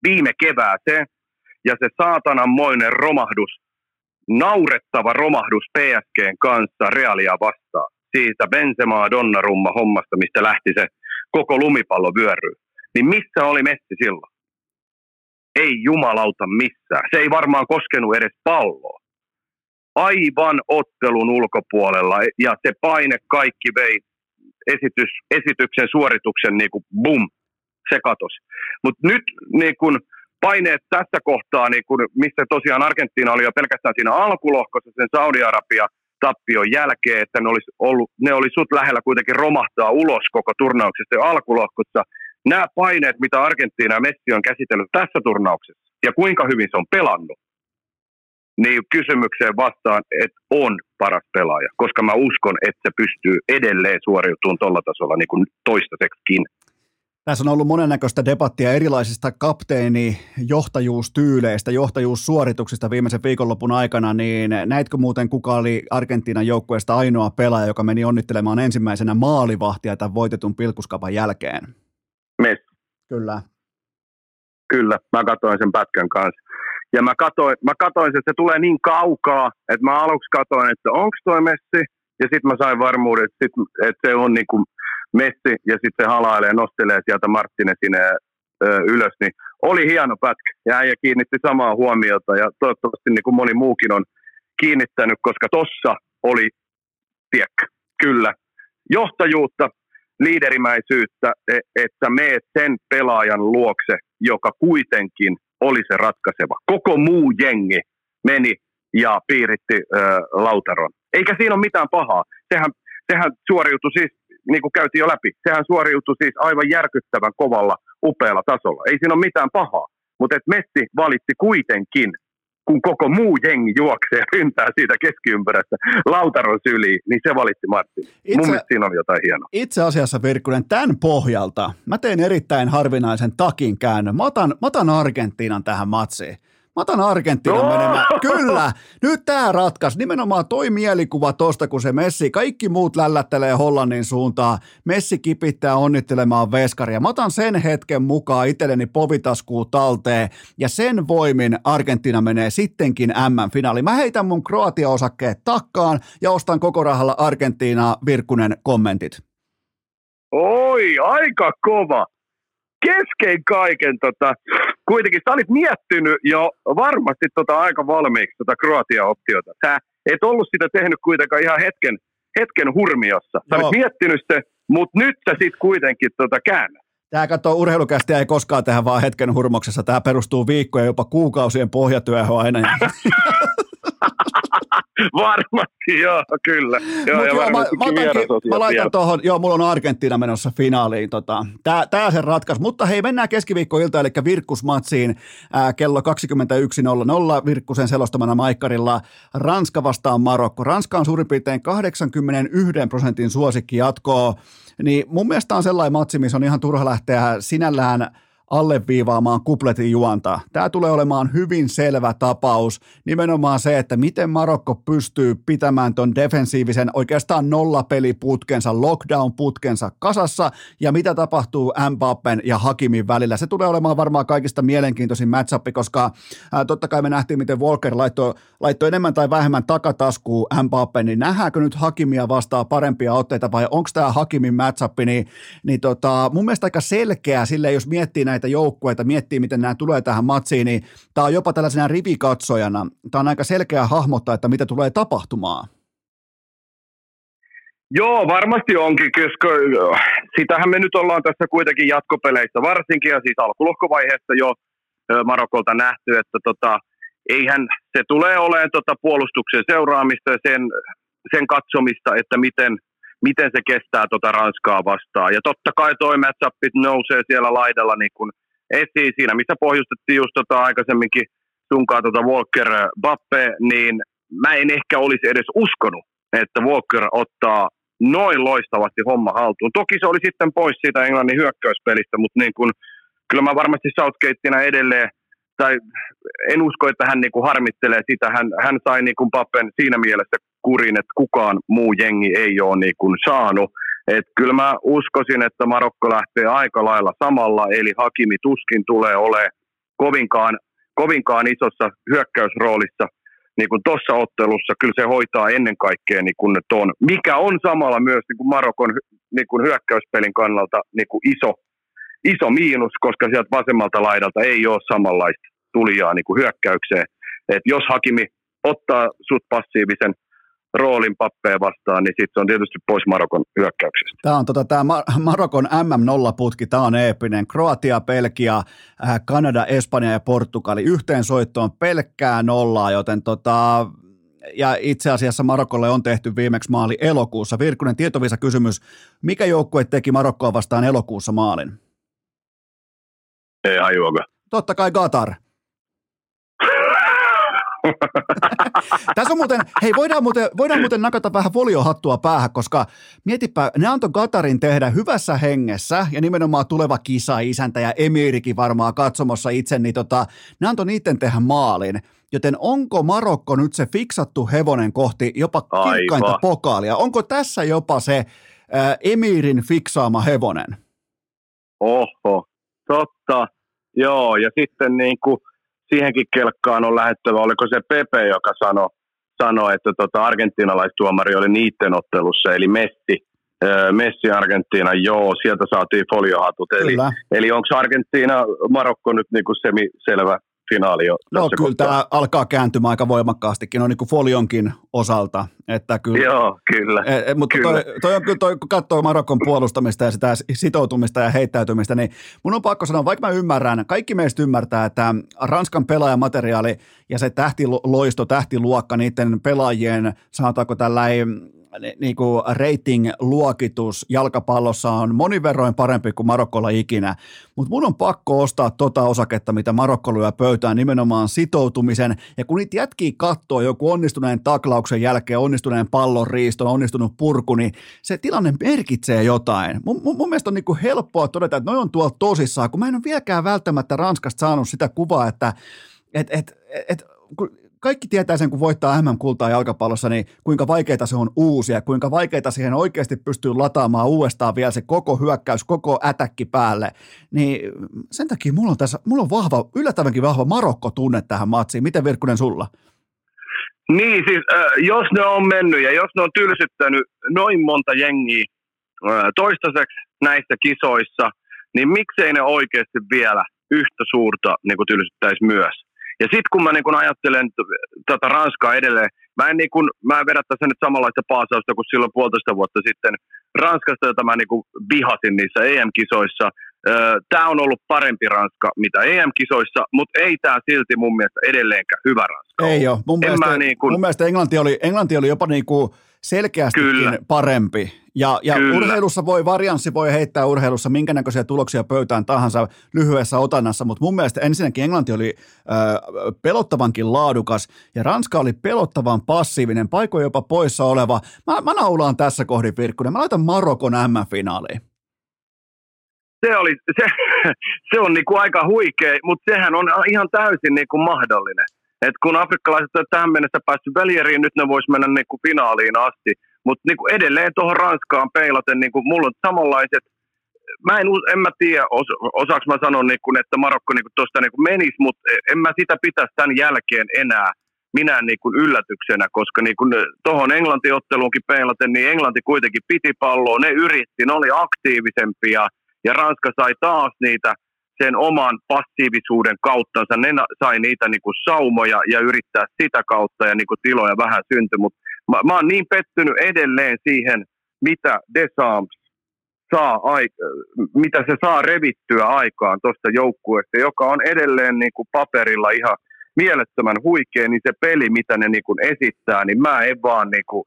Speaker 3: viime kevääseen ja se saatananmoinen romahdus, naurettava romahdus PSGn kanssa Realia vastaan. Siitä Benzemaa Donnarumma hommasta, mistä lähti se koko lumipallo vyöryy. Niin missä oli Messi silloin? Ei jumalauta missään. Se ei varmaan koskenut edes palloa. Aivan ottelun ulkopuolella ja se paine kaikki vei esitys, esityksen suorituksen niin kuin bum, se katosi. Mutta nyt niin kuin, paineet tässä kohtaa, niin kuin, missä tosiaan Argentiina oli jo pelkästään siinä alkulohkossa sen Saudi-Arabia tappion jälkeen, että ne olisi, ollut, ne oli sut lähellä kuitenkin romahtaa ulos koko turnauksesta alkulohkossa. Nämä paineet, mitä Argentiina ja Messi on käsitellyt tässä turnauksessa, ja kuinka hyvin se on pelannut, niin kysymykseen vastaan, että on paras pelaaja, koska mä uskon, että se pystyy edelleen suoriutumaan tuolla tasolla niin kuin toistaiseksikin.
Speaker 1: Tässä on ollut monennäköistä debattia erilaisista kapteeni johtajuustyyleistä, johtajuussuorituksista viimeisen viikonlopun aikana, niin näitkö muuten, kuka oli Argentiinan joukkueesta ainoa pelaaja, joka meni onnittelemaan ensimmäisenä maalivahtia tämän voitetun pilkuskapan jälkeen? Kyllä.
Speaker 3: kyllä, mä katsoin sen pätkän kanssa. Ja mä katsoin, mä katsoin että se tulee niin kaukaa, että mä aluksi katsoin, että onko toi Messi, ja sitten mä sain varmuuden, että, sit, että se on niin kuin Messi, ja sitten se halailee, nostelee sieltä ö, ylös, niin oli hieno pätkä, ja äijä kiinnitti samaa huomiota, ja toivottavasti niin kuin moni muukin on kiinnittänyt, koska tossa oli, tiedätkö, kyllä, johtajuutta, liiderimäisyyttä, e, että meet sen pelaajan luokse, joka kuitenkin oli se ratkaiseva. Koko muu jengi meni ja piiritti ö, Lautaron. Eikä siinä ole mitään pahaa. Sehän, sehän suoriutui siis, niin kuin käytiin jo läpi, sehän suoriutui siis aivan järkyttävän kovalla, upealla tasolla. Ei siinä ole mitään pahaa. Mutta Messi valitsi kuitenkin kun koko muu jengi juoksee ja ryntää siitä keskiympyrästä Lautaron syliin, niin se valitsi Martin. Itse, Mun mielestä siinä on jotain hienoa.
Speaker 1: Itse asiassa Virkkunen, tämän pohjalta mä teen erittäin harvinaisen takin käännön. Mä otan, mä otan Argentiinan tähän matsiin. Mä otan Argentiinan no! menemään. Kyllä, nyt tämä ratkaisi. Nimenomaan toi mielikuva tosta, kun se Messi, kaikki muut lällättelee Hollannin suuntaan. Messi kipittää onnittelemaan veskaria. Mä otan sen hetken mukaan itselleni povitaskuun talteen ja sen voimin Argentiina menee sittenkin M-finaali. Mä heitän mun Kroatia-osakkeet takkaan ja ostan koko rahalla Argentiinaa Virkkunen kommentit.
Speaker 3: Oi, aika kova kesken kaiken tota, kuitenkin sä olit miettinyt jo varmasti tota aika valmiiksi tota Kroatia-optiota. Sä et ollut sitä tehnyt kuitenkaan ihan hetken, hetken hurmiossa. Sä Joo. olit miettinyt se, mutta nyt sä sit kuitenkin tota käännät.
Speaker 1: Tämä katsoo urheilukästi ei koskaan tehdä vaan hetken hurmoksessa. Tämä perustuu viikkojen jopa kuukausien pohjatyöhön aina.
Speaker 3: varmasti, joo, kyllä. Joo,
Speaker 1: ja joo, mä, mä, otankin, mä laitan tuohon, joo, mulla on Argentiina menossa finaaliin. Tota, tää, tää sen ratkaisi. Mutta hei, mennään keskiviikkoilta, eli Virkkusmatsiin ää, kello 21.00 Virkkusen selostamana Maikkarilla. Ranska vastaan Marokko. Ranska on suurin piirtein 81 prosentin suosikki jatkoa. Niin mun mielestä on sellainen matsi, missä on ihan turha lähteä sinällään – alleviivaamaan kupletin juonta. Tämä tulee olemaan hyvin selvä tapaus. Nimenomaan se, että miten Marokko pystyy pitämään ton defensiivisen oikeastaan nollapeliputkensa, lockdown-putkensa kasassa ja mitä tapahtuu Mbappen ja Hakimin välillä. Se tulee olemaan varmaan kaikista mielenkiintoisin matchup, koska ää, totta kai me nähtiin, miten Walker laittoi, laittoi enemmän tai vähemmän takataskuun Mbappen, niin nähdäänkö nyt Hakimia vastaa parempia otteita vai onko tämä Hakimin matchup, niin, niin tota, mun mielestä aika selkeä sille, jos miettii näitä joukkueita, miettii miten nämä tulee tähän matsiin, niin tämä on jopa tällaisena rivikatsojana. Tämä on aika selkeä hahmottaa, että mitä tulee tapahtumaan.
Speaker 3: Joo, varmasti onkin, koska sitähän me nyt ollaan tässä kuitenkin jatkopeleissä varsinkin ja siis alkulohkovaiheessa jo Marokolta nähty, että tota, eihän se tulee olemaan tota puolustuksen seuraamista ja sen, sen katsomista, että miten miten se kestää tota Ranskaa vastaan. Ja totta kai toi matchupit nousee siellä laidalla niin kuin esiin siinä, missä pohjustettiin just tota aikaisemminkin sunkaan tota Walker Bappe, niin mä en ehkä olisi edes uskonut, että Walker ottaa noin loistavasti homma haltuun. Toki se oli sitten pois siitä Englannin hyökkäyspelistä, mutta niin kun, kyllä mä varmasti Southgateina edelleen, tai en usko, että hän niin kuin harmittelee sitä. Hän, hän sai niin kuin Pappen siinä mielessä kurin, että kukaan muu jengi ei ole niin kuin saanut. Et kyllä mä uskoisin, että Marokko lähtee aika lailla samalla, eli Hakimi tuskin tulee olemaan kovinkaan, kovinkaan isossa hyökkäysroolissa niin kuin tuossa ottelussa. Kyllä se hoitaa ennen kaikkea niin kuin ton, mikä on samalla myös niin kuin Marokon niin kuin hyökkäyspelin kannalta niin kuin iso, iso miinus, koska sieltä vasemmalta laidalta ei ole samanlaista tulijaa niin kuin hyökkäykseen. Et jos Hakimi ottaa sut passiivisen roolin pappeja vastaan, niin sitten se on tietysti pois Marokon hyökkäyksestä.
Speaker 1: Tämä on tota, tämä Marokon MM0-putki, tämä on eeppinen. Kroatia, Belgia, äh, Kanada, Espanja ja Portugali. Yhteen soittoon pelkkää nollaa, joten tota, ja itse asiassa Marokolle on tehty viimeksi maali elokuussa. Virkkunen tietovisa kysymys, mikä joukkue teki Marokkoa vastaan elokuussa maalin?
Speaker 3: Ei hajuakaan.
Speaker 1: Totta kai Qatar. Tässä on muuten, hei voidaan muuten, voidaan muuten nakata vähän foliohattua päähän, koska mietipä, ne antoi Katarin tehdä hyvässä hengessä ja nimenomaan tuleva kisa, isäntä ja Emirikin varmaan katsomassa itse, niin tota, ne antoi niiden tehdä maalin. Joten onko Marokko nyt se fiksattu hevonen kohti jopa kirkkainta pokaalia? Onko tässä jopa se ää, Emirin fiksaama hevonen?
Speaker 3: Oho, totta. Joo, ja sitten niin kuin siihenkin kelkkaan on lähettävä, oliko se Pepe, joka sanoi, sano, että tota argentinalaistuomari oli niiden ottelussa, eli Messi, Messi Argentiina, joo, sieltä saatiin foliohatut. Eli, eli onko Argentiina, Marokko nyt niinku semi-selvä finaali jo
Speaker 1: No kyllä kohtaa. tämä alkaa kääntymään aika voimakkaastikin, on niin kuin folionkin osalta. Että kyllä,
Speaker 3: Joo, kyllä.
Speaker 1: E, mutta kyllä. Toi, toi, on kyllä, toi, kun katsoo Marokon puolustamista ja sitä sitoutumista ja heittäytymistä, niin mun on pakko sanoa, vaikka mä ymmärrän, kaikki meistä ymmärtää, että Ranskan pelaajamateriaali ja se tähtiloisto, tähtiluokka, niiden pelaajien, sanotaanko tällainen niin kuin rating-luokitus jalkapallossa on monin verroin parempi kuin Marokkolla ikinä, mutta mun on pakko ostaa tota osaketta, mitä Marokko lyö pöytään nimenomaan sitoutumisen, ja kun niitä jätkii kattoo joku onnistuneen taklauksen jälkeen, onnistuneen pallon riiston, onnistunut purku, niin se tilanne merkitsee jotain. Mun, mun, mun mielestä on niin kuin helppoa todeta, että noi on tuolla tosissaan, kun mä en ole vieläkään välttämättä Ranskasta saanut sitä kuvaa, että et, et, et, kaikki tietää sen, kun voittaa MM-kultaa jalkapallossa, niin kuinka vaikeita se on uusia, kuinka vaikeita siihen oikeasti pystyy lataamaan uudestaan vielä se koko hyökkäys, koko ätäkki päälle. Niin sen takia mulla on tässä, mulla on vahva, yllättävänkin vahva Marokko-tunne tähän matsiin. Miten Virkkunen sulla?
Speaker 3: Niin, siis äh, jos ne on mennyt ja jos ne on tylsyttänyt noin monta jengiä äh, toistaiseksi näissä kisoissa, niin miksei ne oikeasti vielä yhtä suurta niin kuin tylsyttäisi myös. Ja sitten kun mä niin kun ajattelen tätä Ranskaa edelleen, mä en, niin kun, mä en vedä tässä nyt samanlaista paasausta kuin silloin puolitoista vuotta sitten Ranskasta, jota mä niin kun vihasin niissä EM-kisoissa. Tämä on ollut parempi Ranska, mitä EM-kisoissa, mutta ei tämä silti mun mielestä edelleenkään hyvä Ranska.
Speaker 1: Ei ole. Mun, mielestä, niin kun... mun mielestä Englanti oli, Englanti oli jopa niin kuin selkeästikin Kyllä. parempi. Ja, ja urheilussa voi, varianssi voi heittää urheilussa minkä näköisiä tuloksia pöytään tahansa lyhyessä otannassa, mutta mun mielestä ensinnäkin Englanti oli äh, pelottavankin laadukas ja Ranska oli pelottavan passiivinen, paikoin jopa poissa oleva. Mä, mä naulaan tässä kohdin Virkkunen, mä laitan Marokon M-finaaliin.
Speaker 3: Se, oli, se, se on niinku aika huikea, mutta sehän on ihan täysin niinku mahdollinen. Et kun afrikkalaiset on tähän mennessä päässyt välieriin, nyt ne vois mennä niinku finaaliin asti. Mutta niinku edelleen tuohon Ranskaan peilaten, niinku mulla on samanlaiset, mä en, en mä tiedä, os, osaako mä sanoa, niinku, että Marokko niinku tuosta niinku menisi, mutta en mä sitä pitäisi tämän jälkeen enää minä niinku yllätyksenä, koska niinku tuohon Englanti-otteluunkin peilaten, niin Englanti kuitenkin piti palloa, ne yritti, ne oli aktiivisempia ja Ranska sai taas niitä – sen oman passiivisuuden kauttansa. Ne sai niitä niin kuin saumoja ja yrittää sitä kautta ja niin kuin tiloja vähän syntyi. Mutta mä, mä oon niin pettynyt edelleen siihen, mitä Desamps saa, mitä se saa revittyä aikaan tuosta joukkueesta, joka on edelleen niin kuin paperilla ihan mielettömän huikea, niin se peli, mitä ne niin kuin esittää, niin mä en vaan niin kuin,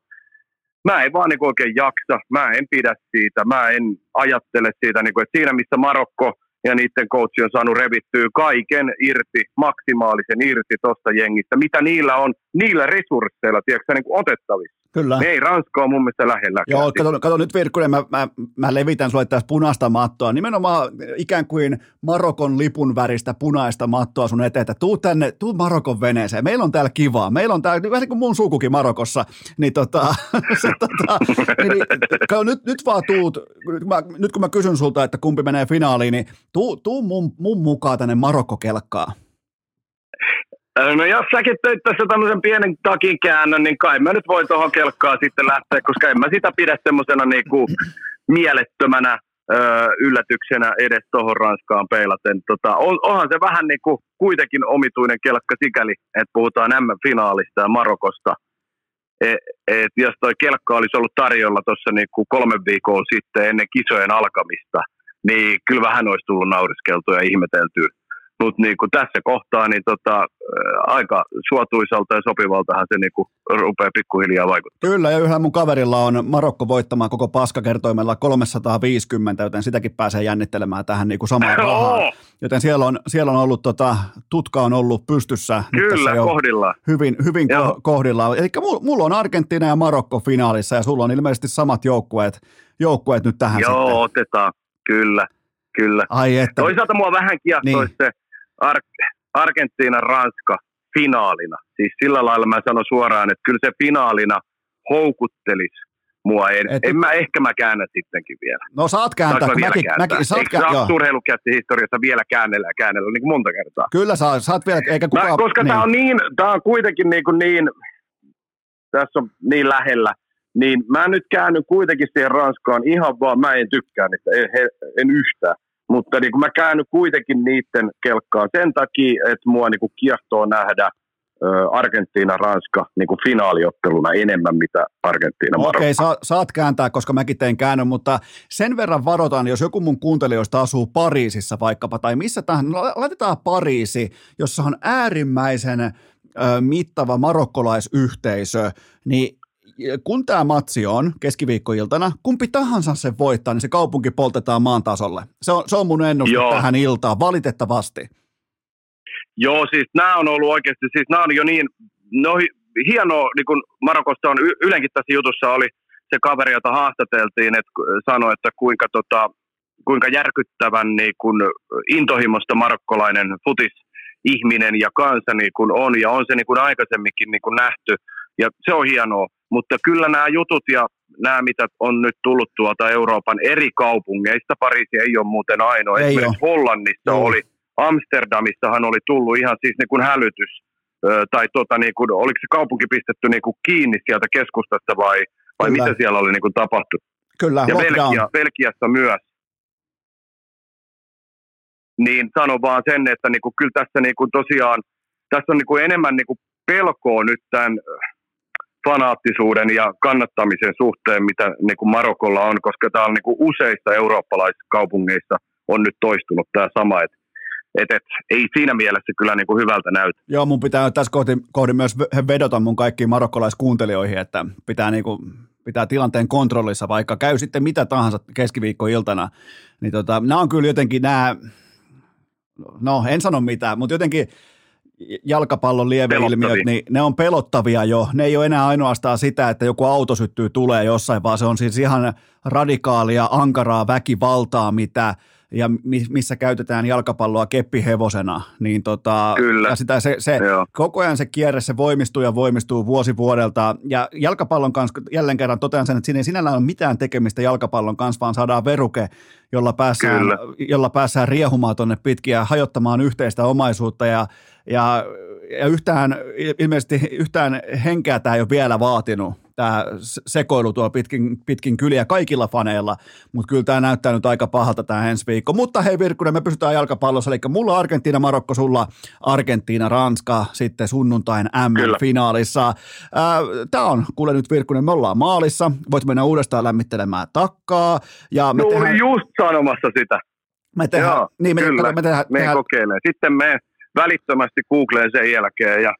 Speaker 3: mä en vaan niin oikein jaksa, mä en pidä siitä, mä en ajattele siitä, niin kuin, että siinä missä Marokko – ja niiden coachi on saanut revittyä kaiken irti, maksimaalisen irti tuosta jengistä, mitä niillä on, niillä resursseilla, tiedätkö, niin kuin otettavissa.
Speaker 1: Kyllä.
Speaker 3: Ne ei Ranska ole mun mielestä lähellä.
Speaker 1: Joo, kato, kato nyt Virkkunen, mä, mä, mä levitän sulle tässä punaista mattoa, nimenomaan ikään kuin Marokon lipun väristä punaista mattoa sun eteen, että tuu tänne, tuu Marokon veneeseen, meillä on täällä kivaa, meillä on täällä, vähän niin kuin mun sukukin Marokossa, niin tota, se, tota niin, niin kato, nyt, nyt vaan tuut, nyt, mä, nyt kun mä kysyn sulta, että kumpi menee finaaliin, niin tuu, tuu mun, mun mukaan tänne Marokko-kelkkaan.
Speaker 3: No jos säkin teit tässä tämmöisen pienen takin käännön, niin kai mä nyt voin tuohon kelkkaan sitten lähteä, koska en mä sitä pidä semmoisena niinku mielettömänä öö, yllätyksenä edes tuohon Ranskaan peilaten. Tota, on, onhan se vähän niinku kuitenkin omituinen kelkka sikäli, että puhutaan M-finaalista ja Marokosta. Et, et jos toi kelkka olisi ollut tarjolla tuossa niinku kolme viikkoa sitten ennen kisojen alkamista, niin kyllä vähän olisi tullut nauriskeltua ja ihmeteltyä mutta niin kuin tässä kohtaa niin tota, aika suotuisalta ja sopivaltahan se niin kuin rupeaa pikkuhiljaa vaikuttaa.
Speaker 1: Kyllä, ja yhdellä mun kaverilla on Marokko voittamaan koko paskakertoimella 350, joten sitäkin pääsee jännittelemään tähän niin kuin samaan rahaan. Joten siellä on, siellä on ollut, tota, tutka on ollut pystyssä.
Speaker 3: Kyllä, kohdilla.
Speaker 1: Hyvin, hyvin ko- kohdillaan. Eli mulla on Argentiina ja Marokko finaalissa, ja sulla on ilmeisesti samat joukkueet, joukkueet nyt tähän
Speaker 3: Joo,
Speaker 1: sitten.
Speaker 3: otetaan, kyllä. Kyllä.
Speaker 1: Ai että.
Speaker 3: Toisaalta mua vähän kiehtoisi niin. se Ar- Argentiina Ranska finaalina. Siis sillä lailla mä sanon suoraan, että kyllä se finaalina houkuttelisi mua en, Et... en mä, ehkä mä käännä sittenkin vielä.
Speaker 1: No saat kääntää.
Speaker 3: Saanko mäkin, mäkin, saat Eikö kääntää, urheilukästi historiassa vielä käännellä ja käännellä niin kuin monta kertaa?
Speaker 1: Kyllä saa, saat vielä, eikä kukaan...
Speaker 3: Mä, koska niin. tämä on niin, tää on kuitenkin niin, kuin niin, tässä on niin lähellä, niin mä nyt käännyn kuitenkin siihen Ranskaan ihan vaan, mä en tykkää niistä, en, en yhtään. Mutta niin kuin mä käännyn kuitenkin niiden kelkkaan sen takia, että mua niin kuin kiehtoo nähdä Argentiina-Ranska niin kuin finaaliotteluna enemmän, mitä argentiina
Speaker 1: Okei, okay, sa- saat kääntää, koska mäkin tein käännön, mutta sen verran varoitan, jos joku mun kuuntelijoista asuu Pariisissa vaikkapa, tai missä tähän, no, laitetaan Pariisi, jossa on äärimmäisen mittava marokkolaisyhteisö, niin kun tämä matsi on keskiviikkoiltana, kumpi tahansa se voittaa, niin se kaupunki poltetaan maan tasolle. Se on, se on mun ennuste Joo. tähän iltaan, valitettavasti.
Speaker 3: Joo, siis nämä on ollut oikeasti, siis nämä on jo niin, no hienoa, niin kuin Marokosta on yleenkin tässä jutussa oli se kaveri, jota haastateltiin, että sanoi, että kuinka, tota, kuinka järkyttävän niin kuin intohimosta marokkolainen futis ihminen ja kansa niin kuin on, ja on se niin kuin aikaisemminkin niin kuin nähty, ja se on hienoa, mutta kyllä nämä jutut ja nämä, mitä on nyt tullut tuolta Euroopan eri kaupungeista, Pariisi ei ole muuten ainoa, ei esimerkiksi ole. Hollannissa Joo. oli Amsterdamissahan oli tullut ihan siis niin kuin hälytys, tai tota, niin kuin, oliko se kaupunki pistetty niin kuin kiinni sieltä keskustasta vai, vai mitä siellä oli niin kuin tapahtunut?
Speaker 1: Kyllä,
Speaker 3: ja Belgia, Belgiassa myös. Niin sano vaan sen, että niin kuin, kyllä tässä niin kuin tosiaan, tässä on niin kuin enemmän niin kuin pelkoa nyt tämän fanaattisuuden ja kannattamisen suhteen, mitä niin kuin Marokolla on, koska on niin kuin useissa eurooppalaisissa kaupungeissa on nyt toistunut tämä sama, että et, et, ei siinä mielessä kyllä niin kuin hyvältä näytä.
Speaker 1: Joo, mun pitää tässä kohdin, kohdin myös vedota mun kaikkiin marokkolaiskuuntelijoihin, että pitää, niin kuin, pitää tilanteen kontrollissa, vaikka käy sitten mitä tahansa keskiviikkoiltana. Niin tota, nämä on kyllä jotenkin nämä, no en sano mitään, mutta jotenkin jalkapallon lieveilmiöt, niin ne on pelottavia jo. Ne ei ole enää ainoastaan sitä, että joku auto syttyy tulee jossain, vaan se on siis ihan radikaalia, ankaraa väkivaltaa, mitä – ja missä käytetään jalkapalloa keppihevosena, niin tota,
Speaker 3: Kyllä.
Speaker 1: Ja sitä se, se koko ajan se kierre, se voimistuu ja voimistuu vuosi vuodelta, ja jalkapallon kanssa, jälleen kerran totean sen, että siinä ei sinällään ole mitään tekemistä jalkapallon kanssa, vaan saadaan veruke, jolla päässään, jolla päässään riehumaan tuonne pitkin ja hajottamaan yhteistä omaisuutta, ja, ja, ja yhtään, ilmeisesti yhtään henkeä tämä ei ole vielä vaatinut, tämä sekoilu tuo pitkin, pitkin kyliä kaikilla faneilla, mutta kyllä tämä näyttää nyt aika pahalta tämä ensi viikko. Mutta hei Virkkunen, me pysytään jalkapallossa, eli mulla Argentiina, Marokko, sulla Argentiina, Ranska, sitten sunnuntain M-finaalissa. Tämä on, kuule nyt Virkkunen, me ollaan maalissa, voit mennä uudestaan lämmittelemään takkaa. Ja
Speaker 3: me no, tehdään... just sanomassa sitä.
Speaker 1: Me tehdään, Joo, niin me,
Speaker 3: kyllä, me, tehdään, me tehdään... kokeilee. Sitten me välittömästi googleen sen jälkeen ja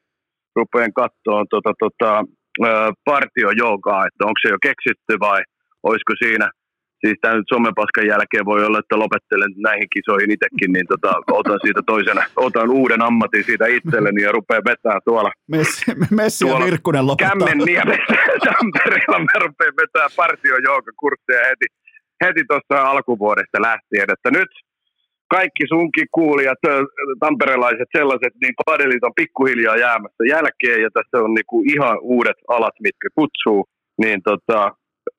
Speaker 3: rupean katsoa tota, tota, partiojoukaa, että onko se jo keksitty vai olisiko siinä, siis tämän nyt somepaskan jälkeen voi olla, että lopettelen näihin kisoihin itsekin, niin tota, otan siitä toisena, otan uuden ammatin siitä itselleni ja rupean vetämään tuolla.
Speaker 1: Messi, Messi ja Virkkunen lopettaa.
Speaker 3: Kämmen niemessä Tampereella mä rupean vetämään partiojoukakursseja heti, heti tuossa alkuvuodesta lähtien, että nyt kaikki sunkin kuulijat, tamperelaiset sellaiset, niin padelit on pikkuhiljaa jäämässä jälkeen ja tässä on niinku ihan uudet alat, mitkä kutsuu. Niin tota,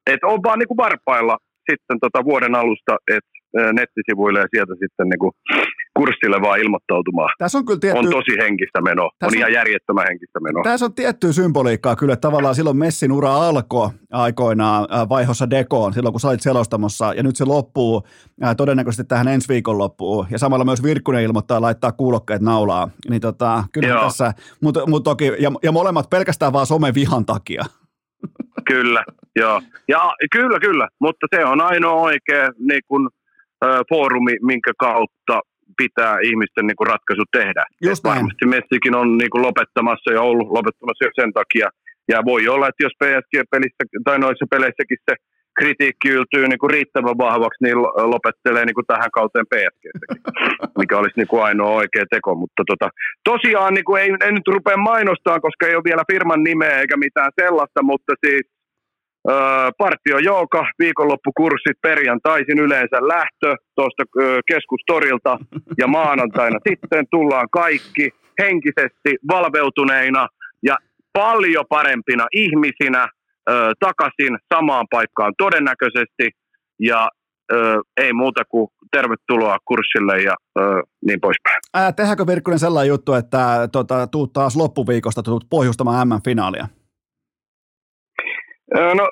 Speaker 3: et on vaan niinku varpailla sitten tota vuoden alusta, että nettisivuille ja sieltä sitten niinku kurssille vaan ilmoittautumaan.
Speaker 1: Tässä on, kyllä tietty...
Speaker 3: on tosi henkistä menoa, on, on ihan järjettömän henkistä menoa.
Speaker 1: Tässä on tiettyä symboliikkaa kyllä, tavallaan silloin Messin ura alkoi aikoinaan vaihossa Dekoon, silloin kun sä olit selostamossa, ja nyt se loppuu todennäköisesti tähän ensi viikon loppuun, ja samalla myös Virkkunen ilmoittaa laittaa kuulokkeet naulaa, niin tota, kyllä Joo. tässä, mutta mut toki, ja, ja molemmat pelkästään vaan somevihan takia.
Speaker 3: Kyllä, joo. Ja kyllä, kyllä, mutta se on ainoa oikea niin kun, foorumi, minkä kautta pitää ihmisten niin kuin, ratkaisut tehdä.
Speaker 1: Just
Speaker 3: varmasti Messikin on niin kuin, lopettamassa ja ollut lopettamassa jo sen takia. Ja voi olla, että jos PSG-pelissä tai noissa peleissäkin se kritiikki yltyy niin kuin riittävän vahvaksi, niin lopettelee niin kuin tähän kauteen PSG, mikä olisi niin kuin ainoa oikea teko. Mutta tota, tosiaan niin kuin ei, ei nyt rupea mainostaa, koska ei ole vielä firman nimeä eikä mitään sellaista, mutta siis Partio Jouka, viikonloppukurssit perjantaisin yleensä lähtö tuosta keskustorilta ja maanantaina sitten tullaan kaikki henkisesti valveutuneina ja paljon parempina ihmisinä ö, takaisin samaan paikkaan todennäköisesti ja ö, ei muuta kuin tervetuloa kurssille ja ö, niin poispäin.
Speaker 1: Ää, tehdäänkö Virkkunen sellainen juttu, että tota, tuut taas loppuviikosta tuut pohjustamaan M-finaalia?
Speaker 3: No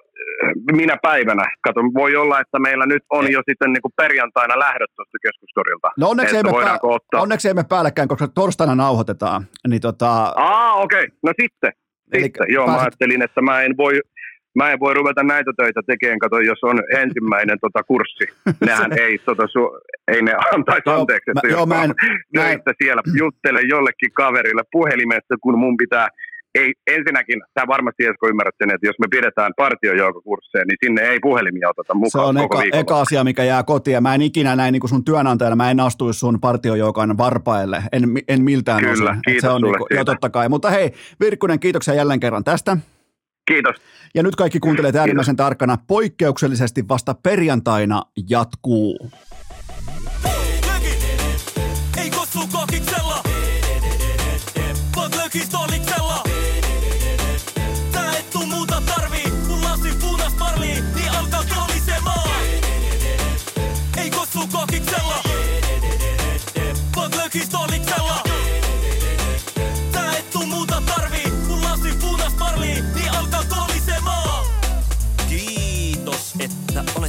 Speaker 3: minä päivänä. Kato, voi olla, että meillä nyt on Ei. jo sitten niin kuin perjantaina lähdöt tuosta keskustorilta.
Speaker 1: No onneksi emme, pää- ottaa... onneksi emme päällekään, koska torstaina nauhoitetaan. Niin tota...
Speaker 3: Aa, okei. Okay. No sitten. Eli sitten. Joo, pääset... mä ajattelin, että mä en voi mä en voi ruveta näitä töitä tekemään, kato, jos on ensimmäinen tota, kurssi. Nehän ei, tota, su, ei ne antaisi anteeksi, että joo, jos mä en, mä en... siellä juttele jollekin kaverille puhelimessa, kun mun pitää ei, ensinnäkin, tämä varmasti Esko ymmärrät sen, että jos me pidetään partiojoukokursseja, niin sinne ei puhelimia oteta mukaan
Speaker 1: Se on koko eka, eka asia, mikä jää kotiin. Mä en ikinä näin niin kuin sun työnantajana, mä en astuisi sun partiojoukan varpaille, en, en miltään
Speaker 3: Kyllä,
Speaker 1: osin.
Speaker 3: kiitos
Speaker 1: se on niin kuin, jo totta kai. Mutta hei, Virkkunen, kiitoksia jälleen kerran tästä.
Speaker 3: Kiitos.
Speaker 1: Ja nyt kaikki kuuntelijat äärimmäisen tarkkana. Poikkeuksellisesti vasta perjantaina jatkuu.